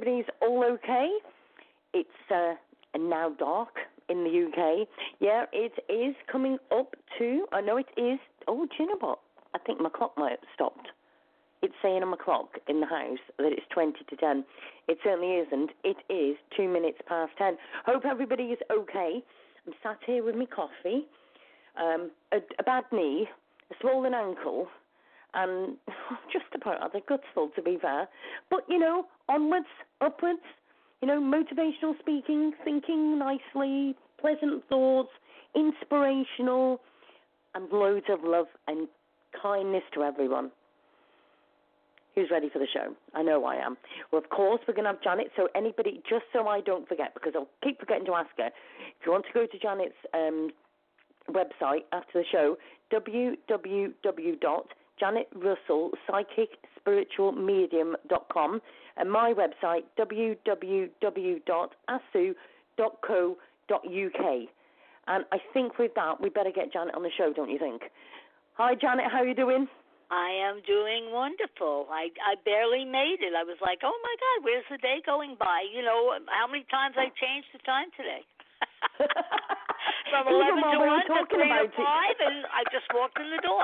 everybody's all okay. It's uh, now dark in the UK. Yeah, it is coming up to. I know it is. Oh, do you know what? I think my clock might have stopped. It's saying on my clock in the house that it's 20 to 10. It certainly isn't. It is two minutes past 10. Hope everybody is okay. I'm sat here with my coffee, um, a, a bad knee, a swollen ankle, and just about other gutsful to be fair. But you know, onwards, upwards. You know, motivational speaking, thinking nicely, pleasant thoughts, inspirational, and loads of love and kindness to everyone. Who's ready for the show? I know I am. Well, of course, we're going to have Janet. So, anybody, just so I don't forget, because I'll keep forgetting to ask her, if you want to go to Janet's um, website after the show, www janetrussellpsychicspiritualmedium.com and my website www.asu.co.uk. And I think with that we better get Janet on the show, don't you think? Hi Janet, how are you doing? I am doing wonderful. I I barely made it. I was like, "Oh my god, where's the day going by?" You know, how many times I changed the time today? From 11 to 1 to 3 to 5 and I just walked in the door.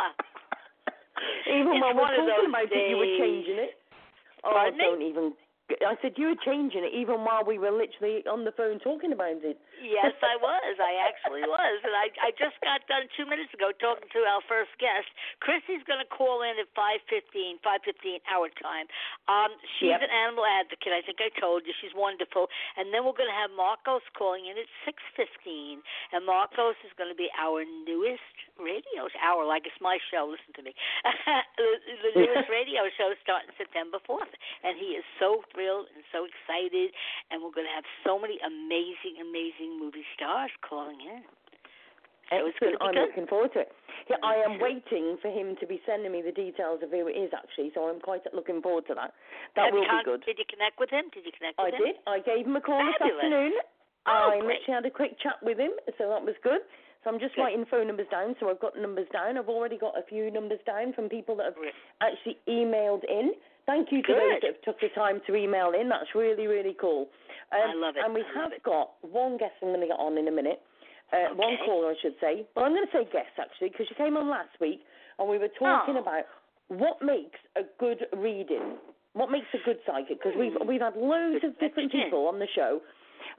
Even it's when we're talking about days. it, you were changing it. Oh, Pardon don't me? even I said you were changing it even while we were literally on the phone talking about it. Yes, I was. I actually was, and I I just got done two minutes ago talking to our first guest. Chrissy's going to call in at five fifteen, five fifteen our time. Um, she's Yep. an animal advocate. I think I told you she's wonderful. And then we're going to have Marcos calling in at six fifteen, and Marcos is going to be our newest radio hour. Like it's my show. Listen to me. the, the newest radio show starting September fourth, and he is so thrilled and so excited. And we're going to have so many amazing, amazing movie stars calling in. So Excellent. I'm good. looking forward to it. Yeah, mm-hmm. I am waiting for him to be sending me the details of who it is actually, so I'm quite looking forward to that. That Have will con- be good. Did you connect with him? Did you connect I with him? did. I gave him a call this afternoon. Oh, I great. literally had a quick chat with him, so that was good. So I'm just Good. writing phone numbers down. So I've got numbers down. I've already got a few numbers down from people that have actually emailed in. Thank you to Good. those that have took the time to email in. That's really, really cool. Um, I love it. And we I have got one guest I'm going to get on in a minute. Uh, One caller, I should say. Well, I'm going to say guest, actually, because she came on last week and we were talking Oh. about what makes a good reading. What makes a good psychic? Because we've, Hmm. we've had loads Good of different people on the show.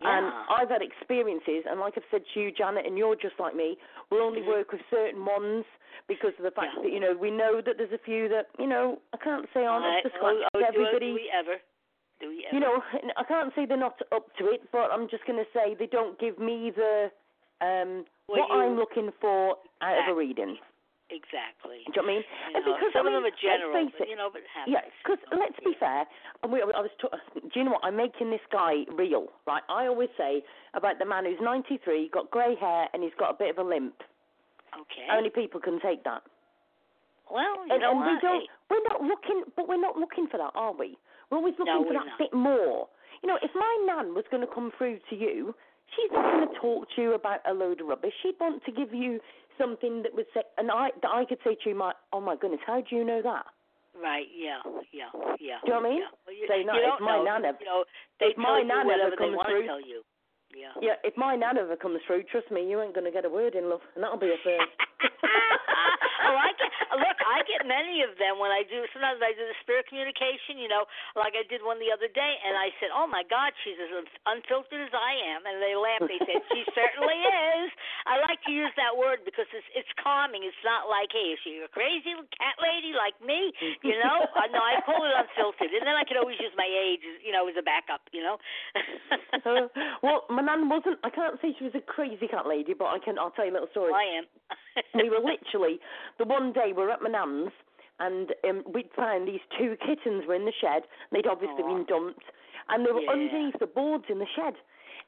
And Yeah. I've had experiences, and like I've said to you, Janet, and you're just like me, we'll only Mhm. work with certain ones because of the fact Yeah. that, you know, we know that there's a few that, you know, I can't say aren't up to oh, scratch. oh, Everybody, Do we ever? Do we ever? you know, I can't say they're not up to it, but I'm just going to say they don't give me the, um, Well, what you- I'm looking for out of a reading. Exactly. Do you know what I mean? You And know, because, some I mean, of them are general, but, you know, but happens. yeah, because let's be fair, and we, I was. T- do you know what? I'm making this guy real, right? I always say about the man who's 93, got grey hair, and he's got a bit of a limp. Okay. Only people can take that. well, you and know and we don't. We're not looking, but we're not looking for that, are we? We're always looking No, for that not. bit more. You know, if my nan was going to come through to you, she's not going to talk to you about a load of rubbish. She'd want to give you something that would say, and I that I could say to you, my, oh my goodness, how do you know that? Right. Yeah. Yeah. Yeah. Do you know what I mean? Yeah. Well, you, Say, no, you if my know. nan ever- you know, they if my tell nan you ever comes through- tell you. Yeah. Yeah, if my nan ever comes through, trust me, you ain't going to get a word in, love, and that'll be a first. oh, I get look. I get many of them when I do. Sometimes I do the spirit communication. You know, like I did one the other day, and I said, "Oh my God, she's as unfiltered as I am," and they laughed. They said, "She certainly is." I like to use that word because it's it's calming. It's not like, "Hey, is she a crazy cat lady like me?" You know? no, I call it unfiltered, and then I can always use my age, you know, as a backup. You know. Uh, well, my nan wasn't. I can't say she was a crazy cat lady, but I can. I'll tell you a little story. I am. we were literally the one day we were at my nan's, and um, we'd find these two kittens were in the shed. They'd obviously Aw. been dumped, and they were Yeah. underneath the boards in the shed.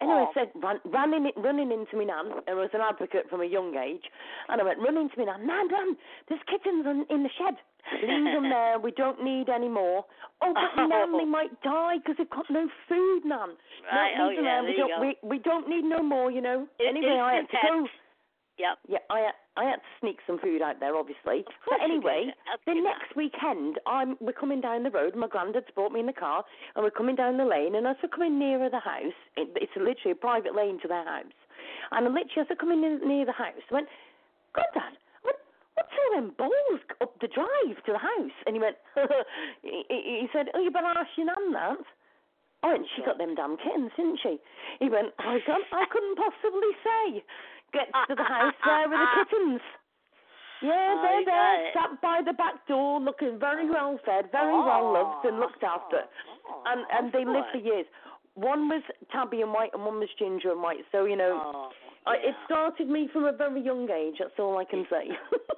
Anyway, Aw. I said, ran, ran in, running into my nan, and I was an advocate from a young age, and I went running to my nan, Nan, Nan, there's kittens in, in the shed. Leave them there. We don't need any more. Oh, but Nan, they might die because they've got no food, Nan. Right. No, Oh, leave them yeah, there. We don't. We we don't need no more. You know. It- anyway, I had to go. pets. Yep. Yeah, I I had to sneak some food out there, obviously. But anyway, the next weekend, I'm we're coming down the road. My granddad's brought me in the car, and we're coming down the lane. And as we're coming nearer the house, it, it's literally a private lane to their house. And I literally, as we're coming in, near the house, I went, Granddad, what, what's all them balls up the drive to the house? And he went, he, he said, oh, you better ask your nan that. Oh, and she got them damn kittens, didn't she? He went, I, can't, I couldn't possibly say. Gets ah, to the ah, house, ah, there with the kittens. Yeah, Oh, they're there, sat by the back door, looking very well fed, very well loved and oh, looked after. Oh, And and they lived for years. One was tabby and white, and one was ginger and white. So you know, Oh, I, it started me from a very young age. That's all I can say.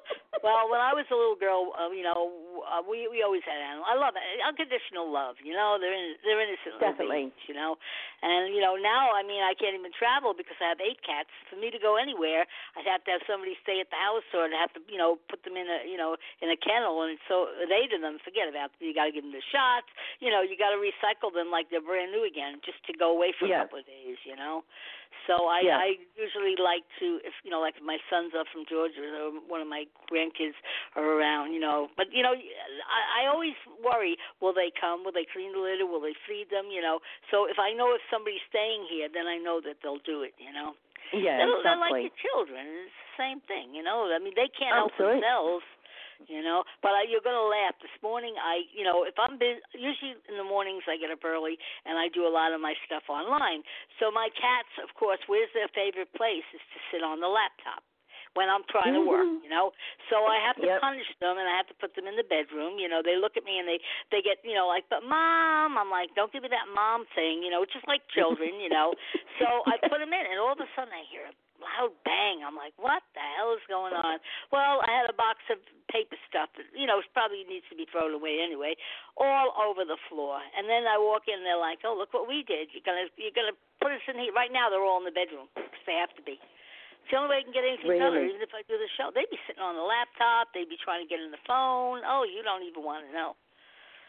Well, when I was a little girl, uh, you know, uh, we we always had animals. I love it. Unconditional love. You know, they're in, they're innocent. Definitely. babies, you know, and you know now, I mean, I can't even travel because I have eight cats. For me to go anywhere, I'd have to have somebody stay at the house, or I'd have to, you know, put them in a, you know, in a kennel. And so eight of them, forget about it. You got to give them the shots. You know, you got to recycle them like they're brand new again, just to go away for a couple of days. You know. So I Yeah. I usually like to if you know like if my sons are from Georgia or one of my grandkids are around, you know. But you know, I, I always worry: will they come? Will they clean the litter? Will they feed them? You know. So if I know if somebody's staying here, then I know that they'll do it. You know. yeah, they're, they're like exactly. your children. It's the same thing. You know. I mean, they can't help themselves. You know, but I, you're gonna laugh. This morning, I, you know, if I'm busy, usually in the mornings I get up early and I do a lot of my stuff online. So my cats, of course, where's their favorite place is to sit on the laptop when I'm trying to work, Mhm. you know. So I have to Yep. punish them and I have to put them in the bedroom. You know, they look at me and they they get, you know, like, but mom, I'm like, don't give me that mom thing, you know, just like children, you know. So I put them in, and all of a sudden I hear loud bang. I'm like, what the hell is going on? Well, I had a box of paper stuff that, you know, probably needs to be thrown away anyway, all over the floor. And then I walk in, and they're like, oh, look what we did. You're gonna you're gonna put us in here. Right now, they're all in the bedroom because they have to be. It's the only way I can get anything done, or even if I do the show. They'd be sitting on the laptop. They'd be trying to get in the phone. Oh, you don't even want to know.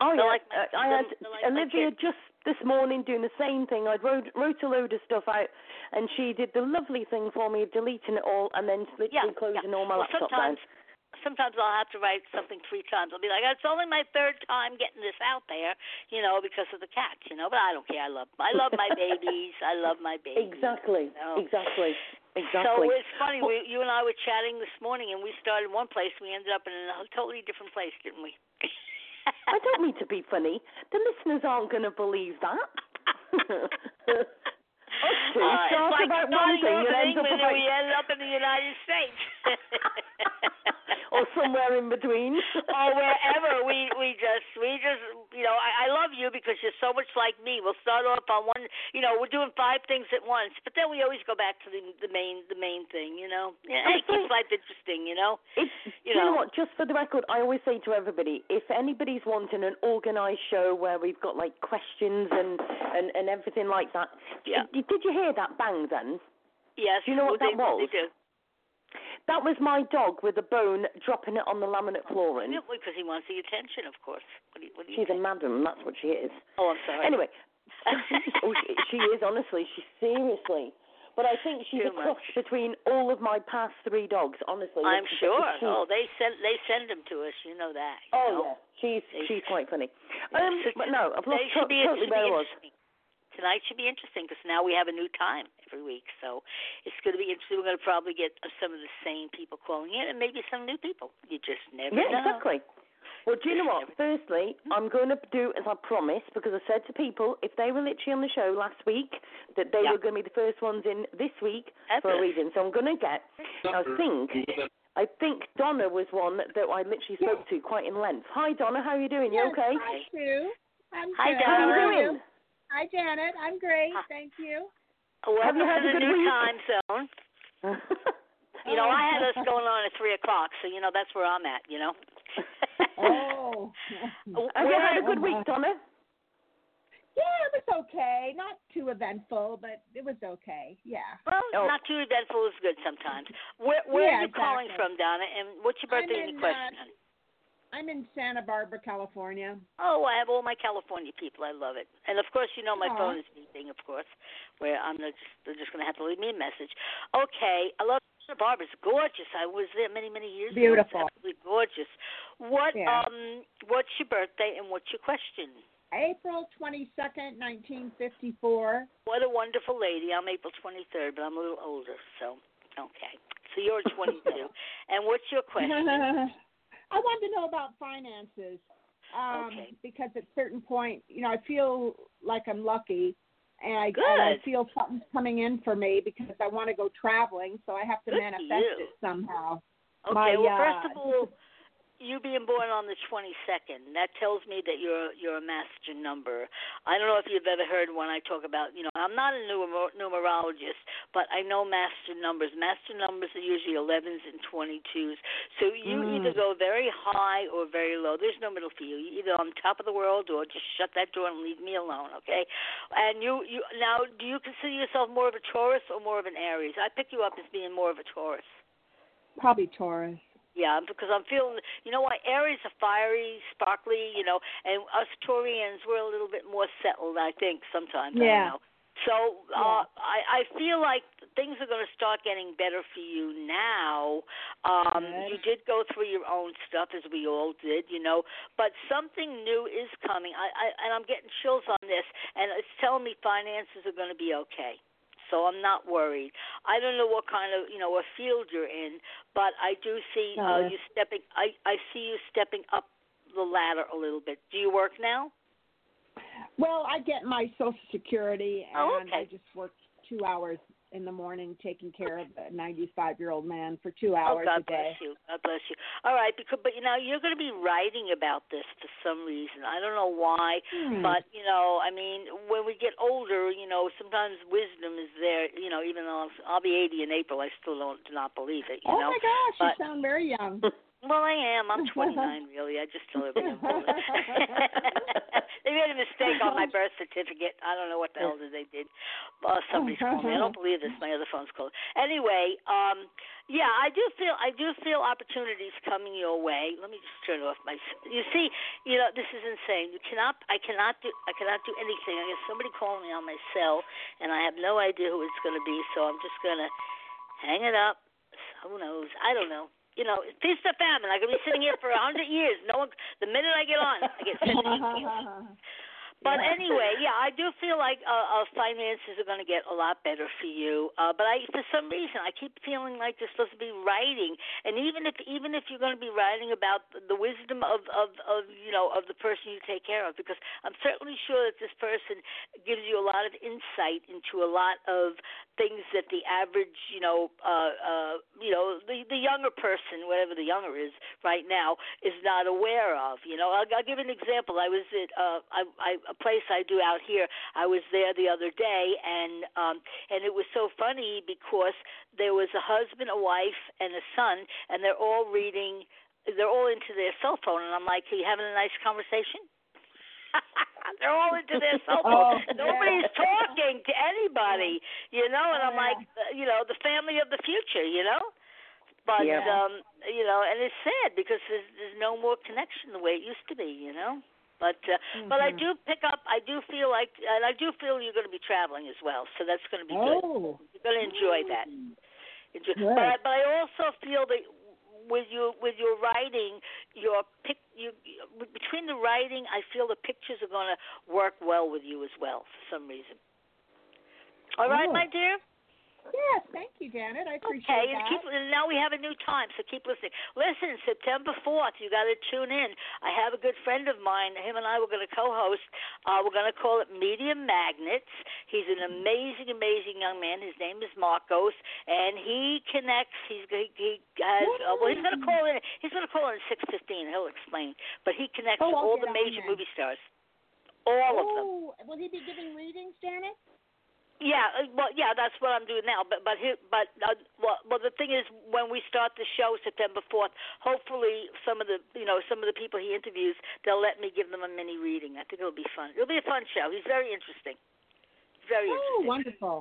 Oh They're yeah, like my- uh, I had like Olivia just this morning doing the same thing. I wrote wrote a load of stuff out, and she did the lovely thing for me, of deleting it all and then literally Yeah, closing yeah. all my well, laptop sometimes, down. sometimes I'll have to write something three times. I'll be like, it's only my third time getting this out there, you know, because of the cats, you know. But I don't care. I love, I love my babies. I love my babies. Exactly, you know. exactly, So it's funny. We, you and I were chatting this morning, and we started in one place. We ended up in a totally different place, didn't we? I don't mean to be funny. The listeners aren't going to believe that. Us two Uh, talk it's like about one thing and in ends up England, about we end up in the United States. or somewhere in between. or wherever we we just we just you know I, I love you because you're so much like me. We'll start off on one you know we're doing five things at once, but then we always go back to the the main the main thing. You know, yeah, it keeps life interesting. You know, It's, You you know, know. what? Just for the record, I always say to everybody, if anybody's wanting an organised show where we've got like questions and and and everything like that, Yeah. did, did you hear that bang then? yes. Do you know what they, that was? They do. That was my dog with a bone dropping it on the laminate flooring. Yeah, because he wants the attention, of course. What do you, what do you She's a think? madam, that's what she is. Oh, I'm sorry. Anyway, oh, she, she is honestly. She's seriously. But I think she's Too a cross much. between all of my past three dogs. Honestly, I'm It's- sure. it's- Oh, they send they send them to us. You know that. you Oh know? yeah, she's They- she's quite funny. Um, So but no, I've lost to- totally where I was. Tonight should be interesting because now we have a new time every week, so it's going to be interesting. We're going to probably get uh, some of the same people calling in, and maybe some new people. You just never Yeah, know. exactly. Well, do you know what? Firstly, I'm going to do as I promised because I said to people if they were literally on the show last week that they Yeah. were going to be the first ones in this week for a reason. So I'm going to get. I think. I think Donna was one that I literally spoke to quite in length. Hi Donna, how are you doing? You okay? Hi, Sue. I'm Hi, good. How Donna. are you doing? Hi, Janet. I'm great. Hi. Thank you. Welcome Have you to a the new week? time zone. You know, I had us going on at three o'clock, so you know that's where I'm at. You know. Oh. Have you had a Where- good week, Donna? yeah, it was okay. Not too eventful, but it was okay. Yeah. Well, Oh. not too eventful is good sometimes. Where Where Yeah, are you calling from, Donna? And what's your birthday I'm in, question? uh, honey? I'm in Santa Barbara, California. Oh, I have all my California people. I love it. And of course, you know my Aw. phone is beeping, of course, where I'm just they're just going to have to leave me a message. Okay, I love Santa Barbara. It's gorgeous. I was there many, many years Beautiful. ago. It's absolutely gorgeous. What Yeah. um what's your birthday and what's your question? April 22nd, 1954. What a wonderful lady. I'm April 23rd, but I'm a little older, so okay. So you're 22. and what's your question? I wanted to know about finances. Um, Okay. Because at certain point, you know, I feel like I'm lucky, and I, Good. and I feel something's coming in for me because I want to go traveling, so I have to Good manifest it somehow. Okay, My, well, uh, first of all, you being born on the 22nd, that tells me that you're you're a master number. I don't know if you've ever heard when I talk about, you know, I'm not a numer- numerologist, but I know master numbers. Master numbers are usually 11s and 22s. So you Mm. either go very high or very low. There's no middle for you. You're either on top of the world or just shut that door and leave me alone, okay? And you you now do you consider yourself more of a Taurus or more of an Aries? I pick you up as being more of a Taurus. Probably Taurus. Yeah, because I'm feeling, you know what, Aries are fiery, sparkly, you know, and us Taurians, we're a little bit more settled, I think, sometimes. I Yeah. don't know. So uh, I, I feel like things are going to start getting better for you now. Um, Good. you did go through your own stuff, as we all did, you know, but something new is coming. I, I and I'm getting chills on this, and it's telling me finances are going to be okay. So I'm not worried. I don't know what kind of you know what field you're in, but I do see uh, Uh-huh. you stepping. I I see you stepping up the ladder a little bit. Do you work now? Well, I get my Social Security, and Oh, okay. I just work two hours in the morning taking care of a 95 year old man for two hours oh, God a day. bless you. God bless you. All right, because but you know you're going to be writing about this for some reason. I don't know why, Hmm. but you know, I mean, when we get older, you know, sometimes wisdom is there. You know, even though I'll be 80 in April, I still don't do not believe it. You oh know. my gosh, but- you sound very young. Well, I am. I'm 29, really. I just tell everybody I'm they made a mistake on my birth certificate. I don't know what the hell did they did. Uh, somebody's calling me. I don't believe this. My other phone's calling. Anyway, um, yeah, I do feel I do feel opportunities coming your way. Let me just turn off my. You see, you know, this is insane. You cannot. I cannot do. I cannot do anything. I got somebody calling me on my cell, and I have no idea who it's going to be. So I'm just gonna hang it up. Who knows? I don't know you know, feast or famine. I could be sitting here for a hundred years. No one. The minute I get on, I get sent sick. But Yeah. anyway, yeah, I do feel like uh, uh, finances are going to get a lot better for you. Uh, but I, for some reason, I keep feeling like you're supposed to be writing, and even if even if you're going to be writing about the wisdom of of of you know of the person you take care of, because I'm certainly sure that this person gives you a lot of insight into a lot of things that the average, you know, uh, uh, you know, the the younger person, whatever the younger is right now, is not aware of. You know, I'll, I'll give an example. I was at uh, I, I, a place I do out here. I was there the other day, and um, and it was so funny because there was a husband, a wife, and a son, and they're all reading. They're all into their cell phone, and I'm like, "Are you having a nice conversation?" They're all into their cell phone. Oh, Nobody's yeah. talking to anybody, you know. And I'm like, uh, you know, the family of the future, you know. But Yeah. um, you know, and it's sad because there's there's no more connection the way it used to be, you know. But uh, but I Mhm. do pick up. I do feel like, and I do feel you're going to be traveling as well. So that's going to be good. Oh. You're going to enjoy that. Enjoy. Good. But I, but I also feel that with your with your writing, your pic you between the writing, I feel the pictures are going to work well with you as well for some reason. All right, Oh. my dear. Yes, thank you, Janet. I appreciate Okay, that. keep and now we have a new time, so keep listening. Listen, September fourth, you got to tune in. I have a good friend of mine. Him and I were going to co-host. Uh, we're going to call it Medium Magnets. He's an amazing, amazing young man. His name is Marcos, and he connects. He's he, he has. Uh, well, he's going to call in. He's going to call in at six fifteen. He'll explain. But he connects Oh, all the major movie stars. All of them. oh, will he be giving readings, Janet? Yeah, uh, well, yeah, that's what I'm doing now. But but but uh, well, well, the thing is, when we start the show September fourth, hopefully some of the you know some of the people he interviews, they'll let me give them a mini reading. I think it'll be fun. It'll be a fun show. He's very interesting. Very interesting. Oh, interesting. wonderful.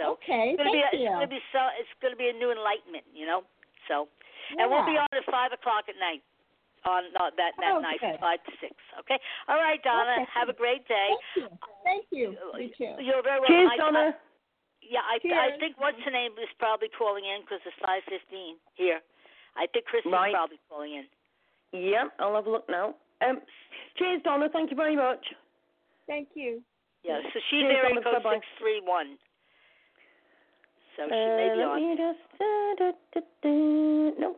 So Okay, it's gonna thank be a, you. it's gonna be so it's gonna be a new enlightenment, you know. So and we'll be on at five o'clock at night. On uh, that that Oh, night, good. five to six. Okay. All right, Donna. Okay. Have a great day. Thank you. Thank you. You too. You're very welcome. Cheers, I- I- Donna. Yeah, I I think what's her name is probably calling in because it's five fifteen here. I think Chrissy's Right. probably calling in. Yep, I'll have a look now. Um, cheers, Donna. Thank you very much. Thank you. Yeah, so she's Cheers, area Donna. code Bye-bye. six three one. So she Uh, may be let on. me just. Da, da, da, da. No.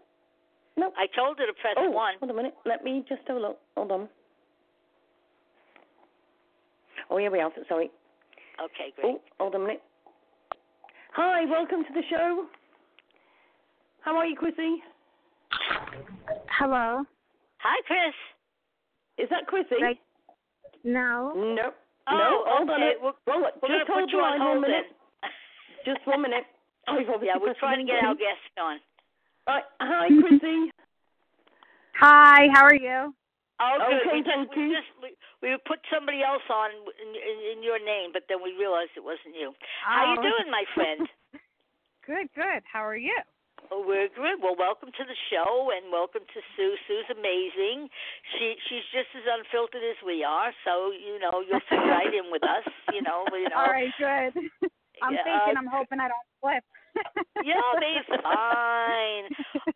No. I told her to press Oh, one. hold a minute. Let me just have a look. Hold on. Oh, here we are. Sorry. Okay, oh, great. Oh, hold on a minute. Hi, welcome to the show. How are you, Chrissy? Hello. Hi, Chris. Is that Chrissy? Like, no. No. Oh, no, hold on. okay. a- We're, Well, we're just hold put you the on line one hold minute. Just one minute. Oh, I've yeah, we're trying to get our button. guest on. Right. Hi, Chrissy. Hi, how are you? Oh, good. Okay, we just, thank we you. just we, we put somebody else on in, in, in your name, but then we realized it wasn't you. How you Oh. doing, my friend? good, good. How are you? Oh, we're good. Well, welcome to the show, and welcome to Sue. Sue's amazing. She she's just as unfiltered as we are, so you know you'll fit right in with us. You know, you know. All right, good. I'm Yeah, thinking, uh, I'm hoping I don't slip. You'll be fine.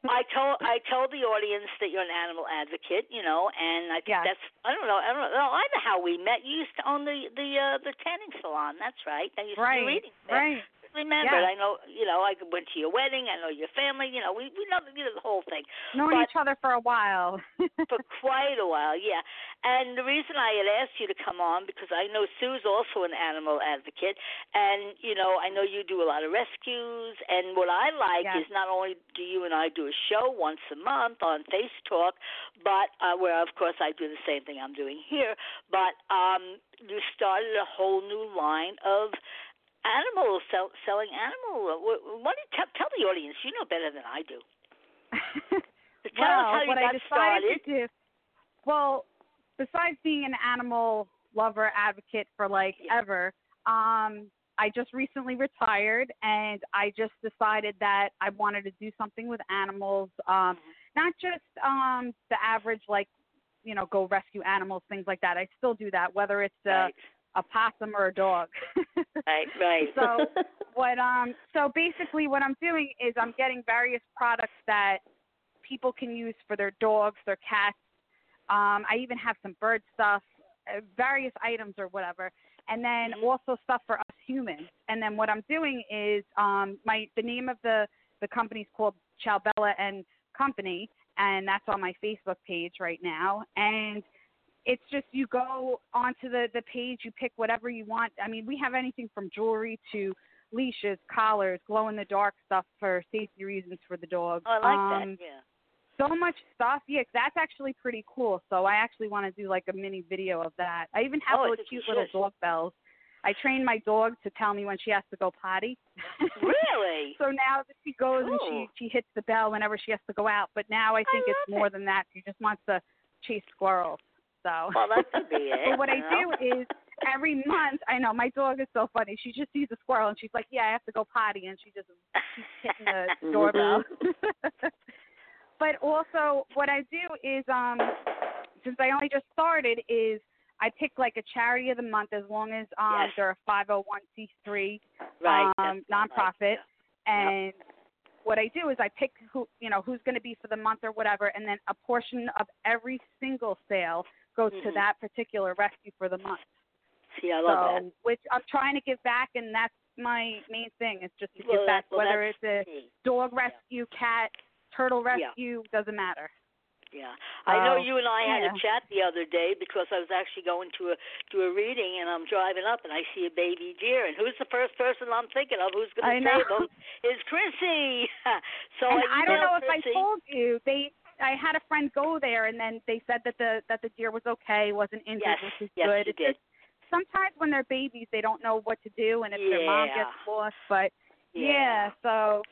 I told I told the audience that you're an animal advocate, you know, and I think Yes. that's I don't know I don't know I know how we met. You used to own the the uh, the tanning salon. That's right. I used to do right, readings there. right. Remember, Yeah. I know you know I went to your wedding. I know your family. You know we we know you know the whole thing Known But- each other for a while. for quite a while. Yeah, and the reason I had asked you to come on because I know Sue's also an animal advocate, and you know I know you do a lot of rescues. And what I like Yes. is not only do you and I do a show once a month on Face Talk, but uh, where of course I do the same thing I'm doing here, but um, you started a whole new line of animals sell, selling animal. What, what tell, tell the audience? You know better than I do. Tell well, us how you what got I decided started. to do, well, besides being an animal lover advocate for like Yeah. ever, um, I just recently retired and I just decided that I wanted to do something with animals, um, not just um, the average like, you know, go rescue animals, things like that. I still do that, whether it's uh, Right, a possum or a dog. right, right. So what um so basically what I'm doing is I'm getting various products that people can use for their dogs, their cats. Um, I even have some bird stuff, uh, various items or whatever, and then Mhm. also stuff for us humans. And then what I'm doing is um, my the name of the the company's called Chalbella and Company, and that's on my Facebook page right now. And it's just you go onto the the page, you pick whatever you want. I mean, we have anything from jewelry to leashes, collars, glow in the dark stuff for safety reasons for the dog. Oh, I like um, that. Yeah. so much stuff. Yeah, that's actually pretty cool. So I actually want to do like a mini video of that. I even have Oh, those cute little dog bells. I train my dog to tell me when she has to go potty. Really? so now that she goes and she she hits the bell whenever she has to go out. But now I think it's love more it. than that. She just wants to chase squirrels. So Well, that could be it. but what I know? do is every month, I know my dog is so funny. She just sees a squirrel and she's like, "Yeah, I have to go potty," and she just keeps hitting the doorbell. but also, what I do is, um, since I only just started, is I pick like a charity of the month as long as um Yes. they're a 501c3 right. um, nonprofit, yeah. and what I do is I pick who you know who's going to be for the month or whatever, and then a portion of every single sale goes to Mhm. that particular rescue for the month. See, I love so, that. which I'm trying to give back, and that's my main thing is just to Well, give back, well, whether it's a me. dog rescue, cat, turtle Yeah. rescue, doesn't matter. Yeah, I know you and I had yeah. a chat the other day because I was actually going to a to a reading and I'm driving up and I see a baby deer and who's the first person I'm thinking of who's going to know. save him is Chrissy. so and I, I don't know if I told you they. I had a friend go there, and then they said that the that the deer was okay, wasn't injured, Yes, which is yes, good. It's did. just sometimes when they're babies, they don't know what to do, and if their mom gets lost, but yeah, so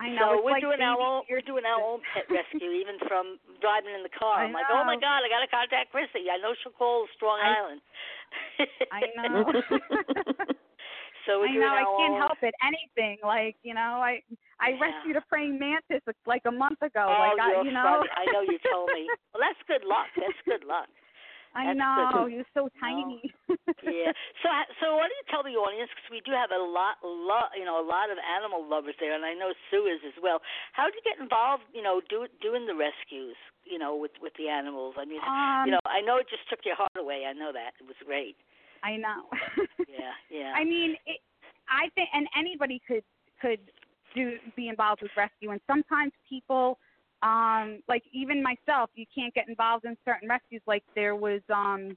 I know So we're like doing our own we're doing our own pet rescue, even from driving in the car. I'm like, oh my god, I gotta contact Chrissy. I know she'll call Strong I- Island. I know. so I know I can't help it. Anything like you know, I I Yeah. rescued a praying mantis like a month ago. Oh, like I, you're you know. funny. I know you told me. Well, that's good luck. That's good luck. I That's know good. was so tiny. yeah. So, so why don't you tell the audience because we do have a lot, lot, you know, a lot of animal lovers there, and I know Sue is as well. How did you get involved? You know, do, doing the rescues. You know, with with the animals. I mean, um, you know, I know it just took your heart away. I know that it was great. I know. Yeah, yeah. I mean, it, I think, and anybody could could do be involved with rescue. And sometimes people, um, like even myself, you can't get involved in certain rescues. Like there was, um,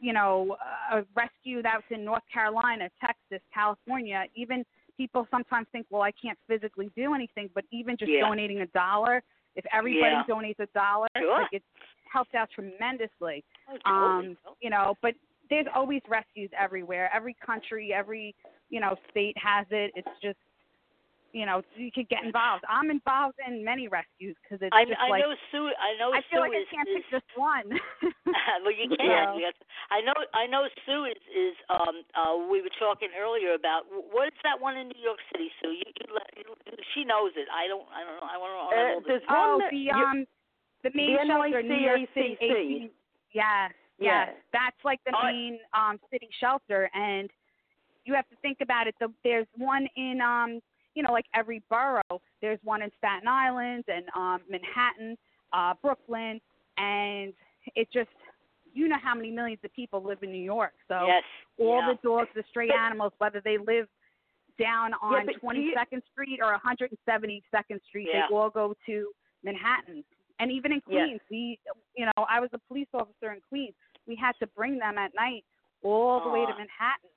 you know, a rescue that was in North Carolina, Texas, California. Even people sometimes think, well, I can't physically do anything, but even just Yeah. donating a dollar, if everybody Yeah. donates a dollar, Sure. like it helps out tremendously Oh, totally. um, you know, but there's always rescues everywhere. Every country, every you know state has it. It's just you know you could get involved. I'm involved in many rescues because it's I, just I like know Sue. I know Sue I feel Sue like is, I can't is pick just one. well, you can. Yeah. You to- I know. I know Sue is. is um, uh, we were talking earlier about what is that one in New York City, Sue? You, you, you, she knows it. I don't. I don't know. I want to. Uh, know there's this. oh, one that the you- um the main the shelter, New York City. Yes, Yeah. yes, that's like the main um city shelter, and you have to think about it. The, there's one in um you know like every borough. There's one in Staten Island and um Manhattan, uh Brooklyn, and it just you know how many millions of people live in New York. So yes. all yeah. the dogs, the stray But- animals, whether they live down on you- 22nd Street or 172nd Street, Yeah. they all go to Manhattan. And even in Yeah. Queens, we, you know, I was a police officer in Queens. We had to bring them at night all the way to Manhattan,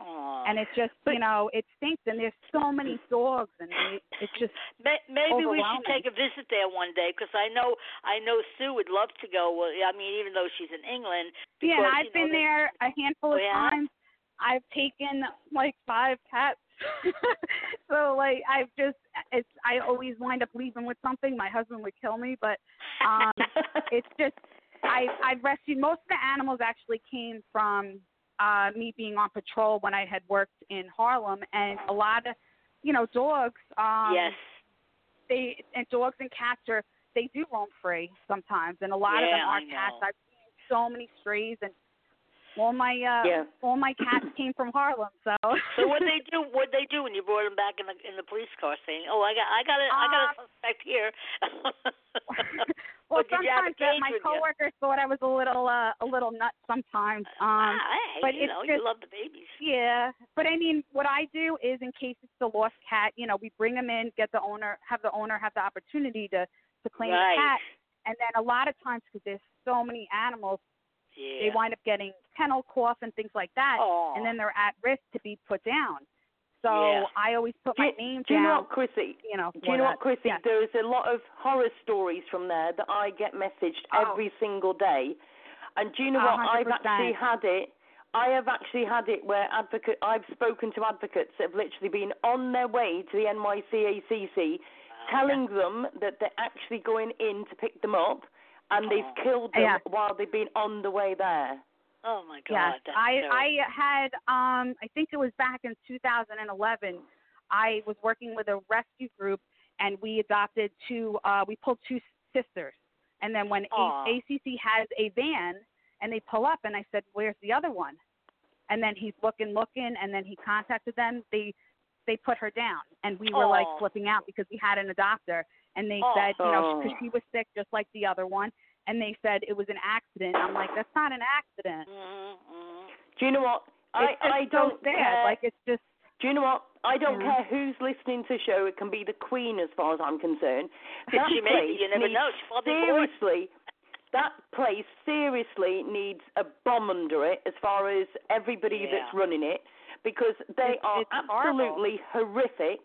Aw. and it just, you know, it stinks. And there's so many dogs, and it, it's just Maybe we should take a visit there one day because I know I know Sue would love to go. Well, I mean, even though she's in England. Yeah, because, and I've you know, been there a handful of Oh, yeah? times. I've taken like five cats. so like I've just it's I always wind up leaving with something. My husband would kill me, but um it's just I I've rescued most of the animals actually came from uh me being on patrol when I had worked in Harlem and a lot of you know, dogs, um yes. they and dogs and cats are they do roam free sometimes and a lot of them are cats. I've seen so many strays and all my uh Yeah. all my cats came from Harlem, so So what they do? What they do when you brought them back in the in the police car, saying, "Oh, I got I got a I got a suspect here." well Or have a sometimes uh, my with you? coworkers thought I was a little uh a little nuts sometimes. Um hey, but you it's know, just- you love the babies. Yeah, but I mean, what I do is, in case it's a lost cat, you know, we bring them in, get the owner, have the owner have the opportunity to to claim right. the cat, and then a lot of times, because there's so many animals, Yeah. they wind up getting kennel cough and things like that, Aw. and then they're at risk to be put down. So Yeah. I always put Do my name do you know down. what, Chrissy? You know, Do you know that. what, Chrissy? Yes. There's a lot of horror stories from there that I get messaged Oh. every single day. And do you know what? hundred I've actually had it. I have actually had it where advocate. I've spoken to advocates that have literally been on their way to the NYCACC, telling them that they're actually going in to pick them up, and they've Oh. killed them Yeah. while they've been on the way there. Oh my God. Yes, I terrible. I had um I think it was back in 2011. I was working with a rescue group and we adopted two uh we pulled two sisters. And then when Aw. A- ACC has a van and they pull up and I said, "Where's the other one?" And then he's looking looking and then he contacted them. They they put her down and we were like flipping out because we had an adopter and they Aw. said, you know, Oh. because she was sick just like the other one and they said it was an accident. I'm like, "That's not an accident." Mhm, mhm. Do you know what? I I don't sad. care. Like it's just Do you know what? I don't Yeah. care who's listening to the show. It can be the Queen, as far as I'm concerned. She That may be, place you never know. She seriously, that place seriously needs a bomb under it, as far as everybody Yeah. that's running it, because they It's- are it's horrible. absolutely horrific.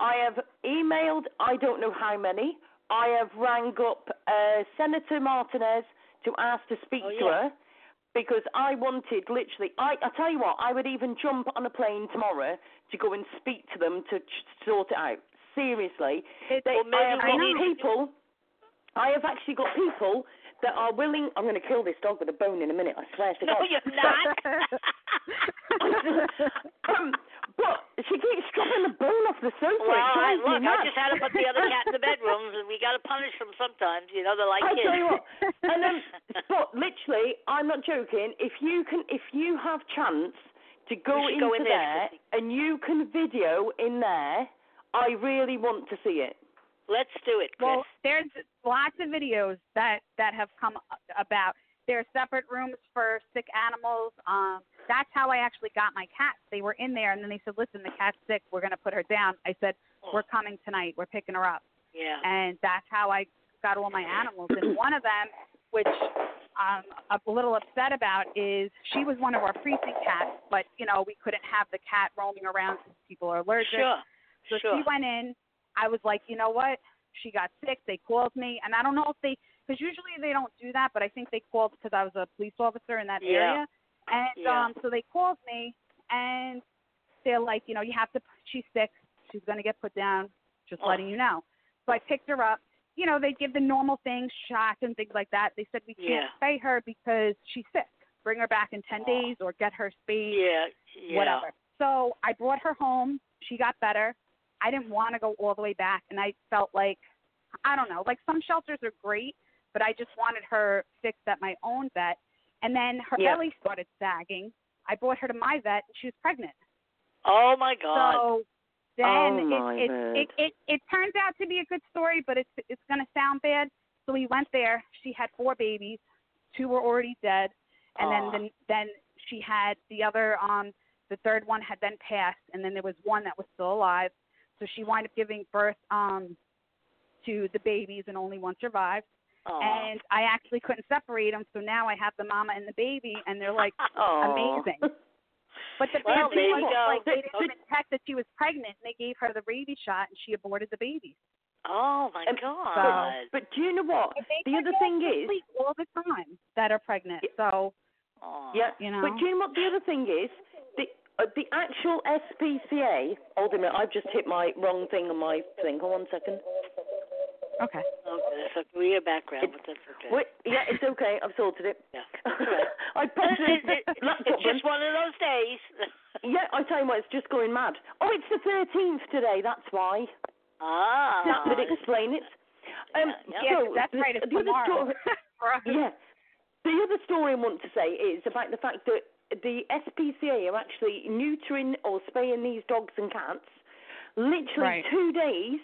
I have emailed, I don't know how many. I have rang up uh, Senator Martinez to ask to speak Oh, to yeah. her because I wanted literally. I I tell you what, I would even jump on a plane tomorrow to go and speak to them to ch- sort it out. Seriously, it's they, Well, I have got people. I have actually got people that are willing. I'm going to kill this dog with a bone in a minute. I swear to No, God. you're not. um, but she keeps dropping the bone off the sofa. Well, It I, drives me look, I just had to put the other cat in the bedrooms, and we got to punish them sometimes. You know, they're like I kids. tell you what, and then, but literally, I'm not joking. If you can, if you have chance to go into go in there, there and you can video in there, I really want to see it. Let's do it, Chris. Well, there's lots of videos that that have come about. There are separate rooms for sick animals. Um, that's how I actually got my cats. They were in there, and then they said, "Listen, the cat's sick. We're going to put her down." I said, oh. "We're coming tonight. We're picking her up." yeah. and that's how I got all my animals. And one of them, which I'm a little upset about, is she was one of our precinct cats, but you know we couldn't have the cat roaming around because people are allergic. Sure. So sure. she went in. I was like, you know what? She got sick. They called me, and I don't know if they, because usually they don't do that, but I think they called because I was a police officer in that Yeah. area. And Yeah. um, so they called me, and they're like, you know, you have to. She's sick. She's gonna get put down. Just Oh. letting you know. So I picked her up. You know, they give the normal things, shots and things like that. They said we can't Yeah. spay her because she's sick. Bring her back in ten Oh. days or get her spayed Yeah. Yeah. whatever. So I brought her home. She got better. I didn't want to go all the way back, and I felt like, I don't know, like some shelters are great, but I just wanted her fixed at my own vet. And then her Yeah. belly started sagging. I brought her to my vet, and she was pregnant. Oh my God. So then Oh, it, it, it it it turns out to be a good story, but it's it's going to sound bad. So we went there. She had four babies. Two were already dead, and Aw. then then then she had the other um the third one had then passed, and then there was one that was still alive. So she wound up giving birth um to the babies, and only one survived. Aw. And I actually couldn't separate them, so now I have the mama and the baby, and they're like Aw. amazing. But the Well, bad thing was, go. like, they didn't even detect that she was pregnant, and they gave her the rabies shot, and she aborted the baby. oh my Um, God. But do you know what? The other thing is, all the time that are pregnant. So Aw. yeah, you know. but do you know what the other thing is? The uh, the actual SPCA. Hold a minute, I've just hit my wrong thing on my thing. Hold on one second. Okay. Okay, so weird background, but that's okay. Wait, yeah, it's okay. I've sorted it. Yeah. I pressed It- the it- it's just one of those days. Yeah, I tell you what, it's just going mad. Oh, it's the 13th today. That's why. ah. That would explain it. Um, Yeah, Yeah, so that's the, right. It's the other tomorrow. story, For us. yeah. The other story I want to say is about the fact that the SPCA are actually neutering or spaying these dogs and cats literally Right. two days,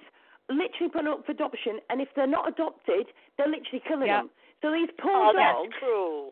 literally putting up for adoption, and if they're not adopted, they're literally killing Yeah. them. So these poor Oh, dogs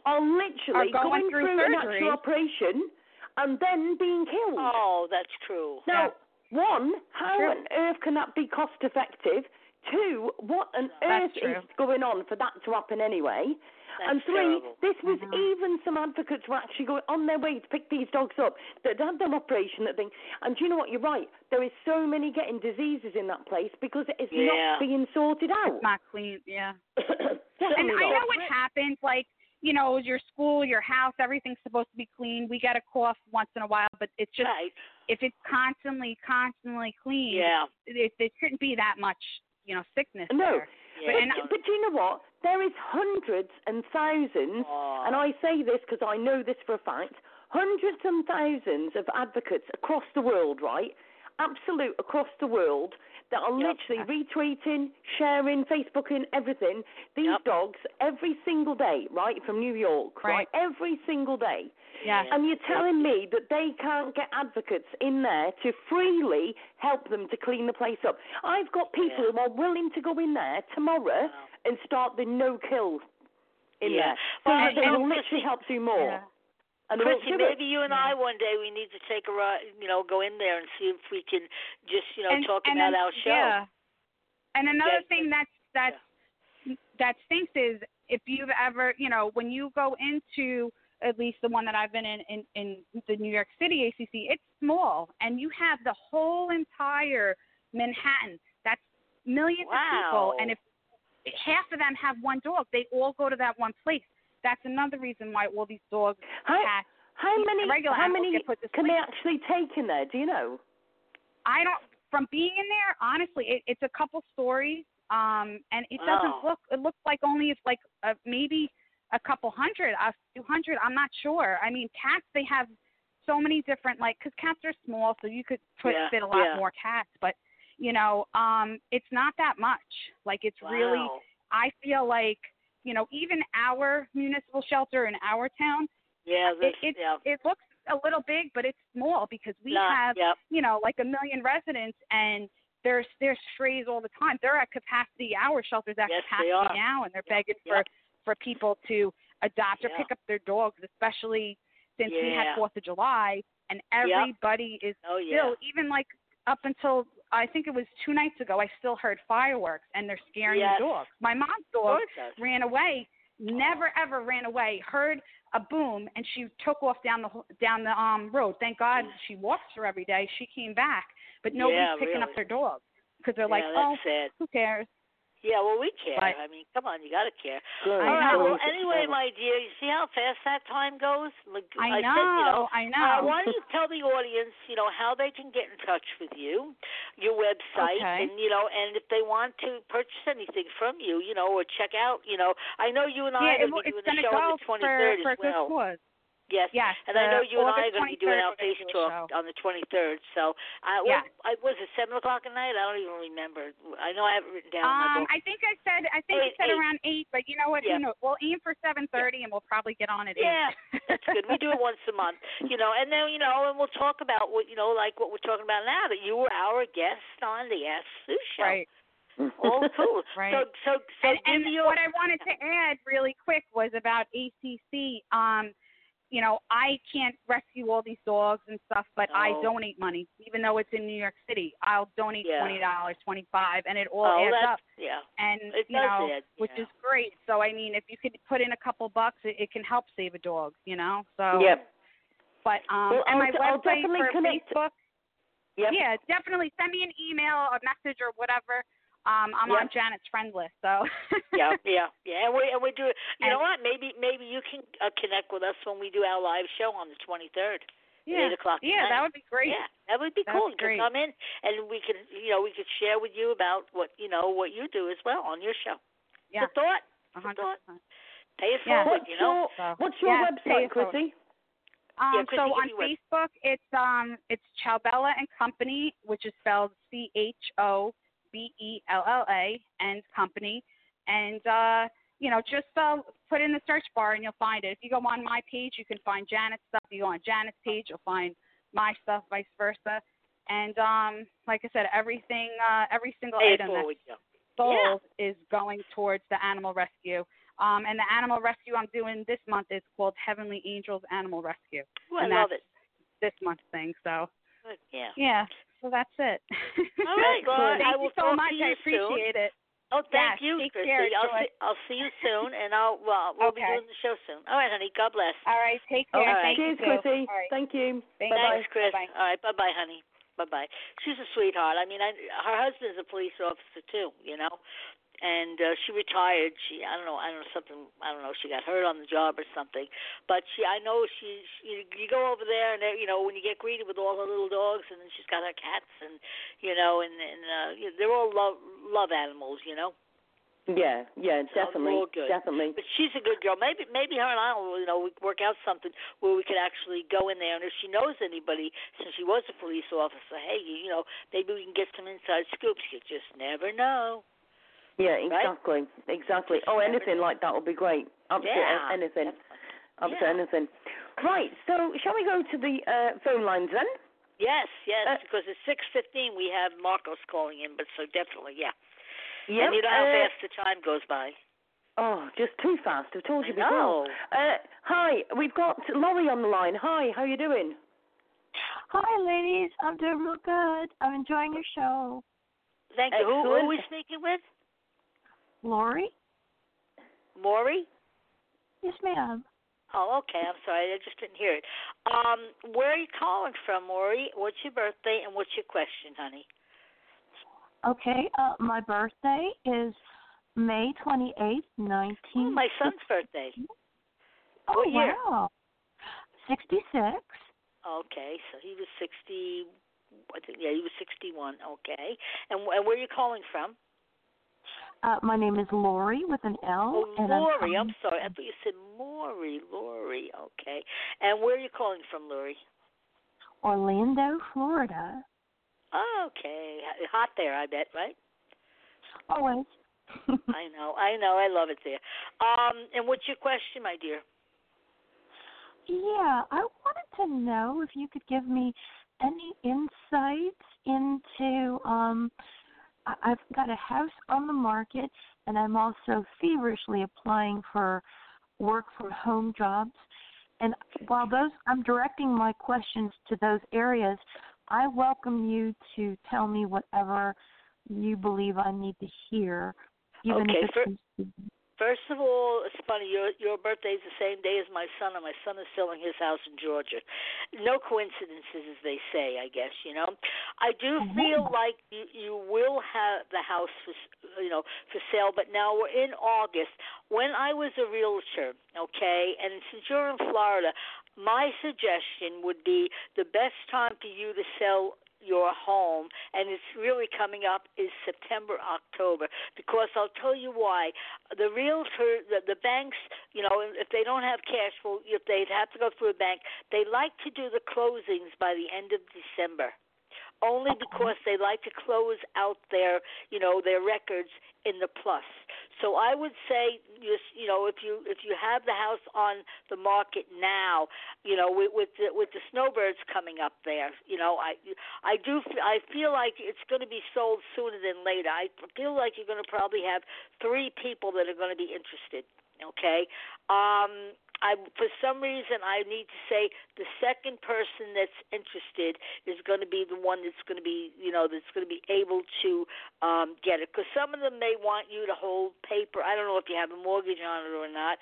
are literally Are going through an surgery. actual operation and then being killed. Oh, that's cruel. Now, one, how True. on earth can that be cost effective? Two, what on That's earth is going on for that to happen anyway? That's and three, terrible. this was Mhm. even some advocates were actually going on their way to pick these dogs up that had their operation that thing. And do you know what? You're right. There is so many getting diseases in that place because it is Yeah. not being sorted out. It's not clean. Yeah. And I know what happens. Like you know, your school, your house, everything's supposed to be clean. We get a cough once in a while, but it's just right. if it's constantly, constantly clean, Yeah. it, there shouldn't be that much, you know, sickness No. there. Yeah. and- But, but do you know what? There is hundreds and thousands Aw. and I say this because I know this for a fact, hundreds and thousands of advocates across the world, right? Absolute across the world that are Yep. literally retweeting, sharing, Facebooking, everything. These Yep. dogs every single day, right, from New York, right? Right. Every single day. Yeah. And you're telling me that they can't get advocates in there to freely help them to clean the place up. I've got people Yeah. who are willing to go in there tomorrow Wow. And start the no kill in Yeah. there. So Well, that and- they will literally Chrissy- help do more. Yeah. And Chrissy, do it. maybe you and I one day we need to take a ride, you know, go in there and see if we can just, you know, and, talk and about then- our show. Yeah. And another Yeah, thing that's that's that stinks is if you've ever, you know, when you go into at least the one that I've been in in, in the New York City ACC, it's small, and you have the whole entire Manhattan. That's millions Wow. of people, and if half of them have one dog, they all go to that one place. That's another reason why all these dogs, How, cats. how many regular how many get put to can sleep. they actually take in there? Do you know? I don't. From being in there, honestly, it, it's a couple stories, um, and it doesn't Wow. look. It looks like only it's like uh, maybe a couple hundred, a few hundred. I'm not sure. I mean, cats they have so many different like because cats are small, so you could put Yeah, fit a lot yeah. more cats, but you know, um, it's not that much. Like it's really, I feel like you know, even our municipal shelter in our town, Yeah, it it, yeah. it looks a little big, but it's small because we have you know like a million residents and. There's there's strays all the time. They're at capacity. Our shelter's at Yes, capacity now, and they're begging for for people to adopt or pick up their dogs, especially since we had Fourth of July, and everybody is Oh yeah. still even like up until I think it was two nights ago, I still heard fireworks, and they're scaring Yes. the dogs. My mom's dog ran away, never ever ran away. Heard a boom, and she took off down the down the um road. Thank God she walks her every day. She came back, but nobody's Yeah, picking up their dogs because they're like, oh, sad. who cares? Yeah, well, we care. I mean, come on, you got to care. Good. All right. know. Well, anyway, my dear, you see how fast that time goes? Like I I know, said, you know, I know. Uh, why don't you tell the audience, you know, how they can get in touch with you, your website, Okay. and you know, and if they want to purchase anything from you, you know, or check out, you know, I know you and I yeah, are going to the show on the for 23rd for as a good well. cause. Yes. Yes, And I know you and I are going to be doing 23rd our we're gonna face do a talk show. on the 23rd. So, I, Yeah. I, was it seven o'clock at night? I don't even remember. I know I have it written down Um. I think I said I think Eight, I said eight. around eight, but you know what? Yeah. You know, we'll aim for seven thirty, and we'll probably get on at Yeah, eight. that's good. We do it once a month, you know, and then you know, and we'll talk about what you know, like what we're talking about now. That you were our guest on the Ask Sue show. right. All cool. Right. So, so, so and, and your. what I wanted to add really quick was about ACC. Um, you know, I can't rescue all these dogs and stuff, but I donate money, even though it's in New York City. I'll donate Yeah. twenty dollars, twenty five, and it all oh, adds up. yeah. And It you know, add, which yeah. is great. So I mean, if you could put in a couple bucks, it, it can help save a dog. You know, so. Yep. But um, Well, and my I'll website for connect- Facebook. Yep. Yeah, definitely send me an email, a message, or whatever. Um, I'm on Janet's friend list, so. yeah, yeah, yeah. And we and we do. You know what? Maybe maybe you can uh, connect with us when we do our live show on the 23rd. yeah, eight o'clock yeah, that would be great. Yeah, that would be That'd cool. be You can come in and we can, you know, we could share with you about what you know what you do as well on your show. Yeah, Good thought. a Good hundred thought. percent. Pay it Yeah. forward, What's you know. your So, What's your yeah, website, pay. Chrissy? Um, Yeah, Chrissy, so on me web- Facebook, it's um, it's Chobella and Company, which is spelled C H O B E L L A and Company, and uh, you know, just uh, put in the search bar and you'll find it. If you go on my page, you can find Janet's stuff. If you go on Janet's page, you'll find my stuff, vice versa. And um, like I said, everything, uh, every single it item that's forward, yeah. sold is going towards the animal rescue. Um, and the animal rescue I'm doing this month is called Heavenly Angels Animal Rescue. Ooh, I and love that's it. This month thing. So Good, yeah. yeah, so that's it. All right, well, Thank I you so talk much. to you I appreciate it. Oh, thank Yes, you, take Chrissy. care, I'll see, I'll see you soon, and I'll well, we'll be doing the show soon. All right, honey. God bless. All right, take care. All right. Thank Cheers, you. Chrissy. All right. Thank you. Thank Bye-bye. Thanks, Chris. Bye-bye. All right, bye, bye, honey. Bye, bye. She's a sweetheart. I mean, I, her husband's a police officer too. You know, and uh, she retired. She, I don't know, I don't know something. I don't know. She got hurt on the job or something. But she, I know she. she you go over there, and there- you know, when you get greeted with all her little dogs, and then she's got her cats, and you know, and and uh, they're all love love animals. You know. Yeah, yeah, definitely, all good. definitely. But she's a good girl. Maybe maybe her and I will, you know, we work out something where we could actually go in there, and if she knows anybody, since she was a police officer, hey, you, you know, maybe we can get some inside scoops. You just never know. Yeah, Right? exactly, exactly. Oh, anything like that would be great. Absolutely, Yeah. anything, absolutely Yeah. anything. Right. So, shall we go to the uh, phone lines then? Yes, yes, Uh, because it's six fifteen we have Marcos calling in, but so definitely, yeah. Yep. And you know how uh, fast the time goes by. Oh, just too fast. I've told you I before. Uh, hi, we've got Laurie on the line. Hi, how are you doing? Hi, ladies. I'm doing real good. I'm enjoying your show. Thank you. Who, who are we speaking with? Lori? Maury? Yes, ma'am. Oh, okay. I'm sorry. I just didn't hear it. Um, where are you calling from, Maury? What's your birthday and what's your question, honey? Okay, uh, my birthday is May 28th, 19. Oh, my son's birthday. Oh, what year? wow. 66. Okay, so he was sixty. I think yeah, he was sixty-one. Okay, and, and where are you calling from? Uh, my name is Lori with an L. Oh, and Lori. I'm, I'm sorry. I thought you said Maury. Lori. Okay. And where are you calling from, Lori? Orlando, Florida. Okay, hot there, I bet, right? Always. I know, I know, I love it there. Um, and what's your question, my dear? Yeah, I wanted to know if you could give me any insights into um I've got a house on the market and I'm also feverishly applying for work from home jobs. And while those I'm directing my questions to those areas, I welcome you to tell me whatever you believe I need to hear, even Okay, if it's First of all, it's funny. Your your birthday's the same day as my son, and my son is selling his house in Georgia. No coincidences, as they say. I guess you know. I do mm-hmm. feel like you you will have the house for you know for sale, but now we're in August. When I was a realtor, okay, and since you're in Florida, my suggestion would be the best time for you to sell your home and it's really coming up is September October because I'll tell you why. The realtor the, the banks you know if they don't have cash flow if they'd have to go through a bank they like to do the closings by the end of December only because they like to close out their you know their records in the plus. So I would say you you know if you if you have the house on the market now you know with with the, with the snowbirds coming up there you know I I do I feel like it's going to be sold sooner than later. I feel like you're going to probably have three people that are going to be interested okay? Um I for some reason I need to say the second person that's interested is going to be the one that's going to be you know that's going to be able to um get it. Because some of them may want you to hold paper I don't know if you have a mortgage on it or not.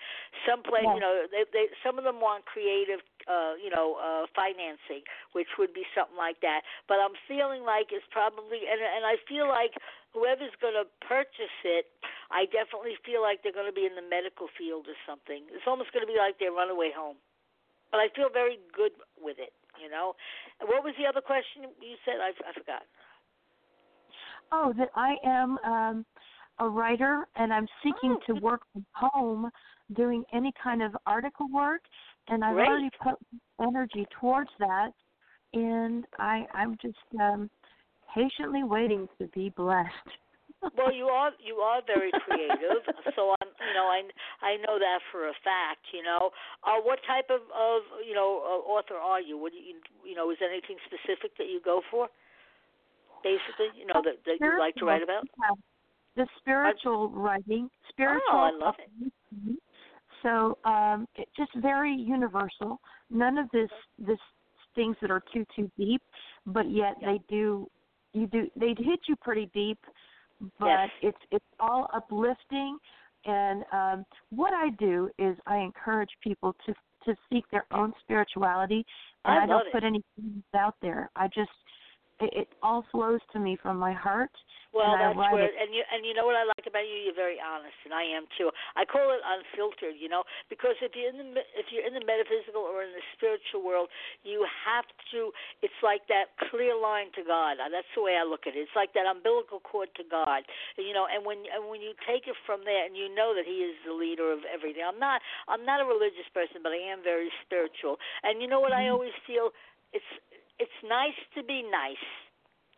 Some place Yeah. you know they they some of them want creative uh you know uh financing which would be something like that. But I'm feeling like it's probably and and I feel like whoever's going to purchase it I definitely feel like they're going to be in the medical field or something. It's almost going to be like their runaway home. But I feel very good with it, you know. What was the other question you said? I, I forgot. Oh, that I am um, a writer and I'm seeking Oh, to work from home doing any kind of article work and I've Great. already put energy towards that and I I'm just um patiently waiting to be blessed. Well, you are you are very creative, so I'm you know I I know that for a fact. You know, uh, what type of of you know uh, author are you? What do you you know? Is there anything specific that you go for? Basically, you know that that you like to write about. Yeah. The spiritual writing, spiritual. Oh, I love it. So um, it just very universal. None of this this things that are too too deep, but yet Yeah. they do you do they hit you pretty deep, but Yes. it's it's all uplifting. And um, what I do is I encourage people to to seek their own spirituality, and I I, don't it. put anything out there. I just it, it all flows to me from my heart. Well, and that's where, it. and you and you know what I like about you. You're very honest, and I am too. I call it unfiltered, you know, because if you're in the if you're in the metaphysical or in the spiritual world, you have to. It's like that clear line to God. That's the way I look at it. It's like that umbilical cord to God, you know. And when and when you take it from there, and you know that He is the leader of everything. I'm not I'm not a religious person, but I am very spiritual. And you know what I mm-hmm. always feel? It's it's nice to be nice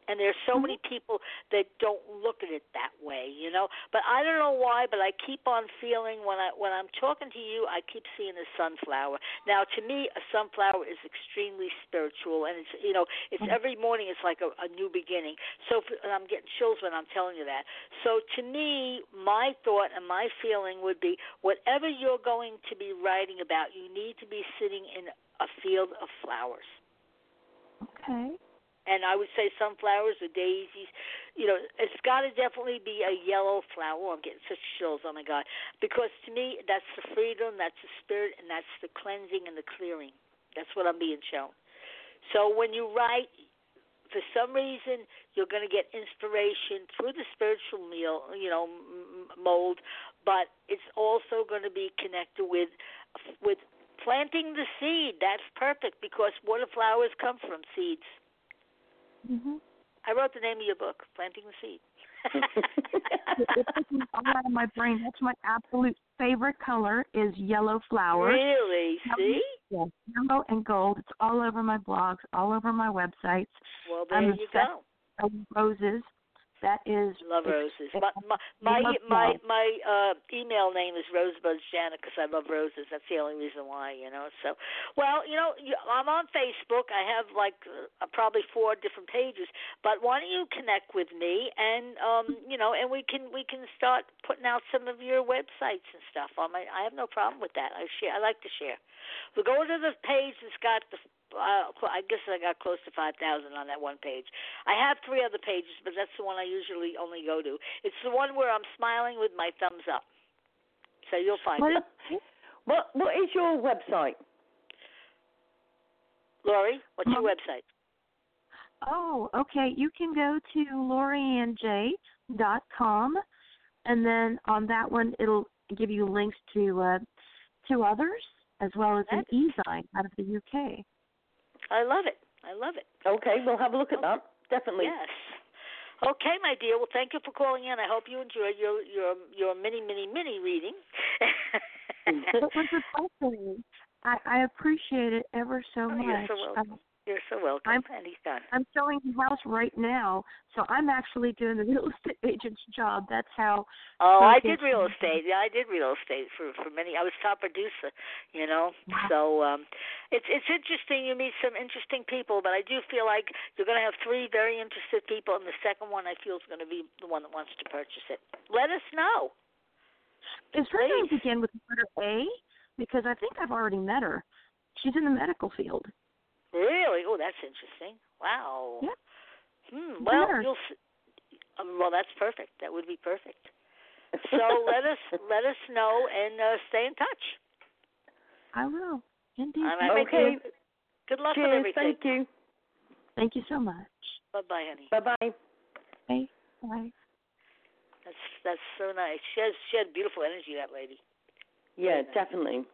and there's so many mm-hmm. people that don't look at it that way, you know. But I don't know why, but I keep on feeling when I when I'm talking to you, I keep seeing a sunflower. Now, to me, a sunflower is extremely spiritual, and it's you know, it's mm-hmm. every morning it's like a, a new beginning. So, f and I'm getting chills when I'm telling you that. So, to me, my thought and my feeling would be, whatever you're going to be writing about, you need to be sitting in a field of flowers Okay. and I would say sunflowers or daisies. You know, it's got to definitely be a yellow flower. I'm getting such chills. Oh my God! Because to me, that's the freedom, that's the spirit, and that's the cleansing and the clearing. That's what I'm being shown. So when you write, for some reason, you're going to get inspiration through the spiritual meal, you know, mold, but it's also going to be connected with with planting the seed. That's perfect because what do flowers come from? Seeds. hmm I wrote the name of your book, Planting the Seed. it took me all out of my brain. That's my absolute favorite color is yellow flowers. really? See? Yes, yellow and gold. It's all over my blogs, all over my websites. Well, there I'm you go. with Roses. That is Love roses. My my my my, my uh email name is Rosebuds Janet because I love roses. That's the only reason why, you know. So, well, you know, you- I'm on Facebook. I have like uh, probably four different pages. But why don't you connect with me and um, you know, and we can we can start putting out some of your websites and stuff. On my, I have no problem with that. I share. I like to share. We go to the page that's got the. Uh, I guess I got close to five thousand on that one page. I have three other pages, but that's the one I usually only go to. It's the one where I'm smiling with my thumbs up. So you'll find What it. is- What What is your website? Lori, what's your website? Oh, okay. You can go to lorianj.com, and then on that one, it'll give you links to uh, to others as well as an e-sign out of the UK. I love it. I love it. Okay, we'll have a look at that. Definitely. Yes. Okay, my dear. Well, thank you for calling in. I hope you enjoyed your your your mini mini mini reading. It was a blessing. I, I appreciate it ever so Oh, much. you're so welcome. Um, You're so welcome. I'm- Anytime. I'm selling the house right now, so I'm actually doing the real estate agent's job. That's how. Oh, I did real and- estate. Yeah, I did real estate for for many. I was top producer, you know. Wow. So um it's it's interesting. You meet some interesting people, but I do feel like you're going to have three very interested people, and the second one I feel is going to be the one that wants to purchase it. Let us know. Is her name begin with the letter A? Because I think I've already met her. She's in the medical field. Really? Oh, that's interesting. Wow. Yeah. Hmm. Well, a nurse. you'll. Um, well, that's perfect. That would be perfect. So let us let us know and uh, stay in touch. I will. Indeed. All right, Okay. Good, good luck with everything. Thank you. Thank you so much. Bye bye, honey. Bye bye. Bye. Bye. That's that's so nice. She has she had beautiful energy. That lady. Yeah, nice. definitely.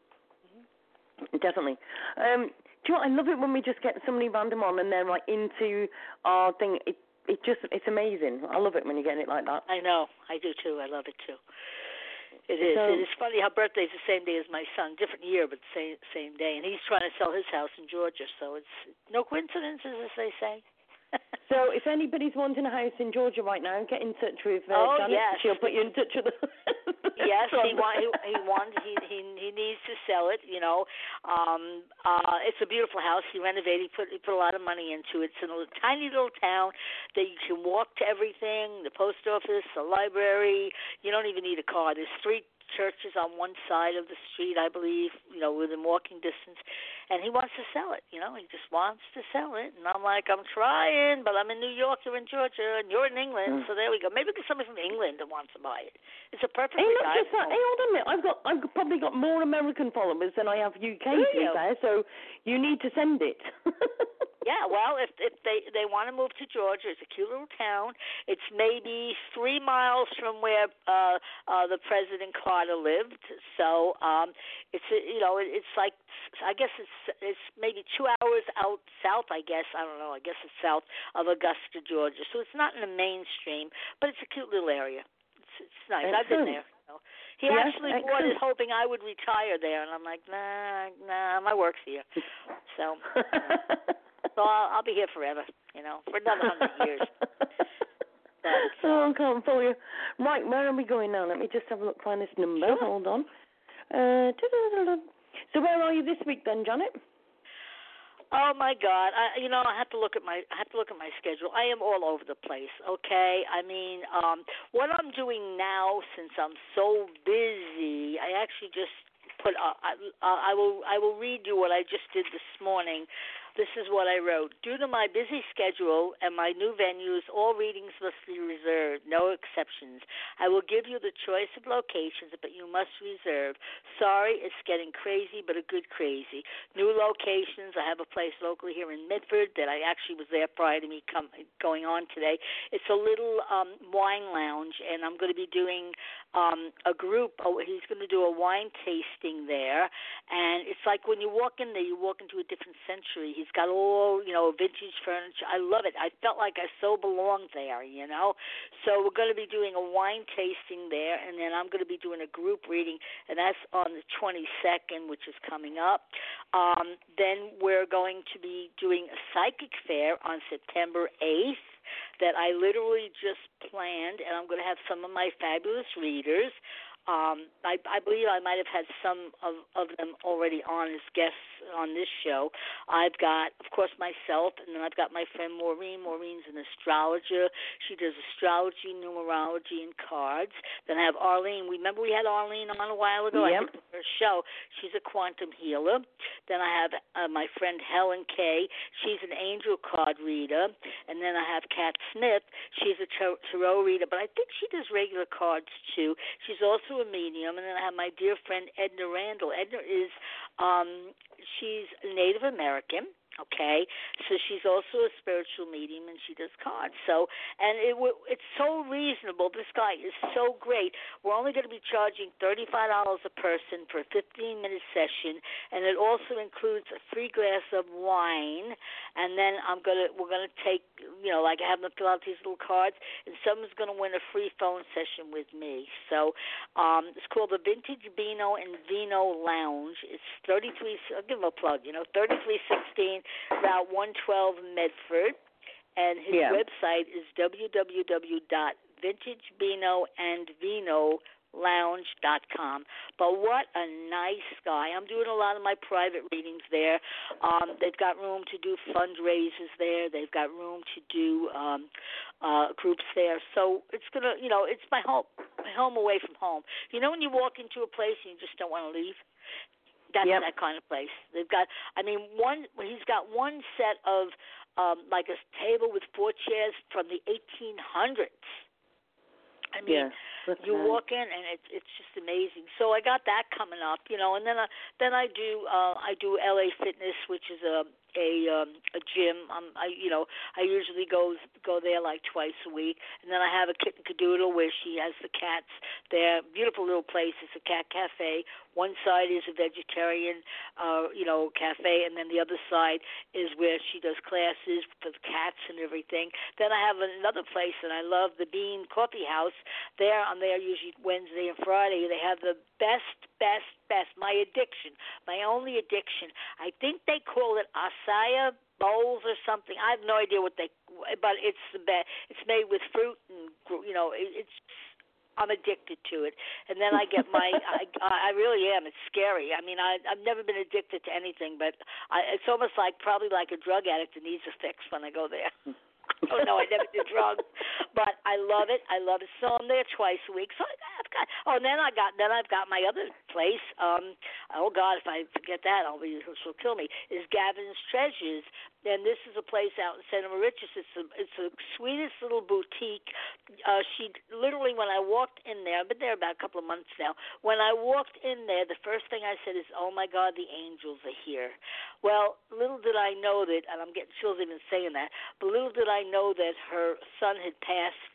Definitely. Um, do you know what? I love it when we just get somebody random on and they're like into our thing. It it just it's amazing. I love it when you get it like that. I know. I do too. I love it too. It is. So- it is funny how birthday's the same day as my son, different year, but same same day, and he's trying to sell his house in Georgia. So it's no coincidences, as they say. So if anybody's wanting a house in Georgia right now, get in touch with uh, Oh, Janet. yes. She'll put you in touch with yes, he want he he wants he he he needs to sell it. You know, um, uh, it's a beautiful house. He renovated. He put he put a lot of money into it. It's in a tiny little town that you can walk to everything: the post office, the library. You don't even need a car. There's three churches on one side of the street, I believe. You know, within walking distance. And he wants to sell it. You know, he just wants to sell it. And I'm like, I'm trying, but I'm in New York. You're in Georgia, and you're in England. Mm. So there we go. Maybe there's somebody from England that wants to buy it. It's a perfect Hey, not just that. Hey, home. hold on a minute. I've got I've probably got more American followers than I have UK Do to be you? fair. So you need to send it. Yeah, well, if if they they want to move to Georgia, it's a cute little town. It's maybe three miles from where uh uh the President Carter lived. So um it's a, you know it, it's like I guess it's it's maybe two hours out south. I guess I don't know. I guess it's south of Augusta, Georgia. So it's not in the mainstream, but it's a cute little area. It's it's nice. I've been Excellent. there. So. He Yeah, actually bought it hoping I would retire there, and I'm like, nah, nah, my work's here. So. So I'll, I'll be here forever, you know, for another hundred years. But, oh, I can't follow you. Right, where are we going now? Let me just have a look, find this number. Sure. Hold on. Uh, so where are you this week then, Janet? Oh my God! I, you know, I have to look at my I have to look at my schedule. I am all over the place. Okay, I mean, um, what I'm doing now since I'm so busy, I actually just put. Uh, I, uh, I will I will read you what I just did this morning. This is what I wrote. Due to my busy schedule and my new venues, all readings must be reserved, no exceptions. I will give you the choice of locations, but you must reserve. Sorry, it's getting crazy, but a good crazy. New locations. I have a place locally here in Medford that I actually was there prior to me come, going on today. It's a little um, wine lounge, and I'm going to be doing um, a group. Oh, he's going to do a wine tasting there, and it's like when you walk in there, you walk into a different century. He's got all you know vintage furniture. I love it. I felt like I so belonged there, you know. So we're going to be doing a wine tasting there, and then I'm going to be doing a group reading, and that's on the 22nd, which is coming up. Um, then we're going to be doing a psychic fair on September 8th that I literally just planned, and I'm going to have some of my fabulous readers. Um, I, I believe I might have had some of, of them already on as guests on this show. I've got, of course, myself, and then I've got my friend Maureen. Maureen's an astrologer. She does astrology, numerology, and cards. Then I have Arlene. Remember we had Arlene on a while ago? Yep. I did her show. She's a quantum healer. Then I have uh, my friend Helen Kay. She's an angel card reader. And then I have Kat Smith. She's a tarot reader, but I think she does regular cards too. She's also also a medium, and then I have my dear friend Edna Randall. Edna is um, she's Native American Okay, so she's also a spiritual medium and she does cards. So, and it it's so reasonable. This guy is so great. We're only going to be charging thirty five dollars a person for a fifteen minute session, and it also includes a free glass of wine. And then I'm gonna we're gonna take you know like I have them fill out these little cards, and someone's gonna win a free phone session with me. So, um, it's called the Vintage Beano and Vino Lounge. It's thirty three. I'll give them a plug. You know, thirty three sixteen Route 112 Medford, and his yeah. website is www.vintagebeanoandvino.lounge.com. But what a nice guy. I'm doing a lot of my private readings there. Um, they've got room to do fundraisers there. They've got room to do um, uh, groups there. So it's going to, you know, it's my home, my home away from home. You know when you walk into a place and you just don't want to leave? That's yep. that kind of place. They've got. I mean, one. He's got one set of um like a table with four chairs from the 1800s. I mean, yeah, you nice. walk in and it's it's just amazing. So I got that coming up, you know, and then I then I do uh I do LA Fitness, which is a a um a gym. Um I you know, I usually go go there like twice a week. And then I have a kitten cadoodle where she has the cats there. Beautiful little place. It's a cat cafe one side is a vegetarian, uh, you know, cafe, and then the other side is where she does classes for the cats and everything. Then I have another place, and I love the Bean Coffee House. There, I'm there usually Wednesday and Friday. They have the best, best, best. My addiction, my only addiction. I think they call it acai bowls or something. I have no idea what they, but it's the best. It's made with fruit and you know, it's I'm addicted to it, and then I get my. I I really am. It's scary. I mean, I I've never been addicted to anything, but I, it's almost like probably like a drug addict that needs a fix when I go there. oh no, I never did drugs, but I love it. I love it. So I'm there twice a week. So I've got. Oh, and then I got. Then I've got my other place. Um. Oh God, if I forget that, I'll be. She'll kill me. Is Gavin's Treasures, and this is a place out in Center Moriches. It's a. It's the sweetest little boutique. Uh, she literally, when I walked in there, I've been there about a couple of months now. When I walked in there, the first thing I said is, "Oh my God, the angels are here." Well, little did I know that, and I'm getting chills even saying that. But little did I know that her son had passed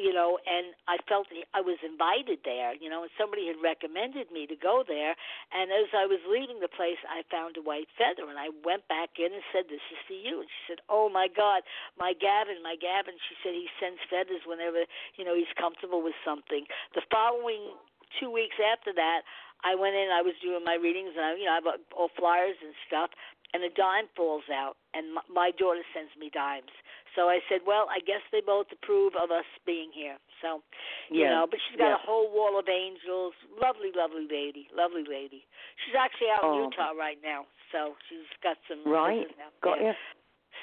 you know, and I felt I was invited there, you know, and somebody had recommended me to go there. And as I was leaving the place, I found a white feather, and I went back in and said, "This is for you." And she said, "Oh my God, my Gavin, my Gavin." She said he sends feathers whenever you know he's comfortable with something. The following two weeks after that, I went in. I was doing my readings, and I, you know, I bought all flyers and stuff. And a dime falls out, and my, my daughter sends me dimes. So I said, well, I guess they both approve of us being here. So, you yeah. know, but she's got yeah. a whole wall of angels. Lovely, lovely lady. Lovely lady. She's actually out oh. in Utah right now. So she's got some right. Now. Got yeah.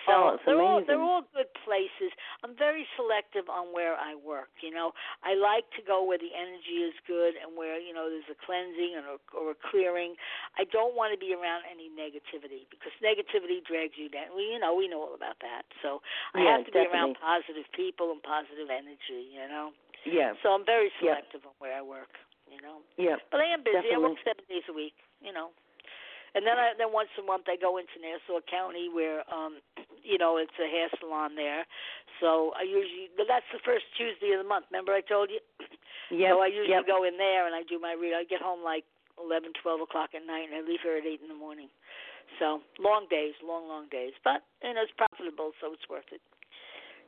So oh, they're all they're all good places. I'm very selective on where I work. You know, I like to go where the energy is good and where you know there's a cleansing or, or a clearing. I don't want to be around any negativity because negativity drags you down. We you know we know all about that. So I yeah, have to definitely. be around positive people and positive energy. You know. Yeah. So I'm very Yeah. selective on where I work. You know. Yeah. But I am busy. I work seven days a week. You know. And then I then once a month I go into Nassau County where um you know it's a hair salon there. So I usually but that's the first Tuesday of the month. Remember I told you? Yep. So I usually yep. go in there and I do my read. I get home like eleven, twelve o'clock at night, and I leave here at eight in the morning. So long days, long long days, but you know it's profitable, so it's worth it.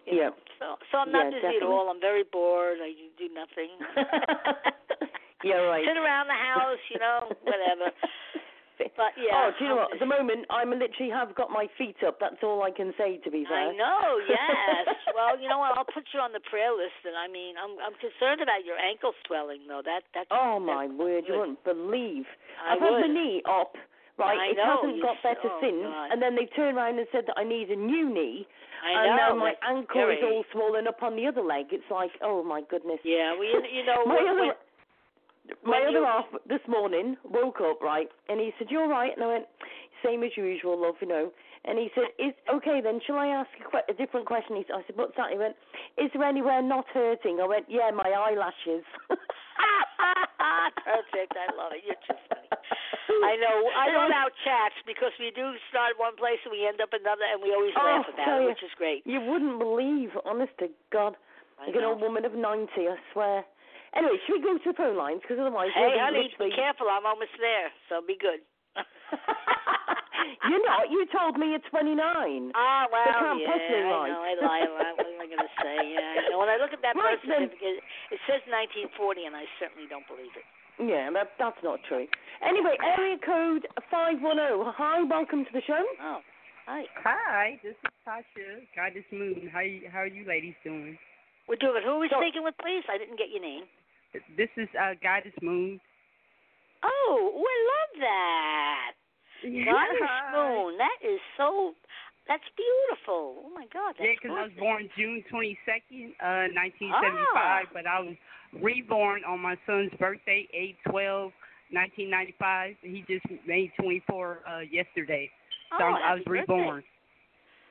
Yeah. So so I'm not Yeah, busy definitely. at all. I'm very bored. I do nothing. yeah, right. Sit around the house, you know, whatever. But yeah. oh, do you know what? At the moment, I'm literally have got my feet up. That's all I can say. To be fair. I know, yes. well, you know what? I'll put you on the prayer list, and I mean, I'm I'm concerned about your ankle swelling, though. That that. Oh my that's word! You wouldn't believe. I I've had would. my knee up. Right, I it know, hasn't got better oh, since, God. and then they turned around and said that I need a new knee, I and know. now my ankle is all swollen up on the other leg. It's like, oh my goodness. Yeah, well, you, you know, my when, other, when- my other half this morning woke up right, and he said, "You're right," And I went, "Same as usual, love, you know." And he said, "Is okay then? Shall I ask a, que- a different question?" He said, "I said, what's that?" He went, "Is there anywhere not hurting?" I went, "Yeah, my eyelashes." Perfect. I love it. You're too funny. I know. I love our chats because we do start one place and we end up another, and we always Oh, laugh about it, which is great. You wouldn't believe, honest to God, I like an old woman of ninety, I swear. Anyway, should we go to the phone lines? Because otherwise, Hey, we'll be honey, literally... be careful. I'm almost there, so be good. You're not. You told me you're 29. Ah, well, can't yeah, possibly I lie. know. I lie a lot. What am I going to say? Yeah, I know. When I look at that Right, birth certificate, it says 1940, and I certainly don't believe it. Yeah, that, that's not true. Anyway, area code 510. Hi, welcome to the show. Oh, hi. Hi, this is Tasha, Goddess Moon. How you, how are you ladies doing? We're doing. Who are we So- speaking with, please? I didn't get your name. This is uh, Goddess Moon. Oh, we love that. Goddess Moon. That is so. That's beautiful. Oh my God. That's Yeah, because I was born June 22nd, uh, 1975, but I was reborn on my son's birthday, 8-12, 1995. He just made 24 uh, yesterday, so oh, I was reborn. birthday.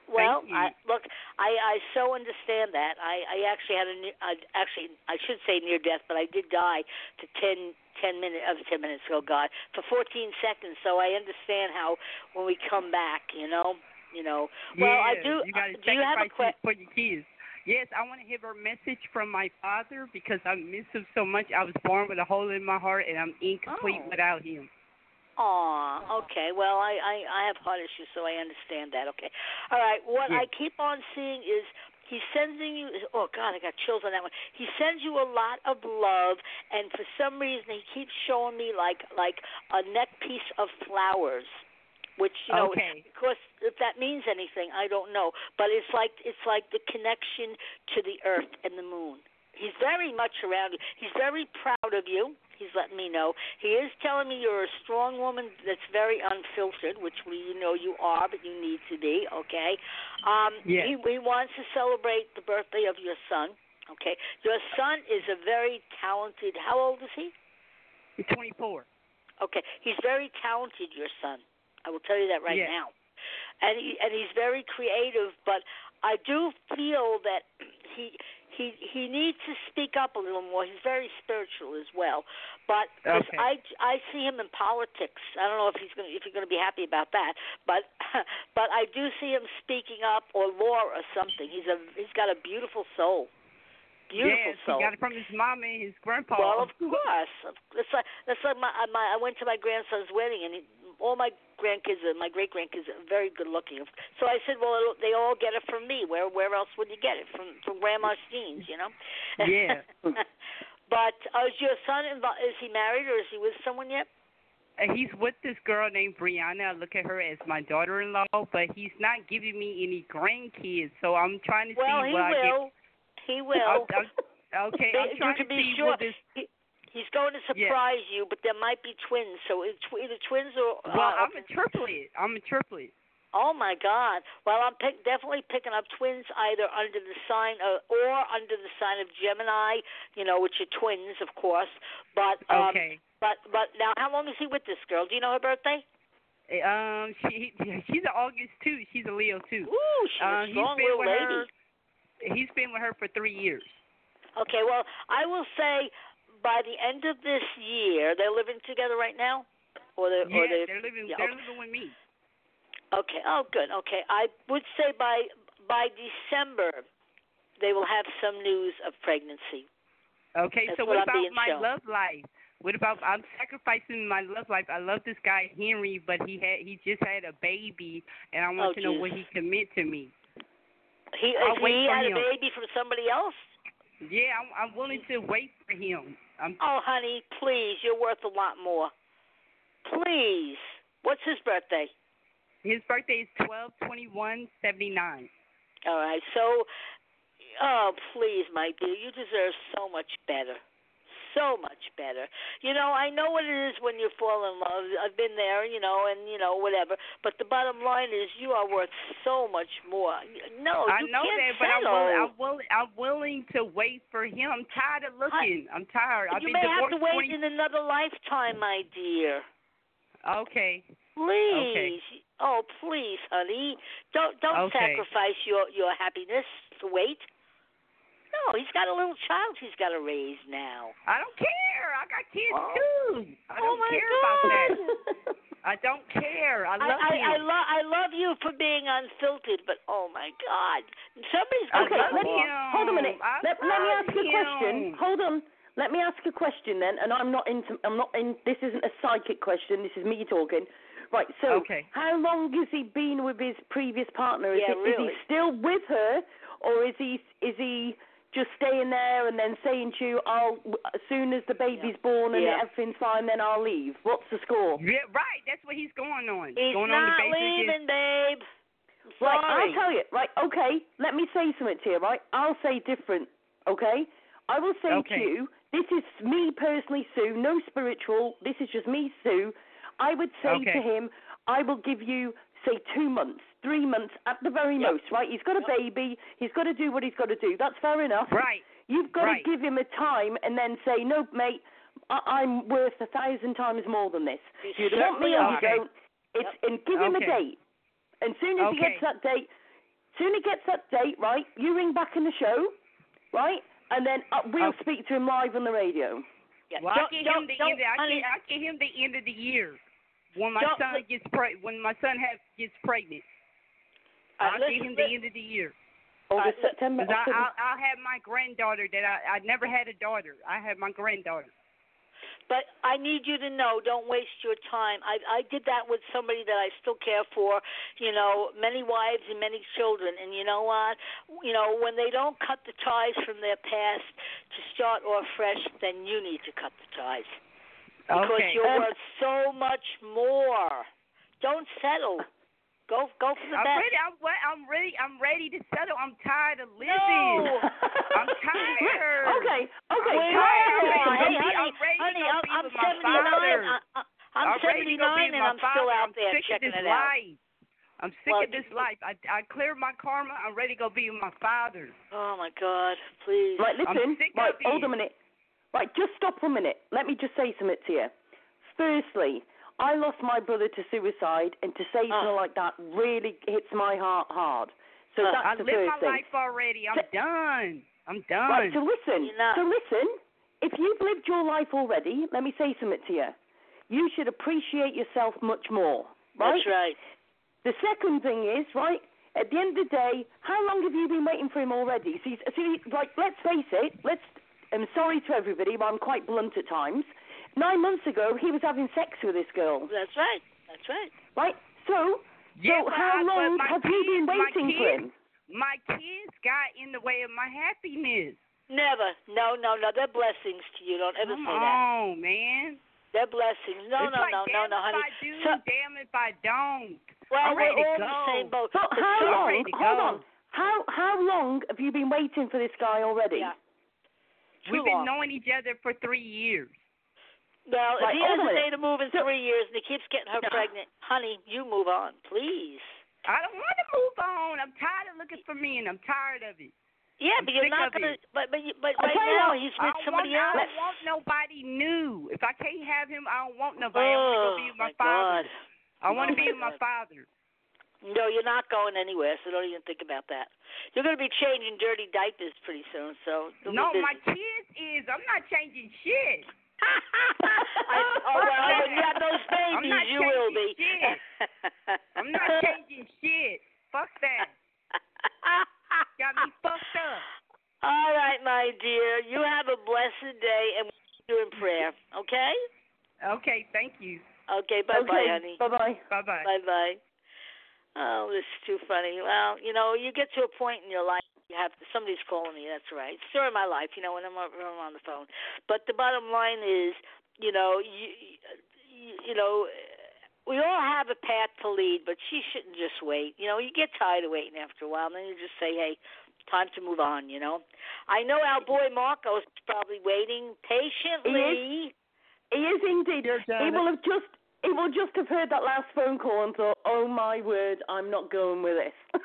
Well, I, look, I I so understand that. I I actually had a I, actually I should say near death, but I did die to ten ten minutes of ten minutes ago. God, for fourteen seconds. So I understand how when we come back, you know, you know. Well, yeah, I do. You uh, do you have a sacrifice que- for your kids. Yes, I want to hear a message from my father because I miss him so much. I was born with a hole in my heart, and I'm incomplete Oh. without him. Aw, okay. Well, I, I I have heart issues, so I understand that. Okay. All right. What Yeah. I keep on seeing is he's sending you. Oh God, I got chills on that one. He sends you a lot of love, and for some reason, he keeps showing me like like a neck piece of flowers. Which you know, Okay. because if that means anything, I don't know. But it's like it's like the connection to the earth and the moon. He's very much around you. He's very proud of you. He's letting me know. He is telling me you're a strong woman that's very unfiltered, which we you know you are, but you need to be. Okay. Um, Yeah. He he wants to celebrate the birthday of your son. Okay. Your son is a very talented. How old is he? He's 24. Okay, he's very talented, your son. I will tell you that right Yeah. now. And he and he's very creative, but I do feel that he he he needs to speak up a little more. He's very spiritual as well, but Okay. I I see him in politics. I don't know if he's going if you're going to be happy about that, but but I do see him speaking up or law or something. He's a he's got a beautiful soul. Beautiful yes, soul. he got it from his mom and his grandpa. Well, of course. It's like that's like my my. I went to my grandson's wedding, and he, all my grandkids and my great grandkids are very good looking. So I said, well, it'll, they all get it from me. Where where else would you get it from? From Grandma's genes, you know. Yeah. but uh, is your son involved? Is he married or is he with someone yet? Uh, he's with this girl named Brianna. I look at her as my daughter-in-law, but he's not giving me any grandkids. So I'm trying to Well, see he what I get. will. He will. I'm- I'm- okay, I'm you trying can to be see sure. what this. He, he's going to surprise you, but there might be twins. So either twins or. Well, uh, I'm a triplet. I'm a triplet. Oh my God! Well, I'm pick, definitely picking up twins either under the sign of, or under the sign of Gemini. You know, which are twins, of course. But um, Okay. but but now, how long is he with this girl? Do you know her birthday? Um, she she's an August too. She's a Leo too. Ooh, she's Uh, a he's strong been little with lady. her. He's been with her for three years. Okay, well, I will say by the end of this year, they're living together right now, or they Yeah, or they they're living. yeah, they're okay. living with me. Okay. Oh, good. Okay. I would say by by December they will have some news of pregnancy. Okay, That's so what what about my shown. love life? What about I'm sacrificing my love life. I love this guy Henry, but he had he just had a baby, and I want Oh, to know what he commit to me? He I'll he had a baby from somebody else. Yeah, I'm, I'm willing to wait for him. I'm Oh, honey, please, you're worth a lot more. Please. What's his birthday? his birthday is twelve twenty one seventy nine. All right. So, oh, please, my dear, you deserve so much better. So much better. You know, I know what it is when you fall in love. I've been there, you know, and you know, whatever. But the bottom line is, you are worth so much more. No, I you know can't that, but I'm willing, I'm willing. I'm willing to wait for him. I'm tired of looking. I'm tired. I've you been may have to wait 20 in another lifetime, my dear. Okay. Please. Okay. Oh, please, honey. Don't don't Okay. sacrifice your your happiness to wait. No, he's got a little child he's got to raise now. I don't care. I got kids Oh. too. I Oh, don't my care about that. that. I don't care. I I love I, him. I love I love you for being unfiltered, but oh my God, somebody's I gonna Okay, love let get me, hold a minute. I Let, let me love ask a question. Hold on. Let me ask a question then, and I'm not into. I'm not in. This isn't a psychic question. This is me talking. Right. So, Okay. how long has he been with his previous partner? Is, Yeah, it, is really. he still with her, or is he is he just staying there and then saying to you, "I'll as soon as the baby's born and Yeah. everything's fine, then I'll leave"? What's the score? Yeah, right. That's what he's going on. He's going on the not basis leaving, babe. I'm Right, sorry. I'll tell you. Right, okay. Let me say something to you. Right, I'll say different. Okay, I will say Okay. to you. This is me personally, Sue. No spiritual. This is just me, Sue. I would say Okay. to him, I will give you say two months, three months at the very Yep. most. Right? He's got a Yep. baby. He's got to do what he's got to do. That's fair enough. Right. You've got Right. to give him a time and then say, no, mate. I- I'm worth a thousand times more than this. You You want me certainly or you don't. It's and give him a date. And soon as he gets that date, soon he gets that date, right? You ring back in the show, right? And then uh, we'll Okay. speak to him live on the radio. Yeah, Well, I don't- get don't- him the end. Of, I honey, get I get him the end of the year when my Don't- son gets pre- when my son has gets pregnant. I'll get him the end of the year. August, Uh, September, 'Cause I, I'll, I'll have my granddaughter that I I never had a daughter. I have my granddaughter. But I need you to know, don't waste your time. I I did that with somebody that I still care for, you know, many wives and many children. And you know what? You know, when they don't cut the ties from their past to start off fresh, then you need to cut the ties. Because Okay. you're worth so much more. Don't settle. Go go for the I'm best. ready. I'm wa- I'm ready. I'm ready to settle. I'm tired of living. No. I'm tired. okay, okay. Wait, I'm tired. wait, I'm hey, honey, I'm ready honey, I'm, I'm 79. I, I, I'm, I'm ready to go 79 and I'm still out there sick of checking this it out. life. I'm sick Well, of this life. I I cleared my karma. I'm ready to go be with my father. Oh my God, please. Right, listen. sick Right, of hold a minute. Right, just stop a minute. Let me just say something to you. Firstly, I lost my brother to suicide, and to say something like that really hits my heart hard. So Uh, that's I the lived my thing. life already. I'm So- done. I'm done. Right, so listen. You're. So listen. If you've lived your life already, let me say something to you. You should appreciate yourself much more. Right? That's right. The second thing is, right, at the end of the day, how long have you been waiting for him already? See, see like, let's face it, let's, I'm sorry to everybody, but I'm quite blunt at times. Nine months ago, he was having sex with this girl, That's right. That's right. right? So, yeah, so how I- long my have you been kids- waiting for him? My kids got in the way of my happiness. Never. No, no, no. They're blessings to you. Don't ever Come say that. on, man. They're blessings. No, it's no, like, no, no, damn no, if. I do, So- damn if I don't. Well, I'm we're ready all in the same boat. So how so- long? Hold go. on. How how long have you been waiting for this guy already? Yeah. Too We've been long. knowing each other for three years. Well, if he hasn't on a made a move in three years and he keeps getting her No. pregnant, honey, you move on, please. I don't want to move on. I'm tired of looking for men. I'm tired of it. Yeah, I'm but you're not gonna. it. But but but right now what, he's with somebody want, else. I don't want nobody new. If I can't have him, I don't want nobody. I want to oh be with my, my father. God. I want to Oh, be my with my God. father. No, you're not going anywhere, so don't even think about that. You're going to be changing dirty diapers pretty soon, so. No, my kids is. I'm not changing shit. I, oh well, when you have those I'm babies, not you will be. changing shit. I'm not changing shit. Fuck that. Got me fucked up. All right, my dear. You have a blessed day, and we'll see you in prayer. Okay. Okay, thank you. Okay. Bye bye, okay. honey. Bye bye. Bye bye. Bye bye. Oh, this is too funny. Well, you know, you get to a point in your life you have to, somebody's calling me. That's right. Story of my life. You know, when I'm, when I'm on the phone. But the bottom line is, you know, you, you, you know. We all have a path to lead, but she shouldn't just wait. You know, you get tired of waiting after a while, and then you just say, "Hey, time to move on." You know, I know our boy Marco's probably waiting patiently. He is indeed. Dear He will have just he will just have heard that last phone call and thought, "Oh my word, I'm not going with this."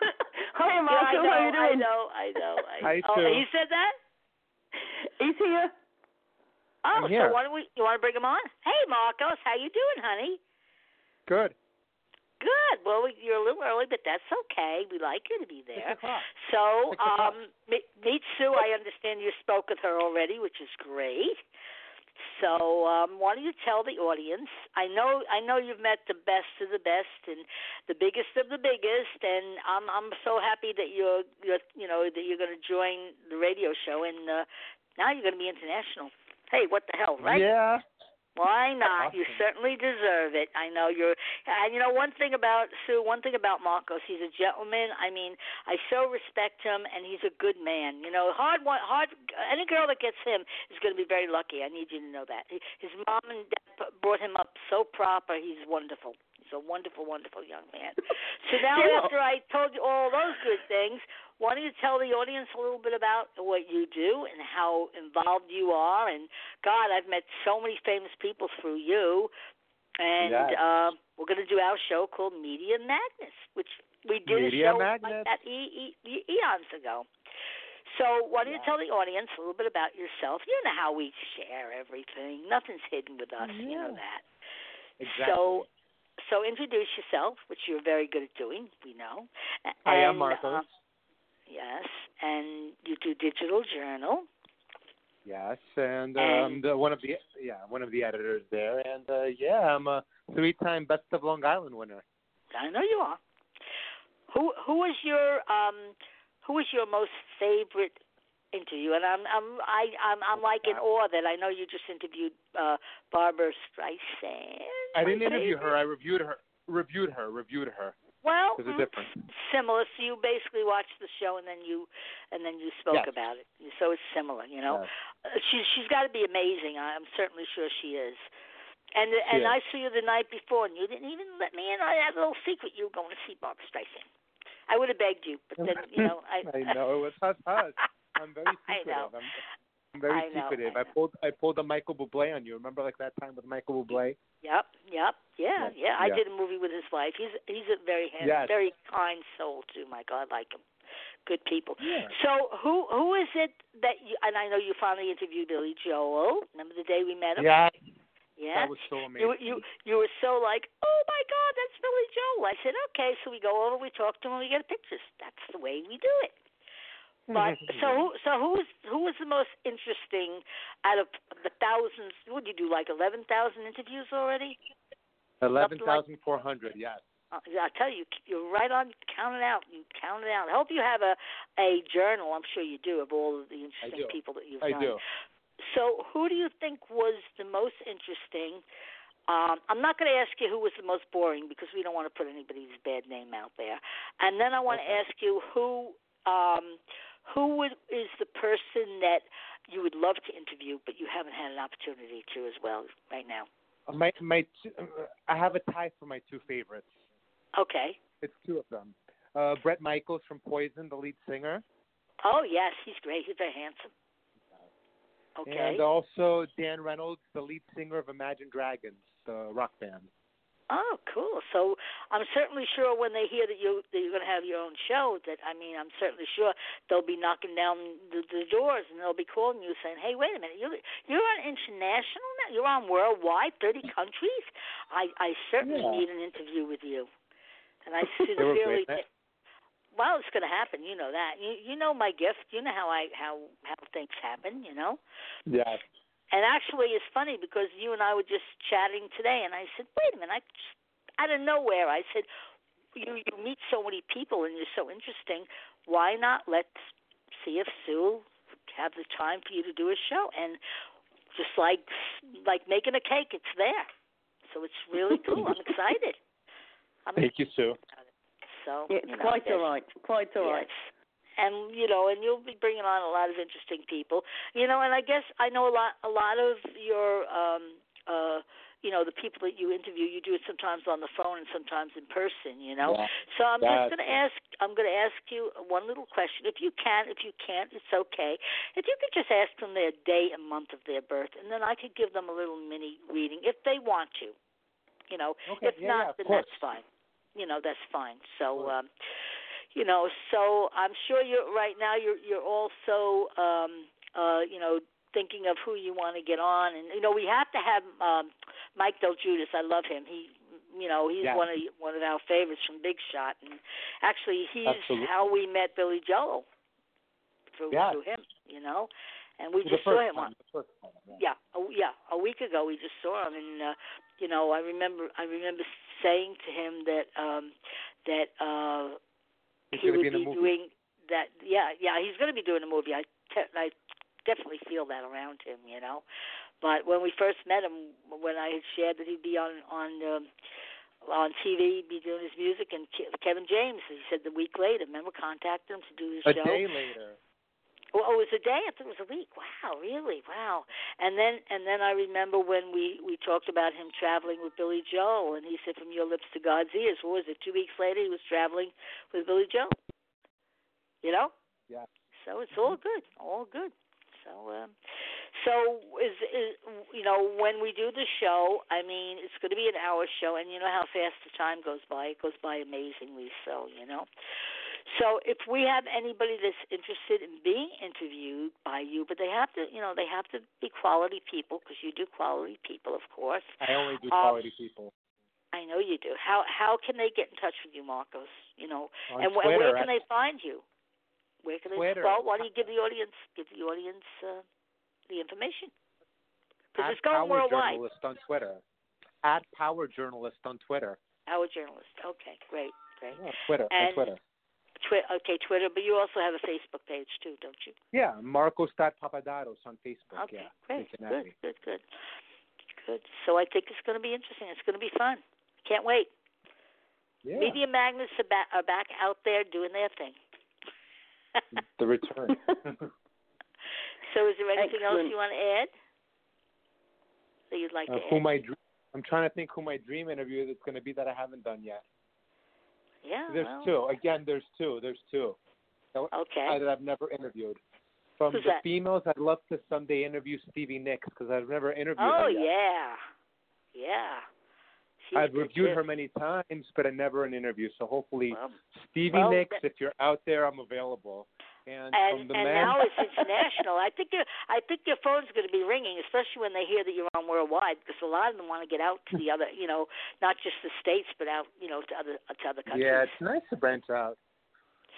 Hi, Yeah, Marco. I know, how you doing? I know, I know. I Hi, oh, Sue. he said that. He's here. Oh, I'm here. so why don't we? You want to bring him on? Hey, Marcos, how you doing, honey? Good. Good. Well, we- you're a little early, but that's okay. We like you to be there. Six o'clock. So, um, meet Sue. I understand you spoke with her already, which is great. So, um, why don't you tell the audience? I know, I know you've met the best of the best and the biggest of the biggest, and I'm, I'm so happy that you're, you're, you know, that you're going to join the radio show, and uh, now you're going to be international. Hey, what the hell, right? Yeah. Why not? You certainly deserve it. I know you're, and you know one thing about Sue. One thing about Marcos, he's a gentleman. I mean, I so respect him, and he's a good man. You know, hard one, hard. Any girl that gets him is going to be very lucky. I need you to know that. His mom and dad brought him up so proper. He's wonderful. He's a wonderful, wonderful young man. So now, Yeah. after I told you all those good things, why don't you tell the audience a little bit about what you do and how involved you are? And God, I've met so many famous people through you. And Yes. uh, we're going to do our show called Media Madness, which we did Media a show Madness. like that e- e- eons ago. So why don't you tell the audience a little bit about yourself? You know how we share everything. Nothing's hidden with us. You know that. Exactly. So, so introduce yourself, which you're very good at doing. We know. A- I am Marcos. uh, yes, and you do digital journal. Yes, and And- um, the, one of the yeah one of the editors there, and uh, yeah, I'm a three-time Best of Long Island winner. I know you are. Who who is your um who is your most favorite interview? And I'm I'm I I'm I'm like in awe that I know you just interviewed uh Barbra Streisand. I didn't interview her. I reviewed her. Reviewed her. Reviewed her. Well, mm, difference. similar. So you basically watched the show and then you and then you spoke Yes. about it. So it's similar, you know. Yes. Uh, she's she's got to be amazing. I'm certainly sure she is. And She and is. I saw you the night before, and you didn't even let me in. I had a little secret. You were going to see Barbra Streisand. I would have begged you, but then you know I. I know it was hush hush. I'm very I secretive. know. I'm, I'm very I know, secretive. I I, pulled I pulled a Michael Bublé on you. Remember like that time with Michael Bublé? Yep, yep, yeah, Yes, yeah. I yeah. did a movie with his wife. He's he's a very handsome, Yes. very kind soul too. My God, I like him. Good people. Yeah. So who who is it that you? And I know you finally interviewed Billy Joel. Remember the day we met him? Yeah. Yeah. That was so amazing. were- you you were so like, oh my God, that's Billy Joel. I said, okay. So we go over, we talk to him, we get pictures. That's the way we do it. But so who so who's who was the most interesting out of the thousands? What did you do? Like eleven thousand interviews already? Eleven thousand four hundred. Yes. Uh, yeah, I tell you, you're right on. Count it out. You count it out. I hope you have a a journal. I'm sure you do of all of the interesting people that you've I done. do. So, who do you think was the most interesting? Um, I'm not going to ask you who was the most boring because we don't want to put anybody's bad name out there. And then I want to Okay. ask you who um, who would, is the person that you would love to interview, but you haven't had an opportunity to as well right now. My my two, I have a tie for my two favorites. Okay. It's two of them. Uh, Bret Michaels from Poison, the lead singer, Oh yes, he's great. He's very handsome. Okay. and also Dan Reynolds, the lead singer of Imagine Dragons, the rock band. Oh, cool. So I'm certainly sure when they hear that you that you're going to have your own show, that I mean, I'm certainly sure they'll be knocking down the, the doors and they'll be calling you saying, "Hey, wait a minute, you're you're on international now. You're on worldwide, 30 countries. I I certainly Yeah. need an interview with you." And I sincerely, well, it's going to happen. You know that. You you know my gift. You know how I how how things happen. You know. Yes. And actually, it's funny because you and I were just chatting today, and I said, "Wait a minute!" I just, out of nowhere, I said, "You you meet so many people, and you're so interesting. Why not let's see if Sue have the time for you to do a show?" And just like like making a cake. It's there, so it's really cool. I'm excited. I'm Thank you, Sue. so It's you know, quite there's- all right. Quite all right. And you know, and you'll be bringing on a lot of interesting people. You know, and I guess I know a lot. A lot of your, um, uh, you know, the people that you interview, you do it sometimes on the phone and sometimes in person. You know, Yeah. so I'm That's just going to ask. I'm going to ask you one little question. If you can, if you can't, it's okay. If you could just ask them their day and month of their birth, and then I could give them a little mini reading if they want to. You know, Okay, if yeah, not, yeah, then course. that's fine. You know, that's fine. So, um, you know, so I'm sure you're right now. You're you're also, um, uh, you know, thinking of who you want to get on, and you know, we have to have um, Mike DelGuidice. I love him. He, you know, he's Yeah. one of one of our favorites from Big Shot, and actually, he's Absolutely. how we met Billy Joel through Yeah. through him. You know, and we The just saw him time, on time, yeah. yeah, a, yeah, a week ago we just saw him, and uh, you know, I remember, I remember saying to him that um, that uh, He's he would be be doing that. Yeah, yeah, he's going to be doing a movie. I, te- I definitely feel that around him, you know. But when we first met him, when I had shared that he'd be on on um, on TV, he'd be doing his music, and Ke- Kevin James, he said the week later, remember, contacted him to do his A show. day later. Well, oh, it was a day. I thought it was a week. Wow, really? Wow. And then and then I remember when we we talked about him traveling with Billy Joel, and he said, "From your lips to God's ears." What was it? Two weeks later, he was traveling with Billy Joel. You know. Yeah. So it's all good. All good. So um, so is is you know when we do the show? I mean, it's going to be an hour show, and you know how fast the time goes by. It goes by amazingly. So you know. So if we have anybody that's interested in being interviewed by you, but they have to, you know, they have to be quality people because you do quality people, of course. I only do Um, quality people. I know you do. How how can they get in touch with you, Marcos? You know, On and, wh- Twitter, where can they find you? Where can they? Twitter. Well, why don't you give the audience give the audience uh, the information? Because it's going Power worldwide. Journalist on Twitter. At Power Journalist on Twitter. Power journalist. Okay, great, great. Yeah, Twitter. And- on Twitter. Twi- okay, Twitter, but you also have a Facebook page too, don't you? Yeah, Marcos.papadatos on Facebook. Okay, yeah. great, Cincinnati. good, good, good, good. So I think it's going to be interesting. It's going to be fun. Can't wait. Yeah. Media magnets are back, are back out there doing their thing. The return. so is there anything else you want to add that you'd like uh, to who add? my dr- I'm trying to think who my dream interview is going to be that I haven't done yet. Yeah, There's well, two. Again, there's two. There's two. Okay. I, that I've never interviewed. From Who's the that? females, I'd love to someday interview Stevie Nicks because I've never interviewed oh her yet. yeah, yeah. She's I've reviewed her many times, but I never an interview. So hopefully, Well, Stevie well, Nicks, that- if you're out there, I'm available. And, and from the and now it's international. I think your I think your phone's going to be ringing, especially when they hear that you're on worldwide, because a lot of them want to get out to the other, you know, not just the states, but out, you know, to other to other countries. yeah, it's nice to branch out.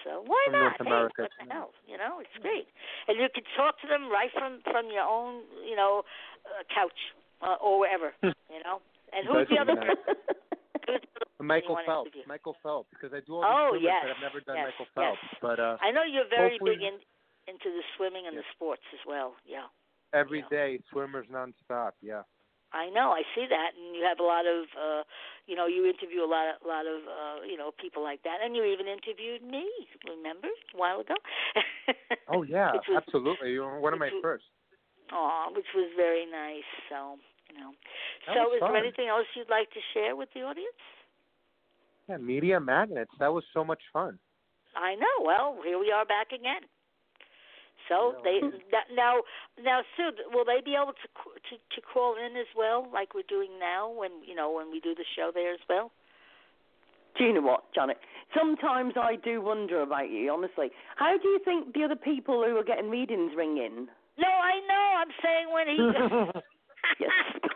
So why From not? North America, Hey, what the hell? You know, it's great, and you can talk to them right from from your own, you know, uh, couch uh, or wherever. you know, and who's the other? nice. The Michael Phelps. Michael Phelps, because I do all Oh, these swimmers, yes, but I've never done yes, Michael yes. Phelps. But uh, I know you're very big in, into the swimming and the sports as well. Yeah. every Yeah. day, swimmers nonstop. Yeah. I know, I see that, and you have a lot of, uh, you know, you interview a lot, of, lot of, uh, you know, people like that, and you even interviewed me. Remember a while ago? Oh yeah, was- absolutely. You were one of my was- first. Aw, which was very nice. So, you know. That so, was is there anything else you'd like to share with the audience? Yeah, media magnets. That was so much fun. I know. Well, here we are back again. So Yeah. they that, now now Sue, will they be able to to to call in as well, like we're doing now when you know when we do the show there as well? Do you know what, Janet? Sometimes I do wonder about you, honestly. How do you think the other people who are getting readings ring in? No, I know. I'm saying when he. Yes.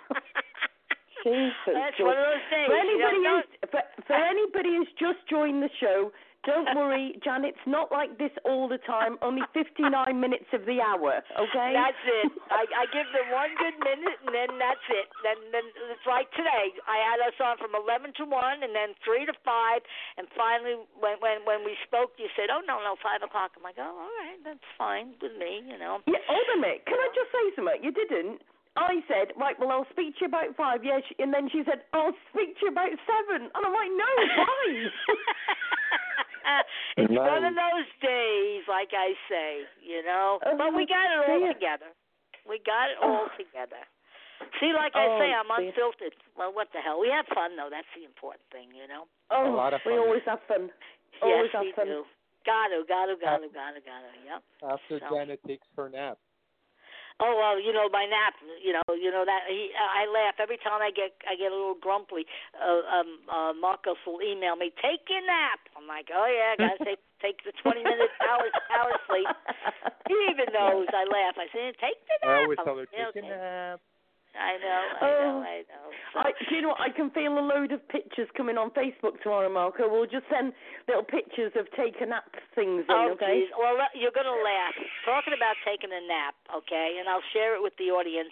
Jesus, That's George. one of those things. For anybody, who's, for, for anybody who's just joined the show, don't worry, Janet's not like this all the time. Only 59 minutes of the hour, okay? That's it. I, I give them one good minute, and then that's it. Then, then it's like today. I had us on from eleven to one, and then three to five, and finally, when when when we spoke, you said, "Oh no, no, five o'clock." I'm like, "Oh, all right, that's fine with me," you know. Yeah, hold a minute. Can I just say something? You didn't. I said, right, well, I'll speak to you about five. Yeah, she, and then she said, I'll speak to you about seven. And I'm like, no, why? it's Nice. one of those days, like I say, you know. Oh, but we got it all dear. together. We got it all Oh. together. See, like I oh, say, Oh, I'm dear. unfiltered. Well, what the hell? We have fun though. That's the important thing, you know. oh, A lot of we always have fun. Always yes, have we fun. do. Gotta, gotta, gotta, gotta, gotta. Yep. After So- Janet takes her nap. Oh well, you know my nap. You know, you know that he. I laugh every time I get I get a little grumpy. Uh, um, uh, Marcos will email me, take your nap. I'm like, oh yeah, I gotta take take the 20 minutes hour hour sleep. He even knows. I laugh. I say, take the nap. I always tell her, like, "Yeah, take a nap. I know, I Oh. know, I know. So, I, do you know what? I can feel a load of pictures coming on Facebook tomorrow, Marco. We'll just send little pictures of take a nap things in, Oh, okay? geez. Well, you're going to laugh. Talking about taking a nap, okay? And I'll share it with the audience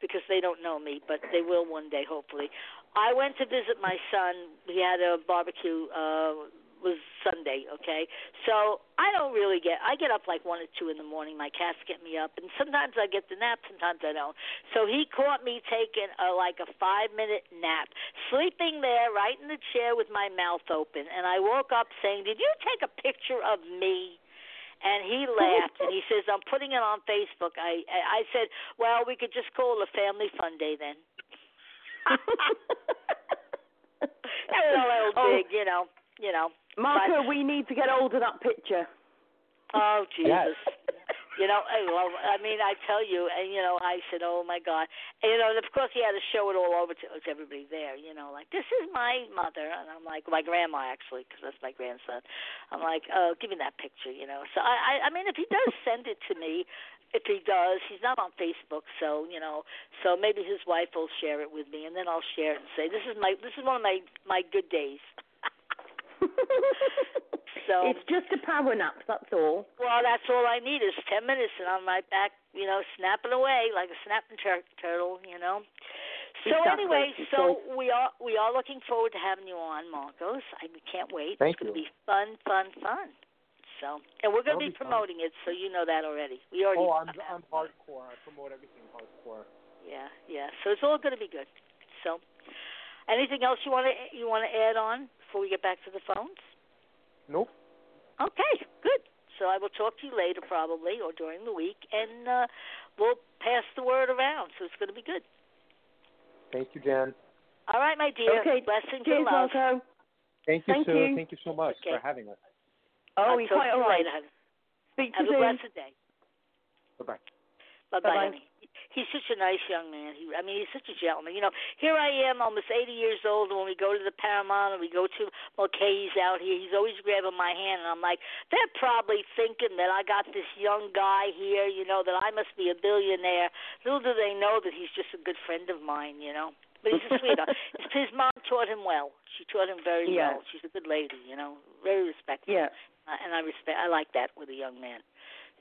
because they don't know me, but they will one day, hopefully. I went to visit my son. He had a barbecue. Uh, was Sunday, okay? So I don't really get. I get up like one or two in the morning. My cats get me up, and sometimes I get the nap, sometimes I don't. So he caught me taking a like a five minute nap, sleeping there right in the chair with my mouth open, and I woke up saying, "Did you take a picture of me?" And he laughed and he says, "I'm putting it on Facebook." I I I said, "Well, we could just call it a family fun day then." That was a little Oh. dig, you know, you know. Marco, we need to get hold of that picture. Oh Yes. Jesus. You know, I, well, I mean, I tell you, and you know, I said, "Oh my God!" And, you know, and of course, he had to show it all over to, to everybody there. You know, like this is my mother, and I'm like my grandma actually, because that's my grandson. I'm like, "Oh, give me that picture," you know. So I, I, I mean, if he does send it to me, if he does, he's not on Facebook, so you know, so maybe his wife will share it with me, and then I'll share it and say, "This is my, this is one of my my good days." So it's just a power nap, that's all. well, that's all I need is ten minutes, and I'm right back, you know, snapping away like a snapping tur- turtle, you know. So Exactly. anyway, so we are we are looking forward to having you on, Marcos. I can't wait. Thank it's going to be fun, fun, fun. So, and we're going to be, be fun. promoting it, so you know that already. We already. Oh, I'm I'm uh, hardcore. I promote everything hardcore. Yeah, yeah. So it's all going to be good. So, anything else you want to you want to add on before we get back to the phones? Nope. Okay, good. So I will talk to you later, probably, or during the week, and uh, we'll pass the word around. So it's going to be good. Thank you, Jan. All right, my dear. Okay, Blessings Cheers, and love. Marco. Thank you, Thank Sue. you. Thank you so much Okay. for having us. Oh, I'll you're quite to you later, honey. Speak to Have a blessed day. Bye bye. Bye Bye-bye. bye, honey. He's such a nice young man. He, I mean, he's such a gentleman. You know, here I am, almost 80 years old, and when we go to the Paramount and we go to Mulcahy's out here, he's always grabbing my hand, and I'm like, they're probably thinking that I got this young guy here, you know, that I must be a billionaire. Little do they know that he's just a good friend of mine, you know. But he's a sweetheart. His mom taught him well. She taught him very Yeah. well. She's a good lady, you know, very respectful. Yeah. Uh, and I respect. I like that with a young man.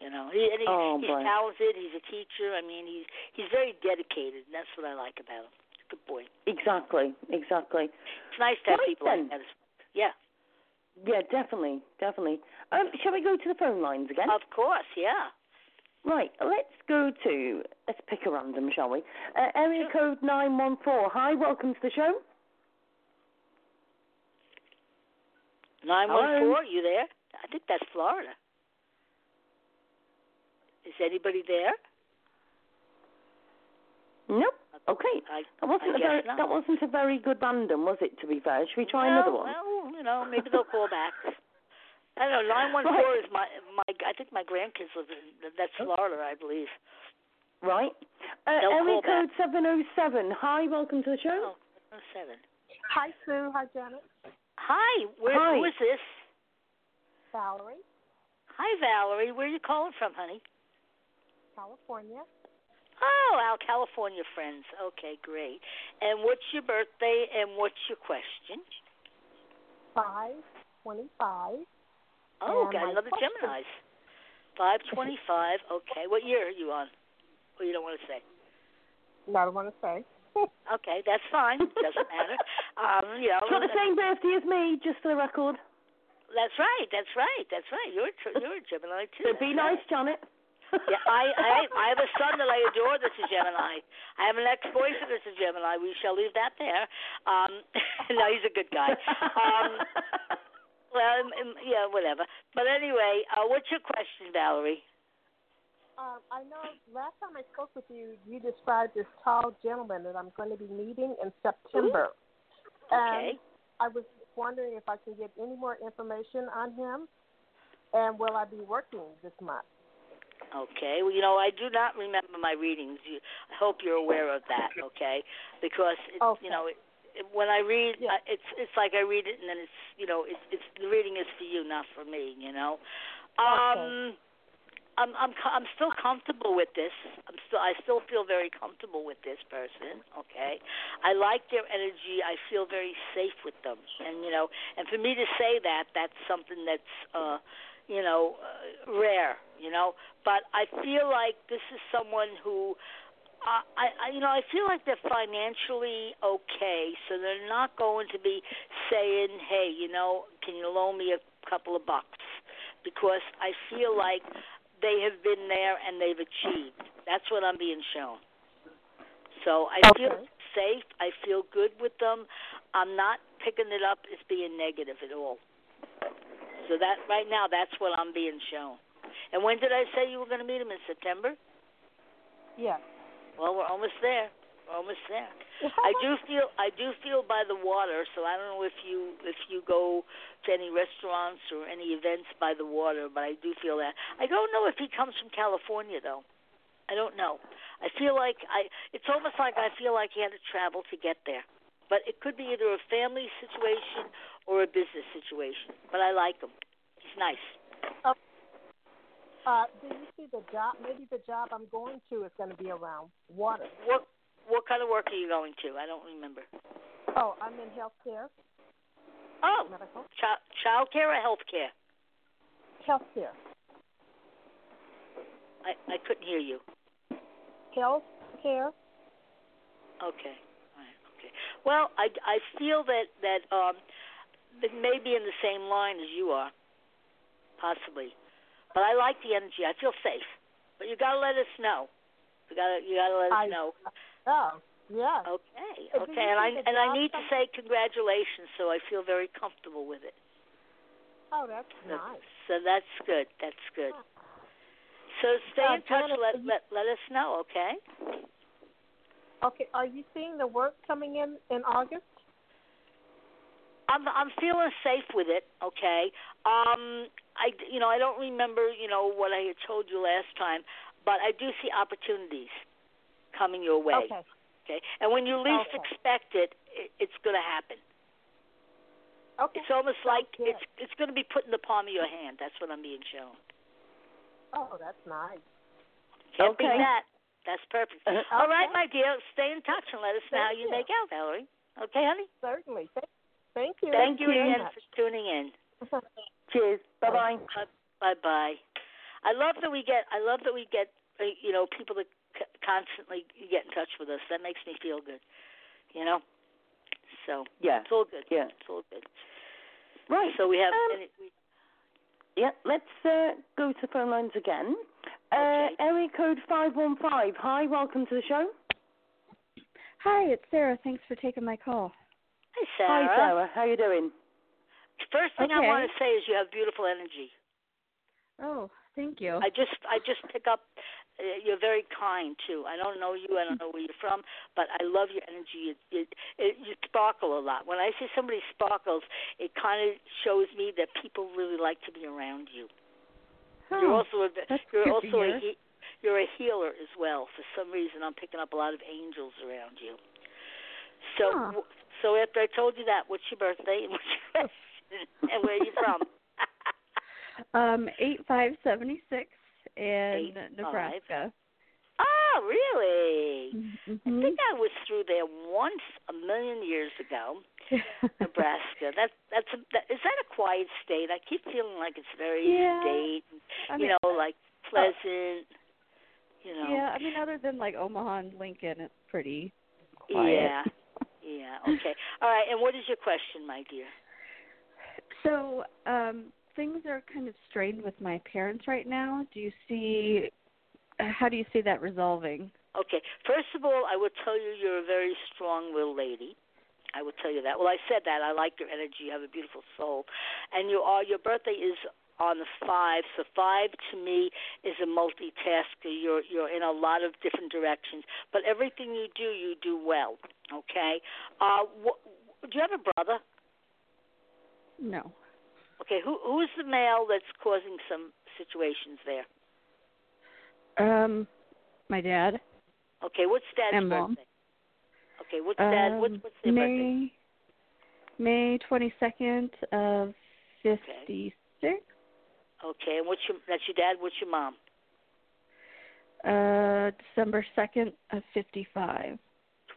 You know, he, and he, Oh, he's boy. talented. He's a teacher. I mean, he's he's very dedicated, and that's what I like about him. Good boy. Exactly, exactly. It's nice to have Right people then. like that. Yeah, Yeah, definitely, definitely. Um, shall we go to the phone lines again? of course. Yeah. Right, let's go to, let's pick a random, shall we? Uh, area code 914. Hi, welcome to the show. Nine one four, one You there? I think that's Florida. Is anybody there? Nope. Okay. I, That wasn't, I a very, not. that wasn't a very good random, was it, to be fair? Should we try well, another one? Well, you know, maybe they'll call back. I don't know. Nine one four is my my. I think my grandkids live in. That's Florida, I believe. Right. Uh, They'll area code 707. Hi, welcome to the show. Oh, oh seven. Hi, Sue. Hi, Janet. Hi. Where? Hi. Who is this? Valerie, Hi, Valerie. Where are you calling from, honey? California. Oh, our California friends. Okay, great. And what's your birthday and what's your question? Five twenty-five. Oh, got another question- Gemini's. Five twenty-five. Okay, what year are you on? Well, you don't want to say. No, I don't want to say. Okay, that's fine. Doesn't matter. Um, you know, She's got the same birthday as me, just for the record. That's right. That's right. That's right. You're a, you're a Gemini too. So be That's nice, Janet. Yeah, I, I I have a son that I adore that's a Gemini. I have an ex-boyfriend that's a Gemini. We shall leave that there. Um, no, he's a good guy. Um, well, um, um, yeah, whatever. But anyway, uh, what's your question, Valerie? Um, I know last time I spoke with you, you described this tall gentleman that I'm going to be meeting in September. Okay. And I was wondering if I can get any more information on him, and will I be working this month? Okay. Well, you know, I do not remember my readings. You, I hope you're aware of that. Okay, because it, Okay. you know, it, it, when I read, Yeah. uh, it's it's like I read it and then it's you know, it's it's the reading is for you, not for me. You know. Um. I'm I'm I'm still comfortable with this. I'm still I still feel very comfortable with this person. Okay, I like their energy. I feel very safe with them, and you know, and for me to say that, that's something that's uh, you know, uh, rare. You know, but I feel like this is someone who. I, I, I- you know, I feel like they're financially okay, so they're not going to be saying, "Hey, you know, can you loan me a couple of bucks?" Because I feel like they have been there and they've achieved. That's what I'm being shown. So I feel safe. I feel good with them. I'm not picking it up as being negative at all. So that right now, that's what I'm being shown. And when did I say you were going to meet him in September? Yeah. Well, we're almost there. We're almost there. I do feel I do feel by the water, so I don't know if you if you go to any restaurants or any events by the water, but I do feel that. I don't know if he comes from California though. I don't know. I feel like I it's almost like I feel like he had to travel to get there. But it could be either a family situation or a business situation. But I like him. He's nice. Uh, do you see the job? Maybe the job I'm going to is going to be around water. What what kind of work are you going to? I don't remember. Oh, I'm in healthcare, Oh, medical child child care or health care? healthcare, I I couldn't hear you. health care. Okay. Right. Okay. Well, I, I feel that that um that may be in the same line as you are, possibly. But I like the energy. I feel safe. But you gotta let us know. You gotta you gotta let us I- know. Oh, yeah. Okay. Okay. And I and I need to say congratulations. So I feel very comfortable with it. Oh, that's So, nice. so that's good. That's good. So stay Uh, in touch. Janet, Let you- let let us know. Okay. Okay, are you seeing the work coming in in August? I'm I'm feeling safe with it. Okay. Um, I you know I don't remember you know what I had told you last time, but I do see opportunities coming your way. Okay. Okay. And when you least Okay. expect it, it it's going to happen. Okay. It's almost Sounds like good. it's it's going to be put in the palm of your hand. That's what I'm being shown. Oh, that's nice. Can't beat Okay. that. That's perfect. All right, Okay. my dear. Stay in touch and let us know how you you. make out, Valerie. Okay, honey. Certainly. Thank, thank you. Thank you again much. for tuning in. Cheers. Bye bye. Bye bye. I love that we get. I love that we get. uh, You know, people that c- constantly get in touch with us. That makes me feel good. You know. So Yeah. it's all good. Yeah. It's all good. Right. So we have. Um, any, we, Yeah, let's uh, go to phone lines again. Uh, Okay. area code 515. Hi, welcome to the show. Hi, it's Sarah. Thanks for taking my call. Hi, Sarah. Hi, Sarah. How you doing? First thing I want to say is you have beautiful energy. Oh, thank you. I just I just pick up. Uh, you're very kind too. I don't know you. I don't know where you're from, but I love your energy. It, it, it, you sparkle a lot. When I see somebody sparkles, it kind of shows me that people really like to be around you. You're Oh, also a, you're also a he, you're a healer as well. For some reason, I'm picking up a lot of angels around you. So Huh. So after I told you that, what's your birthday and what's your question and where are you from? um, eight five seventy six in Eight five. Nebraska. oh, really? I Mhm. think I was through there once a million years ago, Nebraska. That that's a, that, is that a quiet state? I keep feeling like it's very Yeah. state, I you know, like pleasant. You know. yeah. I mean, other than like Omaha and Lincoln, it's pretty quiet. Yeah. Yeah. Okay. All right. And what is your question, my dear? So, um, things are kind of strained with my parents right now. Do you see how do you see that resolving? Okay. First of all, I would tell you you're a very strong-willed lady. I will tell you that. Well, I said that. I like your energy. You have a beautiful soul, and you are. Your birthday is on the five. So five to me is a multitasker. You're you're in a lot of different directions, but everything you do, you do well. Okay. Uh, wh- do you have a brother? No. Okay. Who who is the male that's causing some situations there? Um, my dad. Okay. What's dad's and birthday? mom. Okay. What's dad? Um, What's what's their birthday? May May twenty second of fifty six. Okay. Okay, and what's your that's your dad? What's your mom? Uh, December second of fifty five.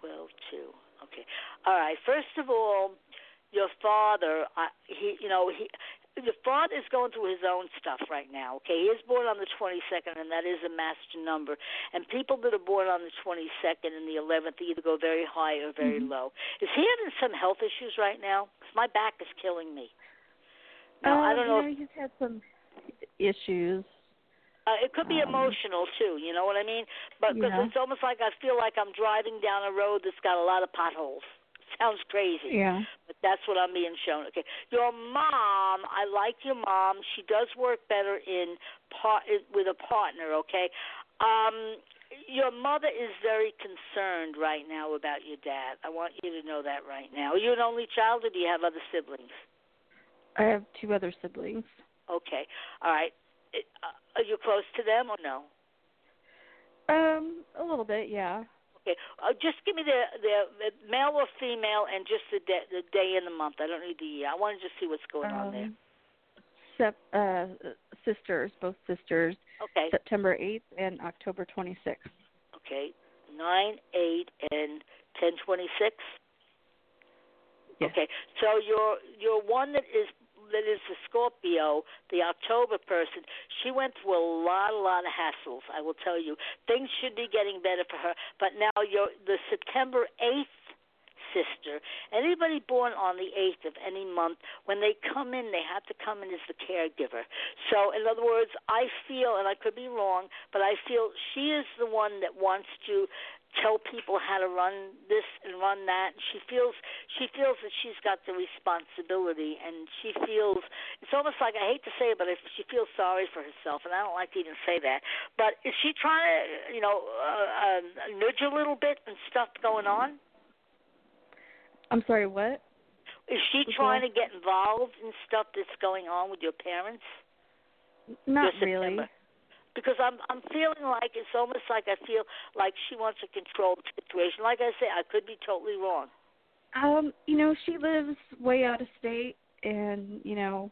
Twelve two. Okay. All right. First of all, your father, uh, he, you know, he, your father is going through his own stuff right now. Okay, he is born on the 22nd, and that is a master number. And people that are born on the 22nd and the 11th either go very high or very Mhm. low. Is he having some health issues right now? 'Cause my back is killing me. Now, uh, I don't know. You If, he's had some issues. uh, it could be um, emotional too. You know what I mean? But because Yeah. it's almost like I feel like I'm driving down a road that's got a lot of potholes. Sounds crazy. Yeah. but that's what I'm being shown. Okay, your mom, I like your mom. She does work better in part with a partner. Okay, um, your mother is very concerned right now about your dad. I want you to know that right now. Are you an only child, or do you have other siblings? I have two other siblings. Okay, all right. Uh, Are you close to them or no? Um, a little bit, yeah. Okay, uh, just give me the, the the male or female, and just the day, the day and the month. I don't need the year. I want to just see what's going on there. Um, Sep- uh, sisters, both sisters, Okay. September 8th and October 26th. Okay, nine, eight, and ten twenty-six. Yes. Okay, so your your one that is that is the Scorpio, the October person. She went through a lot, a lot of hassles. I will tell you, things should be getting better for her. But now your the September eighth sister. Anybody born on the 8th of any month, when they come in, they have to come in as the caregiver. So, in other words, I feel, and I could be wrong, but I feel she is the one that wants to tell people how to run this and run that. She feels she feels that she's got the responsibility, and she feels it's almost like I hate to say it, but if she feels sorry for herself, and I don't like to even say that. But is she trying to, you know, uh, uh, nudge a little bit and stuff going on? I'm sorry, what? Is she What's trying that? to get involved in stuff that's going on with your parents? Not really. September? Because I'm I'm feeling like it's almost like I feel like she wants to control the situation. Like I say, I could be totally wrong. Um, you know, she lives way out of state and, you know,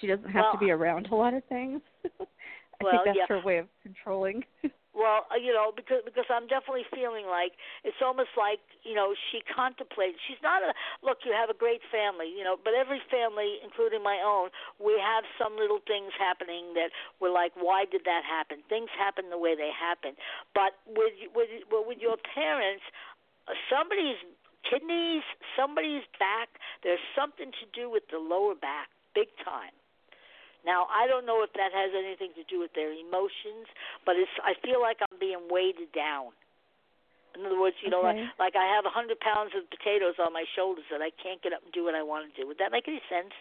she doesn't have to be around a lot of things. I well, think that's yeah. her way of controlling. Well, uh, you know, because because I'm definitely feeling like it's almost like you know she contemplates. She's not a look. You have a great family, you know, but every family, including my own, we have some little things happening that we're like, why did that happen? Things happen the way they happen. But with with well, with your parents, uh, somebody's kidneys, somebody's back. There's something to do with the lower back, big time. Now, I don't know if that has anything to do with their emotions, but it's I feel like I'm being weighted down. In other words, you know, like, Okay. like I have a hundred pounds of potatoes on my shoulders that I can't get up and do what I want to do. Would that make any sense?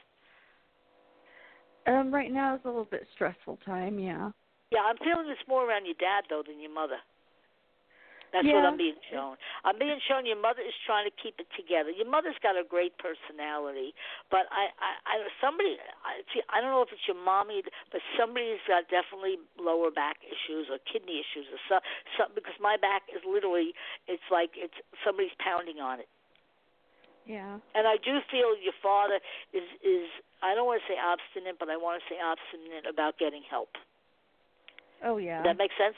um, right now is a little bit stressful time, yeah. Yeah, I'm feeling it's more around your dad though than your mother. That's what I'm being shown. I'm being shown your mother is trying to keep it together. Your mother's got a great personality, but I, I, I somebody, I see. I don't know if it's your mommy, but somebody's got definitely lower back issues or kidney issues or so, so because my back is literally, it's like it's somebody's pounding on it. Yeah. And I do feel your father is is I don't want to say obstinate, but I want to say obstinate about getting help. Oh yeah. Does that make sense?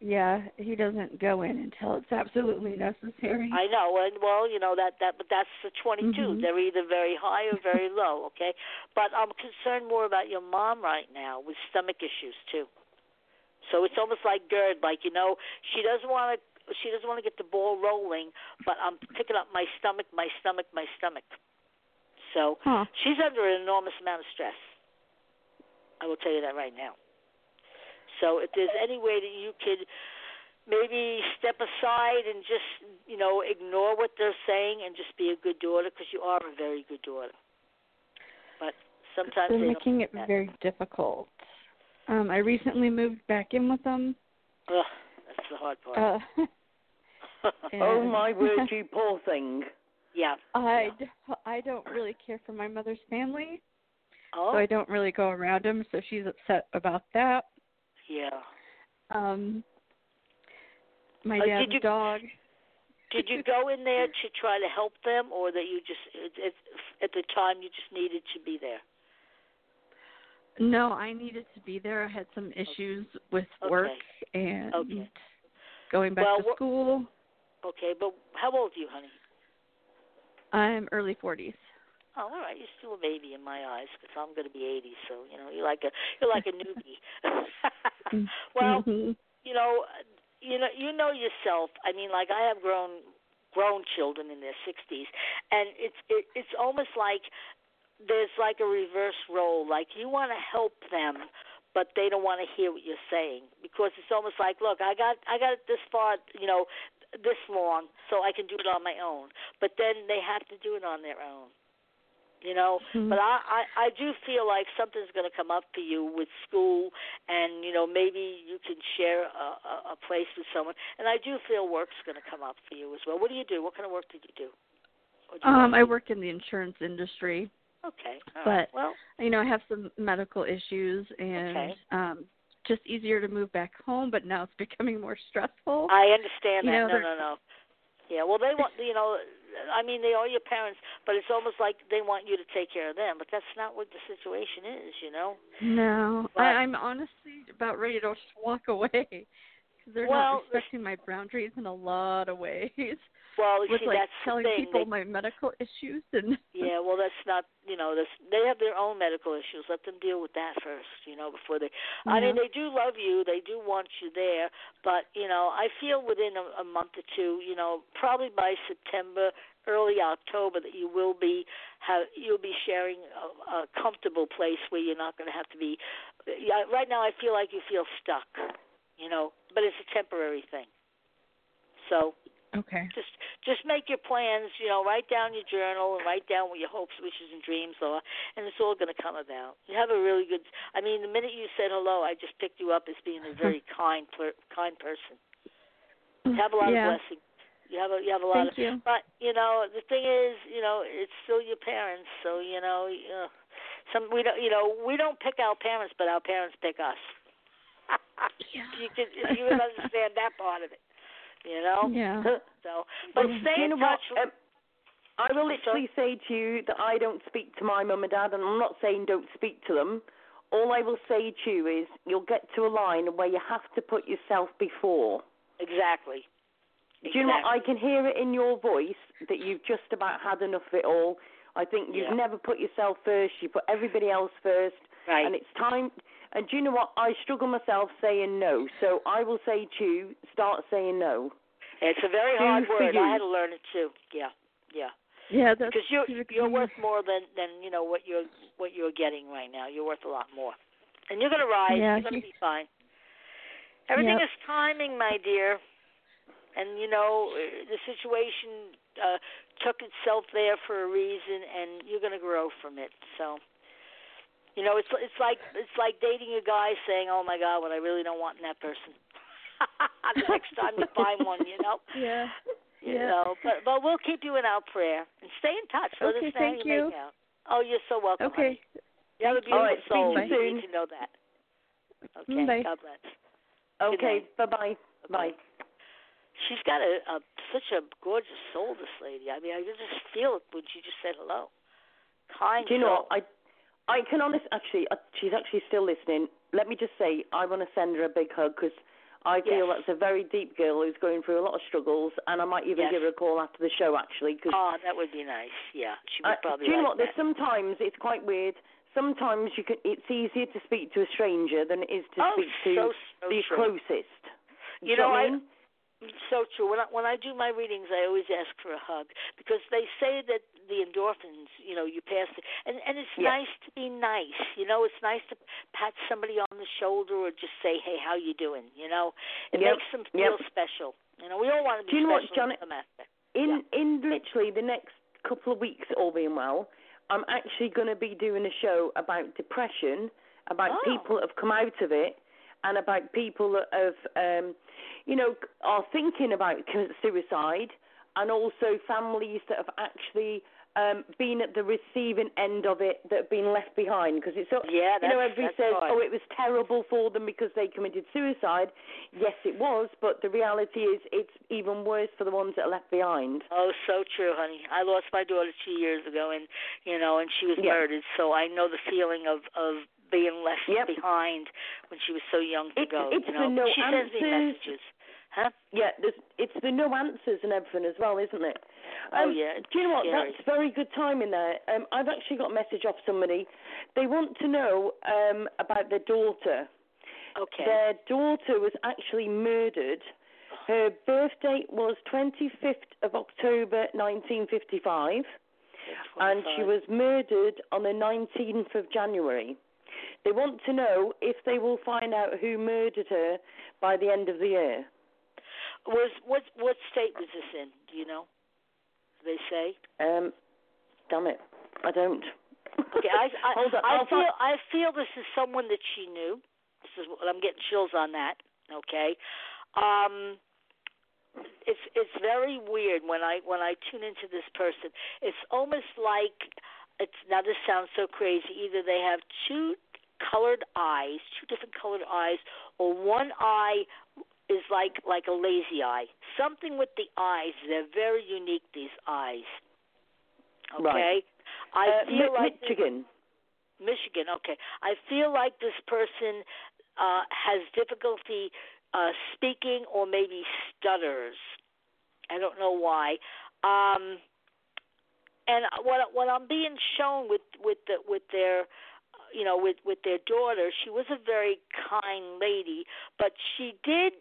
Yeah, he doesn't go in until it's absolutely necessary. I know, and well, you know that that, but that's the 22. Mhm. They're either very high or very low. Okay, but I'm concerned more about your mom right now with stomach issues too. So it's almost like GERD, like you know, she doesn't want to. She doesn't want to get the ball rolling, but I'm picking up my stomach, my stomach, my stomach. So Huh. she's under an enormous amount of stress. I will tell you that right now. So if there's any way that you could maybe step aside and just you know ignore what they're saying and just be a good daughter because you are a very good daughter. But sometimes They're they making it that. very difficult. Um, I recently moved back in with them. Ugh, that's the hard part. Uh, Oh my word, you poor thing. yeah. I, d- I don't really care for my mother's family, Oh. so I don't really go around them. So she's upset about that. Yeah. Um, my Uh, dad's did you- dog. Did you go in there to try to help them, or that you just it, it, at the time you just needed to be there? No, I needed to be there. I had some issues with work and Okay. going back Well, to school. Okay, but how old are you, honey? I'm early 40s. Oh, all right. You're still a baby in my eyes because I'm going to be 80. So you know, you're like a you're like a newbie. well, Mhm. you know, you know, you know yourself. I mean, like I have grown grown children in their 60s, and it's it, it's almost like there's like a reverse role. Like you want to help them, but they don't want to hear what you're saying because it's almost like, look, I got I got it this far, you know, this long, so I can do it on my own. But then they have to do it on their own. You know, Mhm. but I, I I do feel like something's going to come up for you with school, and you know maybe you can share a, a, a place with someone. And I do feel work's going to come up for you as well. What do you do? What kind of work did you do? Do you Um, work- I work in the insurance industry, Okay. all right. but well, you know I have some medical issues and Okay. um just easier to move back home. But now it's becoming more stressful. I understand you that. know, no, no, no. Yeah. Well, they want you know. I mean, they are your parents, but it's almost like they want you to take care of them. But that's not what the situation is, you know. No, But- I, I'm honestly about ready to just walk away because they're Well, not respecting my boundaries in a lot of ways. Well, With see, like that's telling the thing. people they, my medical issues and Yeah, well, that's not you know this. They have their own medical issues. Let them deal with that first, you know, before they. I mean, they do love you. They do want you there, but you know, I feel within a, a month or two, you know, probably by September, early October, that you will be have you'll be sharing a, a comfortable place where you're not going to have to be. Yeah, right now, I feel like you feel stuck, you know, but it's a temporary thing. So okay. just just make your plans you know write down your journal and write down what your hopes wishes and dreams are and it's all going to come about you have a really good i mean the minute you said hello i just picked you up as being a very kind per, kind person you have a lot yeah. of blessings you have a you have a lot Thank of you. but you know the thing is you know it's still your parents so you know uh, some we don't you know we don't pick our parents but our parents pick us Yeah. you can if you would understand that part of it you know Yeah. so but Well, stay in know what? Um, I will literally say to you that I don't speak to my mum and dad, and I'm not saying don't speak to them. All I will say to you is you'll get to a line where you have to put yourself before. Exactly. Do you know what? I can hear it in your voice that you've just about had enough of it all. I think you've Yeah. never put yourself first. You put everybody else first, Right. and it's time. And do you know what? I struggle myself saying no, so I will say to you, start saying no. It's a very Do hard for word. you. I had to learn it too. Yeah. Yeah. Yeah, that's Because you're you're worth more than than you know what you're what you're getting right now. You're worth a lot more, and you're gonna rise. Yeah, you're gonna be fine. Everything Yep. is timing, my dear. And you know uh, the situation uh took itself there for a reason, and you're gonna grow from it. So. You know, it's it's like it's like dating a guy saying, "Oh my God, what I really don't want in that person." the next time you find one, you know. Yeah. You Yeah. know, but but we'll keep you in our prayer and stay in touch. Let Okay, us know how thank you, you. make out. Oh, you're so welcome. Okay. honey. You have a Thank you. beautiful All right, speak soul. to you You soon. need to know that. Okay. Mm, bye. God bless. Okay, night. bye bye. Bye. She's got a, a such a gorgeous soul. This lady. I mean, I could just feel it when she just said hello. Kind Do you know soul. what? I I can honest actually uh, she's actually still listening. Let me just say I want to send her a big hug because I feel Yes. that's a very deep girl who's going through a lot of struggles, and I might even Yes. give her a call after the show actually because. Oh, that would be nice. Yeah, she would Uh, probably do you know like what? There's sometimes it's quite weird. Sometimes you can. It's easier to speak to a stranger than it is to oh, speak to so so the true. closest. You Do know, what I I mean? So true. When I, when I do my readings, I always ask for a hug because they say that the endorphins, you know, you pass it, and and it's Yeah. nice to be nice. You know, it's nice to pat somebody on the shoulder or just say, "Hey, how you doing?" You know, it Yep, makes them feel yep. special. You know, we all want to be Do you know what, special Janet? in some aspect. In in literally the next couple of weeks, all being well, I'm actually going to be doing a show about depression, about Oh. people that have come out of it, and about people that have, um, you know, are thinking about suicide, and also families that have actually um, been at the receiving end of it that have been left behind. Because it's so, Yeah, you know, everybody says, hard. oh, it was terrible for them because they committed suicide. Yes, it was, but the reality is it's even worse for the ones that are left behind. Oh, so true, honey. I lost my daughter two years ago, and you know, and she was Yeah. murdered. So I know the feeling of of being left Yep. behind when she was so young to go. it's you the no she sends me messages. Huh? Yeah, there's, it's the no answers and everything as well, isn't it? Oh Um, yeah. Do you know what? Scary. That's very good timing there. Um, I've actually got a message off somebody. They want to know um, about their daughter. Okay. Their daughter was actually murdered. Her birth date was 25th of October 1955, and she was murdered on the 19th of January. They want to know if they will find out who murdered her by the end of the year. Was what what state was this in? Do you know? They say. Um, damn it, I don't. Okay, I I, Hold on, I I'll feel find- I feel this is someone that she knew. This is I'm getting chills on that. Okay. Um it's it's very weird when I when I tune into this person. It's almost like it's now this sounds so crazy. Either they have two colored eyes, two different colored eyes, or one eye is like like a lazy eye. Something with the eyes. They're very unique. These eyes. Okay. Right. I Uh, feel Mi- like Michigan. Michigan. Okay. I feel like this person uh, has difficulty uh, speaking or maybe stutters. I don't know why. Um, and what what I'm being shown with with the with their you know with with their daughter, she was a very kind lady, but she did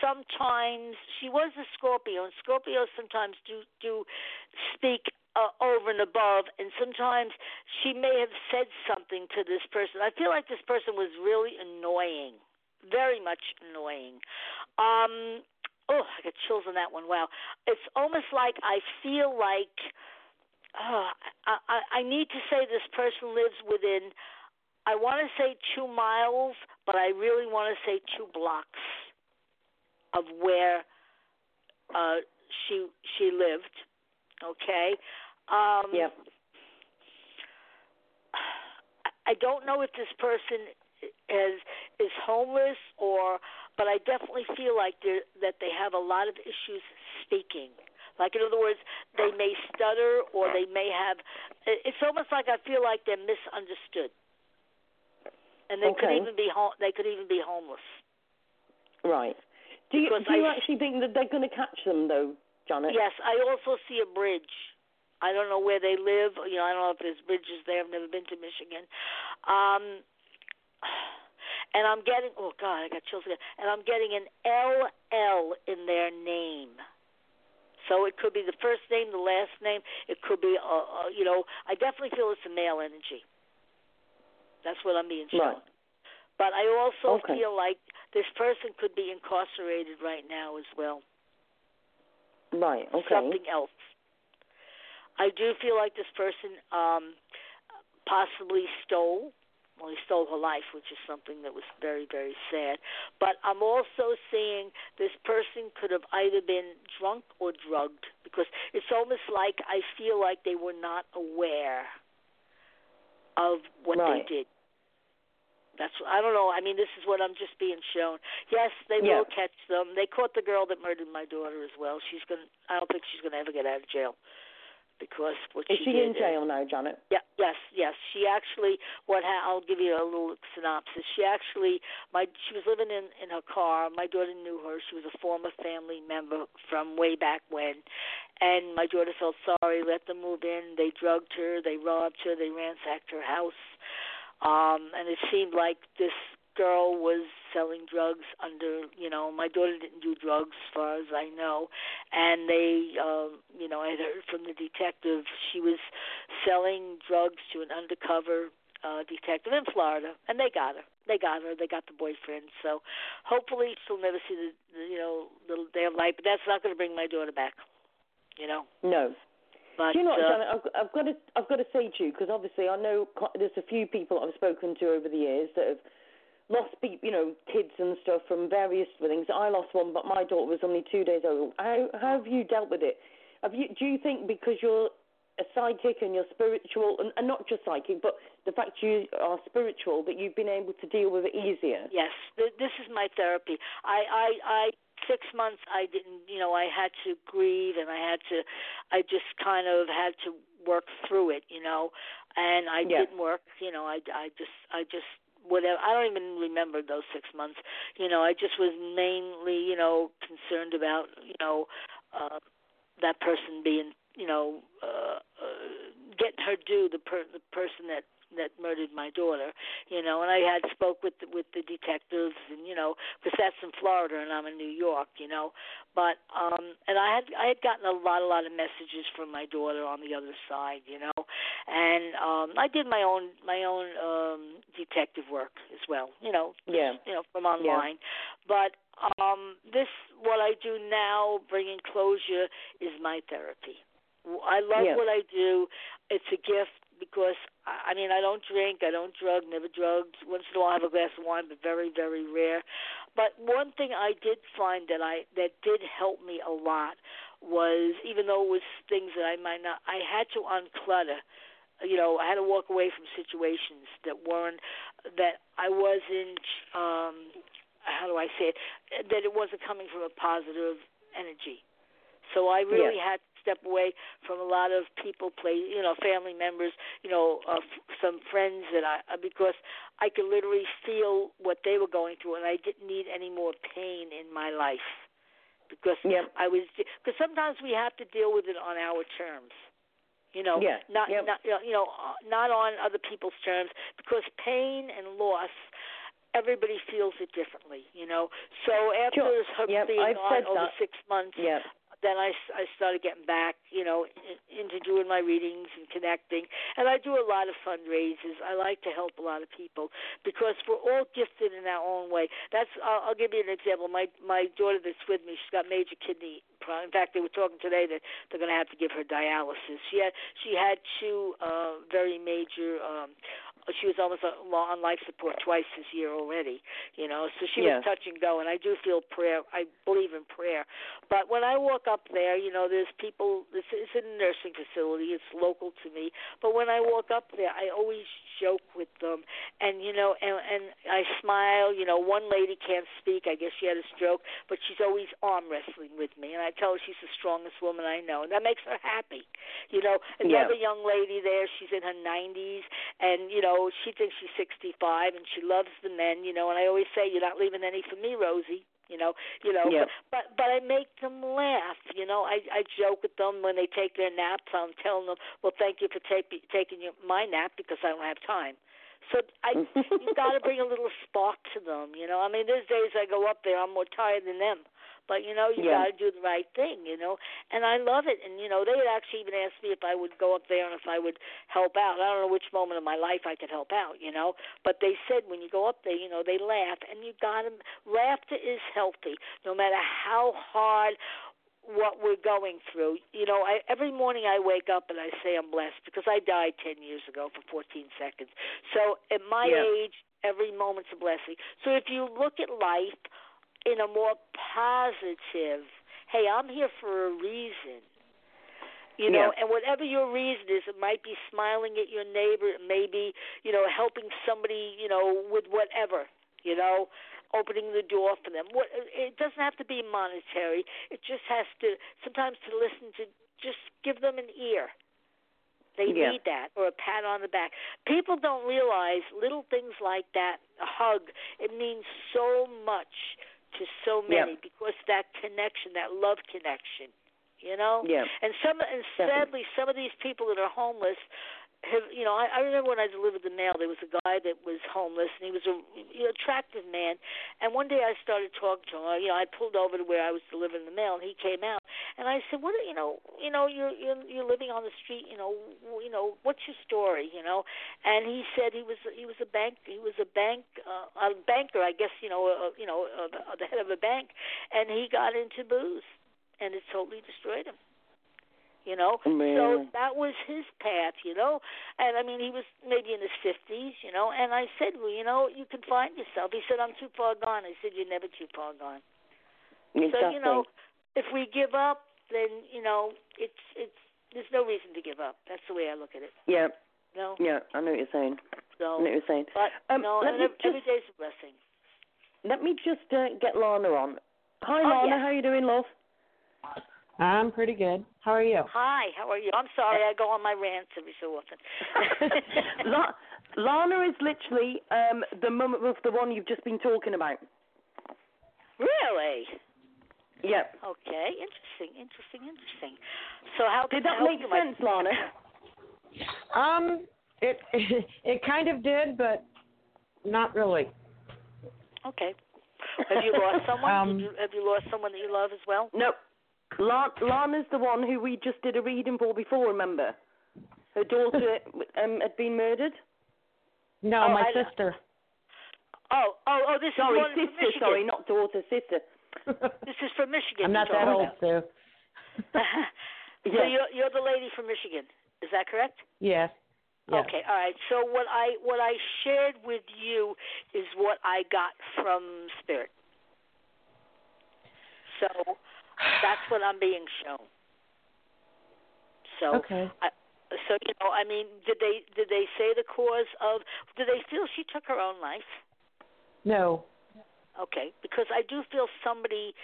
sometimes she was a Scorpio, and Scorpios sometimes do do speak uh, over and above, and sometimes she may have said something to this person. I feel like this person was really annoying, very much annoying. Um, oh, I got chills on that one. Wow, it's almost like I feel like. Oh, I, I I need to say this person lives within. I want to say two miles, but I really want to say two blocks of where uh, she she lived. Okay. Um, Yep. I don't know if this person is is homeless or, but I definitely feel like that they have a lot of issues speaking. Like in other words, they may stutter or they may have. It's almost like I feel like they're misunderstood, and they could even be. They could even be homeless. Right. Do you, Because do you I- actually think that they're going to catch them, though, Janet? Yes, I also see a bridge. I don't know where they live. You know, I don't know if there's bridges there. I've never been to Michigan. Um, and I'm getting oh god, I got chills again. And I'm getting an LL in their name. So it could be the first name, the last name. It could be, uh, uh, you know, I definitely feel it's a male energy. That's what I'm being shown. Right. But I also Okay. feel like this person could be incarcerated right now as well Right. Okay. something else. I do feel like this person um possibly stole. Well, he stole her life, which is something that was very, very sad. But I'm also seeing this person could have either been drunk or drugged because it's almost like I feel like they were not aware of what Right. they did. That's I don't know. I mean, this is what I'm just being shown. Yes, they Yeah. will catch them. They caught the girl that murdered my daughter as well. She's gonna. I don't think she's gonna ever get out of jail because what Is she, she in jail now, Janet? Yeah. Yes. Yes. She actually. What? Ha- I'll give you a little synopsis. She actually. My. She was living in in her car. My daughter knew her. She was a former family member from way back when, and my daughter felt sorry. Let them move in. They drugged her. They robbed her. They ransacked her house. Um, and it seemed like this girl was selling drugs under you know my daughter didn't do drugs as far as I know and they um you know I heard from the detective she was selling drugs to an undercover uh detective in Florida and they got her they got her they got the boyfriend so hopefully she'll never see the, the you know little day of light but that's not going to bring my daughter back you know No. but Do you know what, uh, Janet? I've, I've got to, I've got to say to you because obviously I know quite, there's a few people I've spoken to over the years that have lost, pe- you know, kids and stuff from various things. I lost one, but my daughter was only two days old. How, how have you dealt with it? Have you? Do you think because you're a psychic and you're spiritual, and, and not just psychic, but the fact you are spiritual, that you've been able to deal with it easier? Yes, th- this is my therapy. I, I, I, six months I didn't, you know, I had to grieve and I had to, I just kind of had to work through it, you know, and I Yeah. didn't work, you know, I, I just, I just, whatever, I don't even remember those six months, you know, I just was mainly, you know, concerned about, you know, uh, that person being, you know, uh, uh, getting her due, the per, the person that that murdered my daughter, you know, and I had spoke with the, with the detectives, and you know, because that's in Florida and I'm in New York, you know, but um, and I had I had gotten a lot a lot of messages from my daughter on the other side, you know, and um, I did my own my own um, detective work as well, you know, Yeah. you know, from online, but um, this what I do now, bringing closure, is my therapy. I love Yeah. what I do. It's a gift because I mean I don't drink, I don't drug, never drugged. Once in a while I have a glass of wine, but very very rare. But one thing I did find that I that did help me a lot was even though it was things that I might not, I had to unclutter. You know, I had to walk away from situations that weren't that I wasn't. um How do I say it? That it wasn't coming from a positive energy. So I really Yeah. had step away from a lot of people, play, you know, family members, you know, uh, f- some friends that I uh, because I could literally feel what they were going through, and I didn't need any more pain in my life because Yep. I was because sometimes we have to deal with it on our terms. You know, Yeah, not yep. not you know, uh, not on other people's terms because pain and loss everybody feels it differently, you know. So after Sure. her Yep, being I've said over that. six months, Yeah. Then I, I started getting back, you know, into doing my readings and connecting. And I do a lot of fundraisers. I like to help a lot of people because we're all gifted in our own way. That's I'll, I'll give you an example. My my daughter that's with me, she's got major kidney. problem. In fact, they were talking today that they're going to have to give her dialysis. She had she had two uh, very major. Um, she was almost on life support twice this year already, you know. So she Yeah. was touch and go, and I do feel prayer. I believe in prayer, but when I walk up there, you know, there's people. It's, it's a nursing facility. It's local to me. But when I walk up there, I always joke with them, and you know, and and I smile. You know, one lady can't speak. I guess she had a stroke, but she's always arm wrestling with me, and I tell her she's the strongest woman I know, and that makes her happy. You know, Yeah. another young lady there. She's in her 90s, and you know, she thinks she's 65, and she loves the men. You know, and I always say, you're not leaving any for me, Rosie. You know, you know, Yeah. but but I make them laugh. You know, I I joke with them when they take their naps. I'm telling them, well, thank you for take, taking your, my nap because I don't have time. So I you got to bring a little spark to them. You know, I mean, there's days I go up there, I'm more tired than them. But you know, you Yeah. got to do the right thing. You know, and I love it. And you know, they had actually even asked me if I would go up there and if I would help out. I don't know which moment of my life I could help out. You know, but they said when you go up there, you know, they laugh, and you got to. Laughter is healthy, no matter how hard what we're going through. You know, I every morning I wake up and I say I'm blessed because I died 10 years ago for 14 seconds. So at my Yeah. age, every moment's a blessing. So if you look at life in a more positive, hey, I'm here for a reason. You know, Yeah. and whatever your reason is, it might be smiling at your neighbor, it may be, you know, helping somebody, you know, with whatever, you know, opening the door for them. What it doesn't have to be monetary. It just has to sometimes to listen to just give them an ear. They Yeah. need that or a pat on the back. People don't realize little things like that, a hug, it means so much to so many because that connection, that love connection, you know? Yeah. And some and sadly some of these people that are homeless have, you know, I, I remember when I delivered the mail, there was a guy that was homeless, and he was a you know, attractive man. And one day I started talking to him. You know, I pulled over to where I was delivering the mail, and he came out, and I said, "What, you know, you know, you're you're, you're living on the street. You know, you know, what's your story? You know?" And he said he was he was a bank he was a bank uh, a banker, I guess. You know, uh, you know, uh, the head of a bank, and he got into booze, and it totally destroyed him you know. Man. So that was his path, you know. And I mean, he was maybe in his fifties, you know. And I said, well, you know, you can find yourself. He said, I'm too far gone. I said, you're never too far gone. Exactly. So you know, if we give up, then you know, it's it's there's no reason to give up. That's the way I look at it. Yeah. No. Yeah, I know what you're saying. So. I know what you're saying. But Um, no, let and me every, just- every day's a blessing. Let me just uh, get Lana on. Hi, Oh, Lana. yeah. How you doing, love? I'm pretty good. How are you? Hi, how are you? I'm sorry, I go on my rants every so often. La- Lana is literally um, the mum of the one you've just been talking about. really? Yep. Okay, interesting, interesting, interesting. So how Did that make you, my- sense, Lana? Um, it it kind of did, but not really. Okay. Have you lost someone? Um, you, have you lost someone that you love as well? No. La- Lana's the one who we just did a reading for before, remember? Her daughter um, had been murdered. No, Oh, my I- sister. Oh, oh, oh! This Sorry, is one from sister, Michigan. sorry, not daughter, sister. This is from Michigan. I'm not you're that old, Sue. so Yes. you're you're the lady from Michigan. Is that correct? Yes. yes. Okay, all right. So what I what I shared with you is what I got from Spirit. So that's what I'm being shown. So Okay. I, so you know, I mean, did they did they say the cause of? Did they feel she took her own life? No. Okay, because I do feel somebody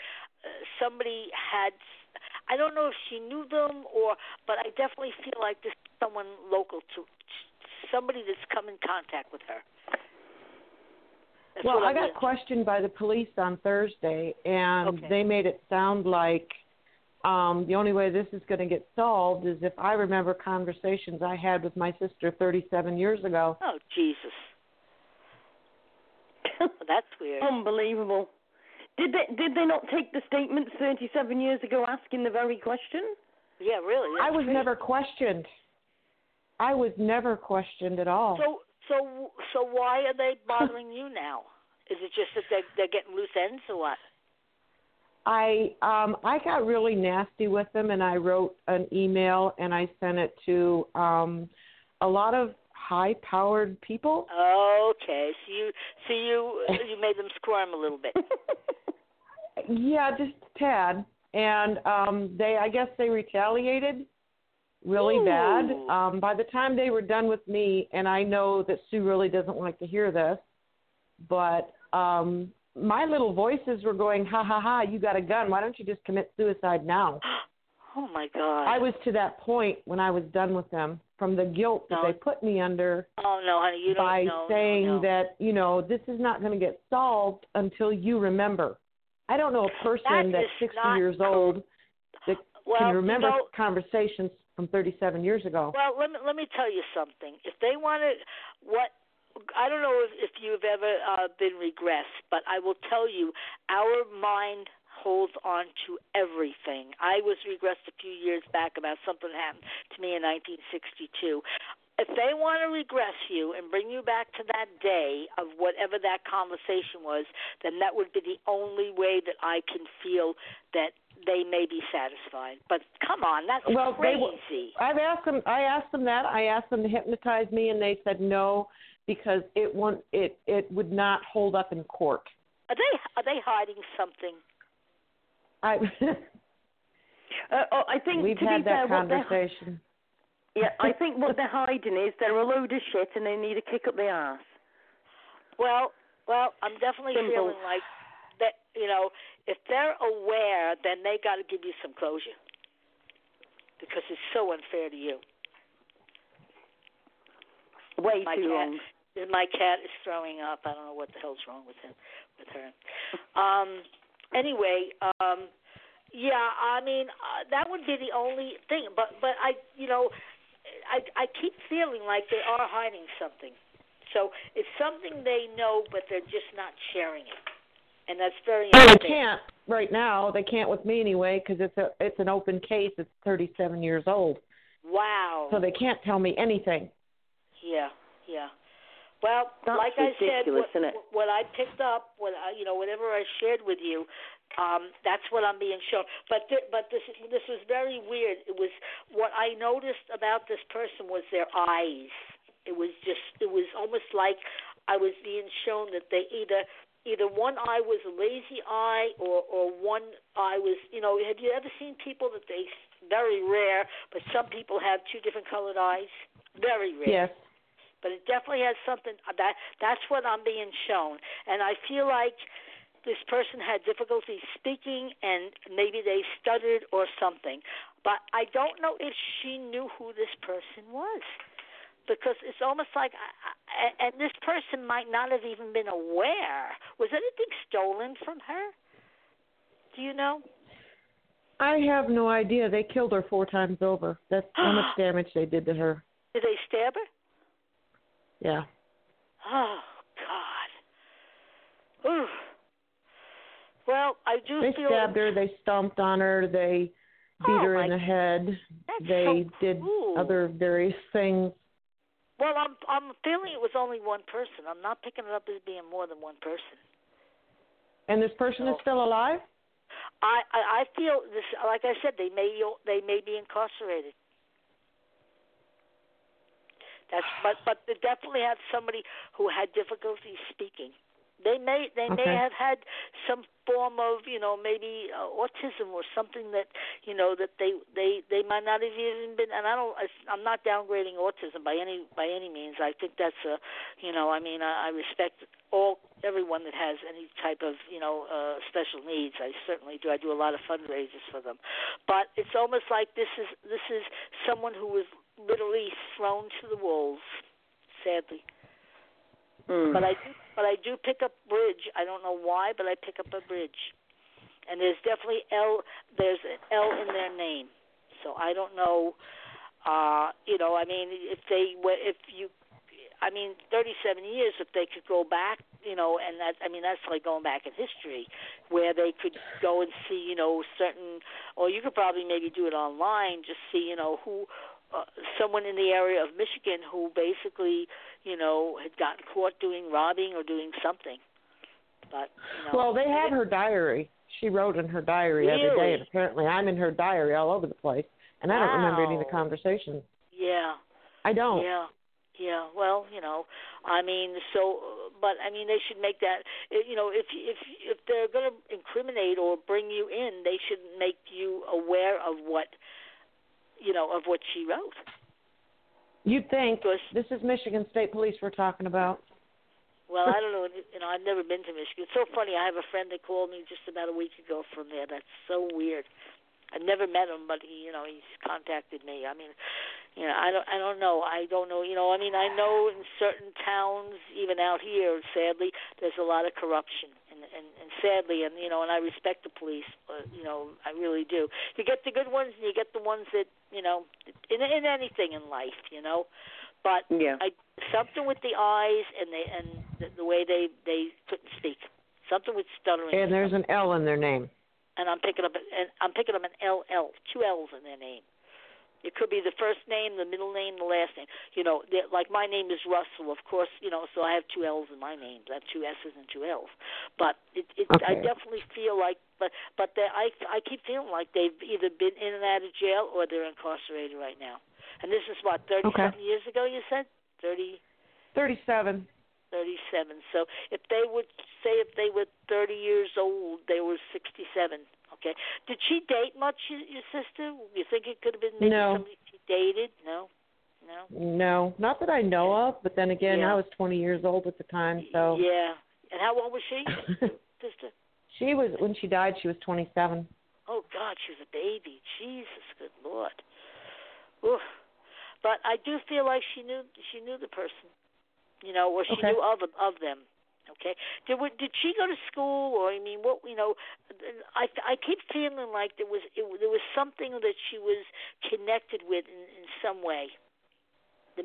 uh, somebody had. I don't know if she knew them or, but I definitely feel like this someone local to somebody that's come in contact with her. That's well, I I'm got questioned by the police on Thursday, and Okay. they made it sound like um, the only way this is going to get solved is if I remember conversations I had with my sister 37 years ago. Oh Jesus, that's weird. Unbelievable. Did they did they not take the statements 37 years ago asking the very question? yeah, really. I was crazy. never questioned. I was never questioned at all. So so so why are they bothering you now? Is it just that they're they're getting loose ends or what? I um I got really nasty with them and I wrote an email and I sent it to um a lot of high powered people. Okay, so you so you you made them squirm a little bit. Yeah, just a tad. And um they I guess they retaliated really bad. Um by the time they were done with me and I know that Sue really doesn't like to hear this, but um my little voices were going, Ha ha ha, you got a gun, why don't you just commit suicide now? Oh my God. I was to that point when I was done with them from the guilt that they put me under Oh no, honey, you don't by know. saying no, no. that, you know, this is not going to get solved until you remember. I don't know a person That that's 60 years old that well, can remember You know, conversations from 37 years ago. well, let me let me tell you something. If they want to, what I don't know if, if you've ever uh, been regressed, but I will tell you, our mind holds on to everything. I was regressed a few years back about something happened to me in 1962. If they want to regress you and bring you back to that day of whatever that conversation was, then that would be the only way that I can feel that they may be satisfied. But come on, that's Well, they crazy. w- I've asked them. I asked them that. I asked them to hypnotize me, and they said no because it won't. It it would not hold up in court. Are they are they hiding something? I Uh, oh, I think we've to had be fair, that what they're, conversation. Yeah, I think what they're hiding is they're a load of shit and they need a kick up the ass. Well, well, I'm definitely Simple. feeling like that. You know, if they're aware, then they got to give you some closure because it's so unfair to you. Way My too cat, long. my cat is throwing up. I don't know what the hell's wrong with him, with her. Um. Anyway, um. Yeah, I mean uh, that would be the only thing. But but I, you know, I I keep feeling like they are hiding something. So it's something they know, but they're just not sharing it, and that's very. Well, they can't right now. They can't with me anyway because it's a it's an open case. It's 37 years old, Wow. so they can't tell me anything. Yeah, yeah. Well, That's like I said, ridiculous, what, isn't it? what I picked up, what I, you know, whatever I shared with you, um, that's what I'm being shown. But th- but this this was very weird. It was what I noticed about this person was their eyes. It was just it was almost like I was being shown that they either either one eye was a lazy eye or or one eye was you know have you ever seen people that they very rare but some people have two different colored eyes very rare Yes. but it definitely has something that that's what I'm being shown, and I feel like this person had difficulty speaking and maybe they stuttered or something. But I don't know if she knew who this person was because it's almost like and this person might not have even been aware. Was anything stolen from her? Do you know? I have no idea. They killed her four times over. That's how much damage they did to her. Did they stab her? Yeah. Oh God. Ooh. Well, I do They feel stabbed her. They stomped on her. They beat Oh, her in the head. They so did other various things. Well, I'm I'm feeling it was only one person. I'm not picking it up as being more than one person. And this person is still alive? I I, I feel this. Like I said, they may they may be incarcerated. That's but but they definitely had somebody who had difficulty speaking. They may they may have had some form of you know maybe uh, autism or something that you know that they they they might not have even been. And I don't I- I'm not downgrading autism by any by any means. I think that's a you know I mean I, I respect all everyone that has any type of you know uh, special needs. I certainly do. I do a lot of fundraisers for them, but it's almost like this is this is someone who was literally thrown to the wolves. Sadly. Mm. But I do, but I do pick up bridge. I don't know why, but I pick up a bridge, and there's definitely L. There's an L in their name, so I don't know. Uh, you know, I mean, if they, if you, I mean, 37 years. If they could go back, you know, and that, I mean, that's like going back in history, where they could go and see, you know, certain, or you could probably maybe do it online, just see, you know, who. Uh, someone in the area of Michigan who basically, you know, had gotten caught doing robbing or doing something. But you know, Well, they have her diary. She wrote in her diary every day, Really? and apparently I'm in her diary all over the place. And I don't remember any of the Wow. conversations. Yeah, I don't. yeah, yeah. Well, you know, I mean, so, but I mean, they should make that. You know, if if if they're going to incriminate or bring you in, they should make you aware of what, you know, of what she wrote. You'd think Because this is Michigan State Police we're talking about. Well, I don't know. You know, I've never been to Michigan. It's so funny. I have a friend that called me just about a week ago from there. That's so weird. I've never met him, but he, you know, he's contacted me. I mean, you know, I don't, I don't know. I don't know. You know, I mean, I know in certain towns, even out here, sadly, there's a lot of corruption, and and, and sadly, and you know, and I respect the police. But, you know, I really do. You get the good ones, and you get the ones that, you know, in in anything in life, you know. But Yeah. I something with the eyes and they and the, the way they they couldn't speak. Something with stuttering. And there's an L in their name. and I'm picking up and I'm picking up an L L, two L's in their name. It could be the first name, the middle name, the last name. You know, like my name is Russell, of course. You know, so I have two L's in my name. I have two S's and two L's. But it, it I definitely feel like, but but they, I I keep feeling like they've either been in and out of jail or they're incarcerated right now. And this is what thirty Okay. something years ago. You said thirty. 37. 37. So if they would say if they were 30 years old, they were 67. Okay. Did she date much, your, your sister? You think it could have been maybe No. somebody she dated? No. No. No, not that I know of, but then again, Yeah. I was 20 years old at the time, so. Yeah. And how old was she, sister? she was, when she died, she was 27. Oh God, she was a baby. Jesus, good Lord. Oof. But I do feel like she knew she knew the person, you know, or she Okay. knew of of them. Okay. Did did she go to school, or I mean, what you know? I I keep feeling like there was it, there was something that she was connected with in, in some way.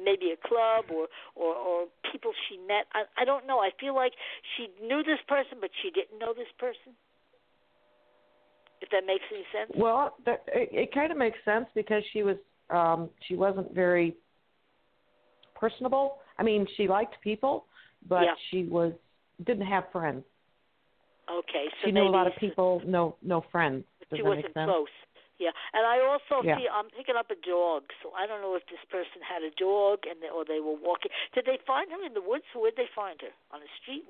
maybe a club or or or people she met. I I don't know. I feel like she knew this person, but she didn't know this person. If that makes any sense. Well, that, it, it kind of makes sense because she was um she wasn't very personable. I mean, she liked people, but Yeah. she was didn't have friends. Okay, so she knew a lot of people, no no friends. Does she wasn't close. Yeah, and I also Yeah. feel I'm picking up a dog, so I don't know if this person had a dog and they, or they were walking. Did they find her in the woods? Where'd they find her? On the street?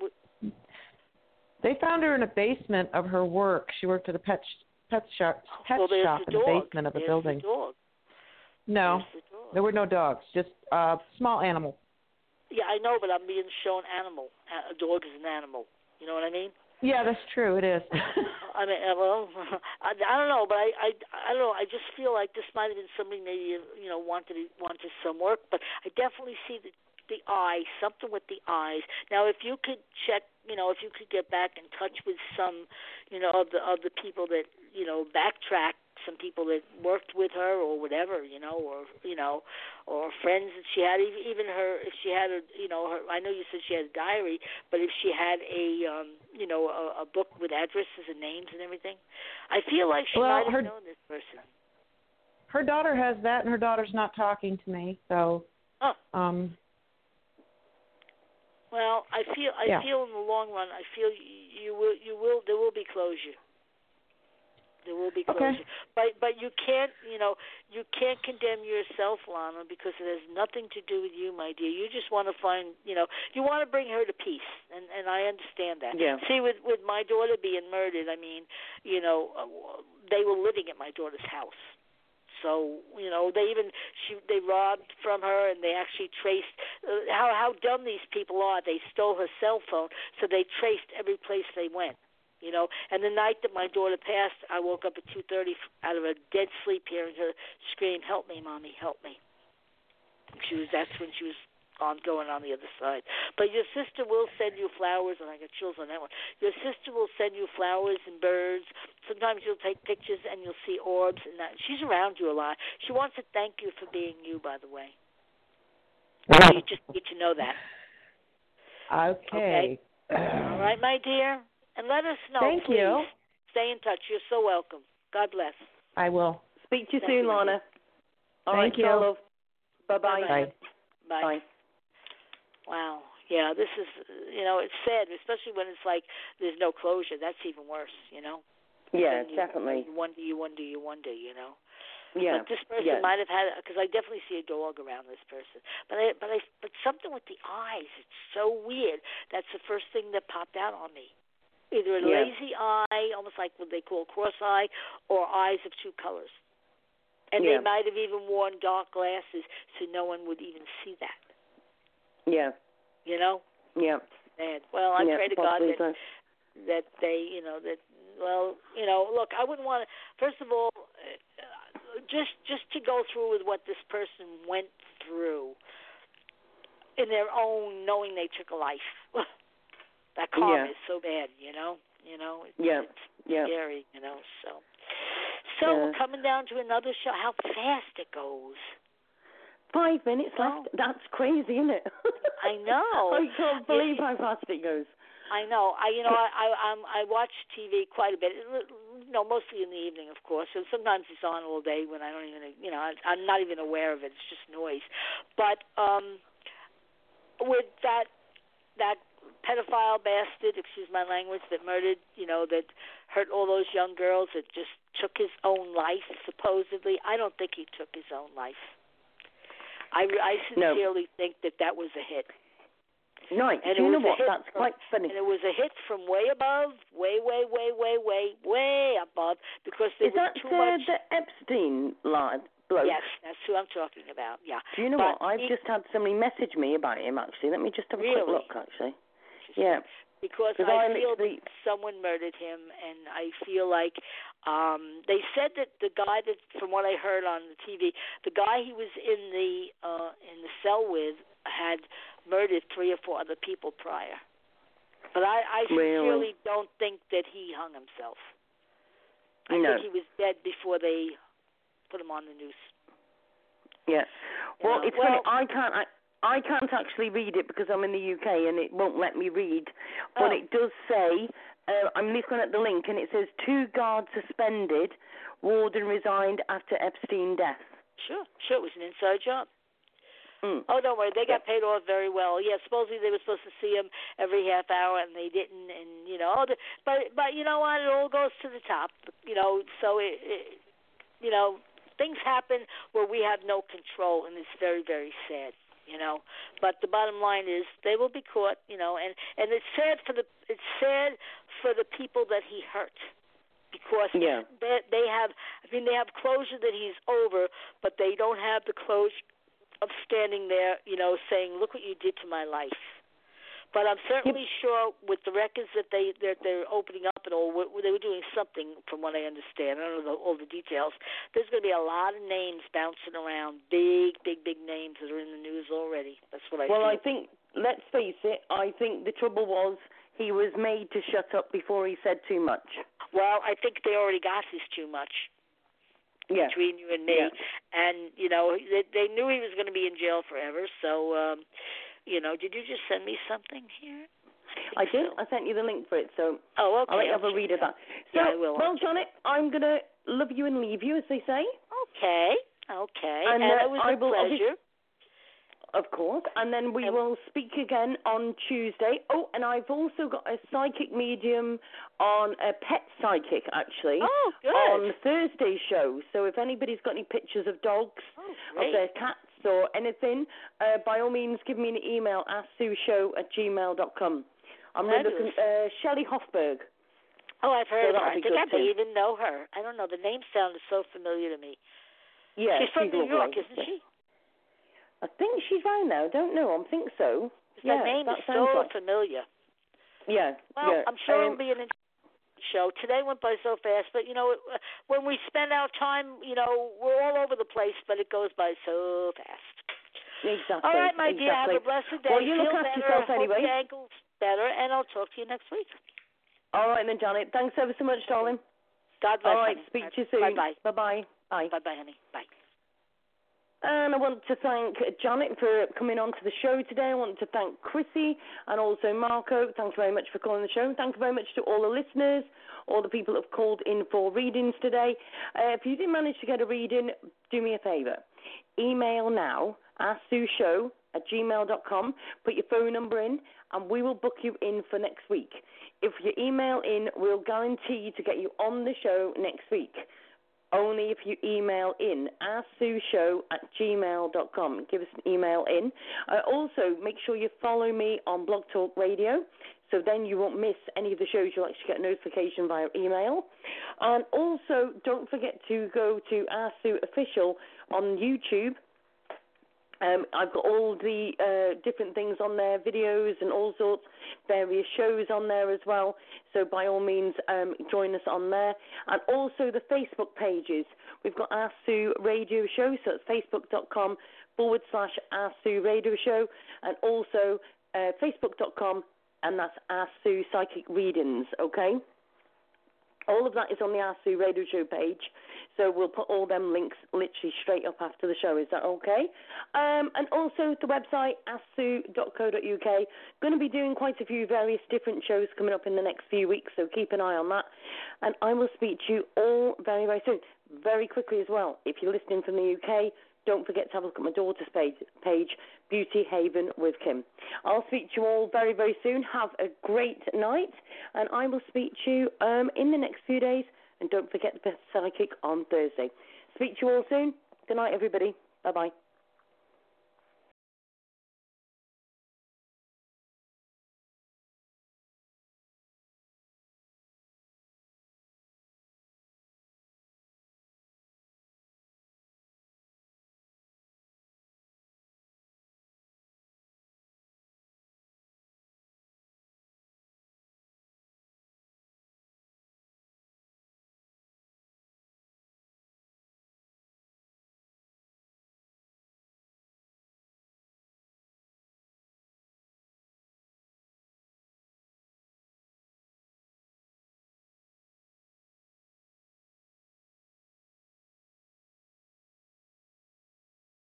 They found her in a basement of her work. She worked at a pet pet shop pet oh, well, there's shop the in the dog. basement of a There's building. The. No, the there were no dogs, just a small animal. Yeah, I know, but I'm being shown animal. A dog is an animal. You know what I mean? Yeah, that's true. It is. I mean, uh, well, I, I don't know, but I, I, I don't know. I just feel like this might have been somebody maybe you know wanted wanted some work, but I definitely see the the eyes, something with the eyes. Now, if you could check, you know, if you could get back in touch with some, you know, of the of the people that you know backtrack, some people that worked with her or whatever, you know, or you know, or friends that she had, even her, if she had a, you know, her. I know you said she had a diary, but if she had a, um, you know, a, a book with addresses and names and everything, I feel like she Well, might have her- known this person. her daughter has that, and her daughter's not talking to me. So, Oh. um, Well, I feel I Yeah. feel in the long run, I feel you, you will you will there will be closure. There will be Okay. closure, but but you can't you know you can't condemn yourself, Lana, because it has nothing to do with you, my dear. You just want to find you know you want to bring her to peace, and and I understand that. Yeah. See, with with my daughter being murdered, I mean, you know, uh, they were living at my daughter's house. So you know they even she they robbed from her and they actually traced uh, how how dumb these people are. They stole her cell phone, so they traced every place they went. You know, and the night that my daughter passed, I woke up at two thirty out of a dead sleep, hearing her scream, "Help me, mommy, help me!" She was that's when she was on going on the other side. But your sister will send you flowers, and I got chills on that one. Your sister will send you flowers and birds. Sometimes you'll take pictures and you'll see orbs, and that she's around you a lot. She wants to thank you for being you, by the way. You just need to know that. okay. All right, my dear, and let us know. Thank please. you. Stay in touch. You're so welcome. God bless. I will. Speak to you Thank soon, you. Lana. All Thank right, you. ciao. Bye-bye. Bye. Bye. Bye. Wow. Yeah, this is you know it's sad, especially when it's like there's no closure. That's even worse. You know. Yeah, you, definitely. You wonder, you wonder, you wonder. You know. Yeah. But this person yeah. might have had because I definitely see a dog around this person. But I, but I, but something with the eyes. It's so weird. That's the first thing that popped out on me. Either a Yeah. lazy eye, almost like what they call cross eye, or eyes of two colors. And Yeah. they might have even worn dark glasses so no one would even see that. Yeah. You know. Yeah. And well, I yeah, pray to God that that they, you know, that well, you know, look, I wouldn't want to. First of all, uh, just just to go through with what this person went through in their own, knowing they took a life. that karma Yeah. is so bad, you know. You know, it's, Yeah. it's Yeah. scary, you know. So, so Yeah. we're coming down to another show. How fast it goes! Five minutes Oh. left. That's crazy, isn't it? I know. I can't believe It- how fast it goes. I know. I you know I I I'm, I watch TV quite a bit. You know, mostly in the evening, of course. And sometimes it's on all day when I don't even you know I, I'm not even aware of it. It's just noise. But um, with that that pedophile bastard, excuse my language, that murdered you know that hurt all those young girls, that just took his own life supposedly. I don't think he took his own life. I I No. sincerely think that that was a hit. No, And do you know what? That's from- quite funny. And it was a hit from way above, way, way, way, way, way, way above, because there Is was that too uh, much. the Epstein lad bloke? Yes, that's who I'm talking about. Yeah. Do you know But what? I've he- just had somebody message me about him. Actually, let me just have a Really? quick look. Actually, yeah. because 'Cause I feel literally- that someone murdered him, and I feel like um they said that the guy that, from what I heard on the TV, the guy he was in the uh in the cell with had murdered three or four other people prior. But I, I Really? sincerely don't think that he hung himself. I No. think he was dead before they put him on the noose. Yeah. Well, know, it's well- funny. I can't. I, I can't actually read it because I'm in the UK and it won't let me read. But Oh. it does say. Uh, I'm looking at the link and it says two guards suspended. Warden resigned after Epstein death. Sure, sure, it was an inside job. Mm. Oh, don't worry, they got paid off very well. Yeah, supposedly they were supposed to see him every half hour, and they didn't. And you know, the, but but you know what? It all goes to the top. You know, so it, it you know things happen where we have no control, and it's very very sad. You know, but the bottom line is they will be caught. You know, and and it's sad for the it's sad for the people that he hurt because Yeah. they they have I mean they have closure that he's over, but they don't have the closure of standing there, you know, saying, "Look what you did to my life." But I'm certainly sure with the records that they that they're opening up and all, they were doing something, from what I understand. I don't know the, all the details. There's going to be a lot of names bouncing around, big, big, big names that are in the news already. That's what I Well, feel. I think, let's face it, I think the trouble was he was made to shut up before he said too much. Well, I think they already got his too much. Yeah. between you and me. Yeah. And you know, they, they knew he was going to be in jail forever. So, um, you know, did you just send me something here? I did. I sent you the link for it, so Oh, okay. I'll let you have a read of that. So, Yeah, I will. well, Janet, I'm going to love you and leave you, as they say. Okay. Okay. And, And, uh, it was I a pleasure. Of course. And then we will speak again on Tuesday. Oh, and I've also got a psychic medium on a pet psychic, actually. Oh, good. On Thursday show. So if anybody's got any pictures of dogs, of Oh, great. their cats, or anything, uh, by all means, give me an email, asksueshow at gmail dot com. I'm really looking, uh, Shelley Hofberg. Oh, I've So heard of her. I think I may even know her. I don't know. The name sounded so familiar to me. Yeah, she's from New. York, isn't she? I think she's round now. I don't know. I think so. yeah, that name is sounds so right. familiar. Yeah, Well, yeah. I'm sure um, it'll be an interesting show. Today went by so fast, but you know, it- uh, when we spend our time, you know, we're all over the place, but it goes by so fast. Exactly. All right, my dear. Have a blessed day. Well, you look after better. yourself Hope anyway. your ankle's better, and I'll talk to you next week. All right then, Janet. Thanks ever so much, darling. God bless. All right, honey. speak to you soon. Bye-bye. Bye-bye. Bye. Bye-bye, honey. Bye. And I want to thank Janet for coming on to the show today. I want to thank Chrissy and also Marco. Thank you very much for calling the show. Thank you very much to all the listeners, all the people who have called in for readings today. Uh, if you didn't manage to get a reading, do me a favour. Email now, asksueshow at gmail.com. Put your phone number in, and we will book you in for next week. If you email in, we'll guarantee to get you on the show next week only if you email in asksueshow at gmail.com. Give us an email in. Uh, also, make sure you follow me on Blog Talk Radio, so then you won't miss any of the shows. You'll actually get a notification via email. And also, don't forget to go to Ask Sue Official on YouTube. Um, I've got all the uh, different things on there, videos and all sorts, various shows on there as well. So by all means, um, join us on there. And also the Facebook pages. We've got Ask Sue Radio Show, so it's facebook.com forward slash Ask Sue Radio Show, and also uh, facebook.com, and that's Ask Sue Psychic Readings, okay? All of that is on the Ask Sue Radio Show page. So we'll put all them links literally straight up after the show. Is that okay? Um, and also the website asksue.co.uk. Going to be doing quite a few various different shows coming up in the next few weeks. So keep an eye on that. And I will speak to you all very very soon. Very quickly as well. If you're listening from the UK, don't forget to have a look at my daughter's page, page Beauty Haven with Kim. I'll speak to you all very, very soon. Have a great night, and I will speak to you um, in the next few days. And don't forget the Psychic on Thursday. Speak to you all soon. Good night, everybody. Bye bye.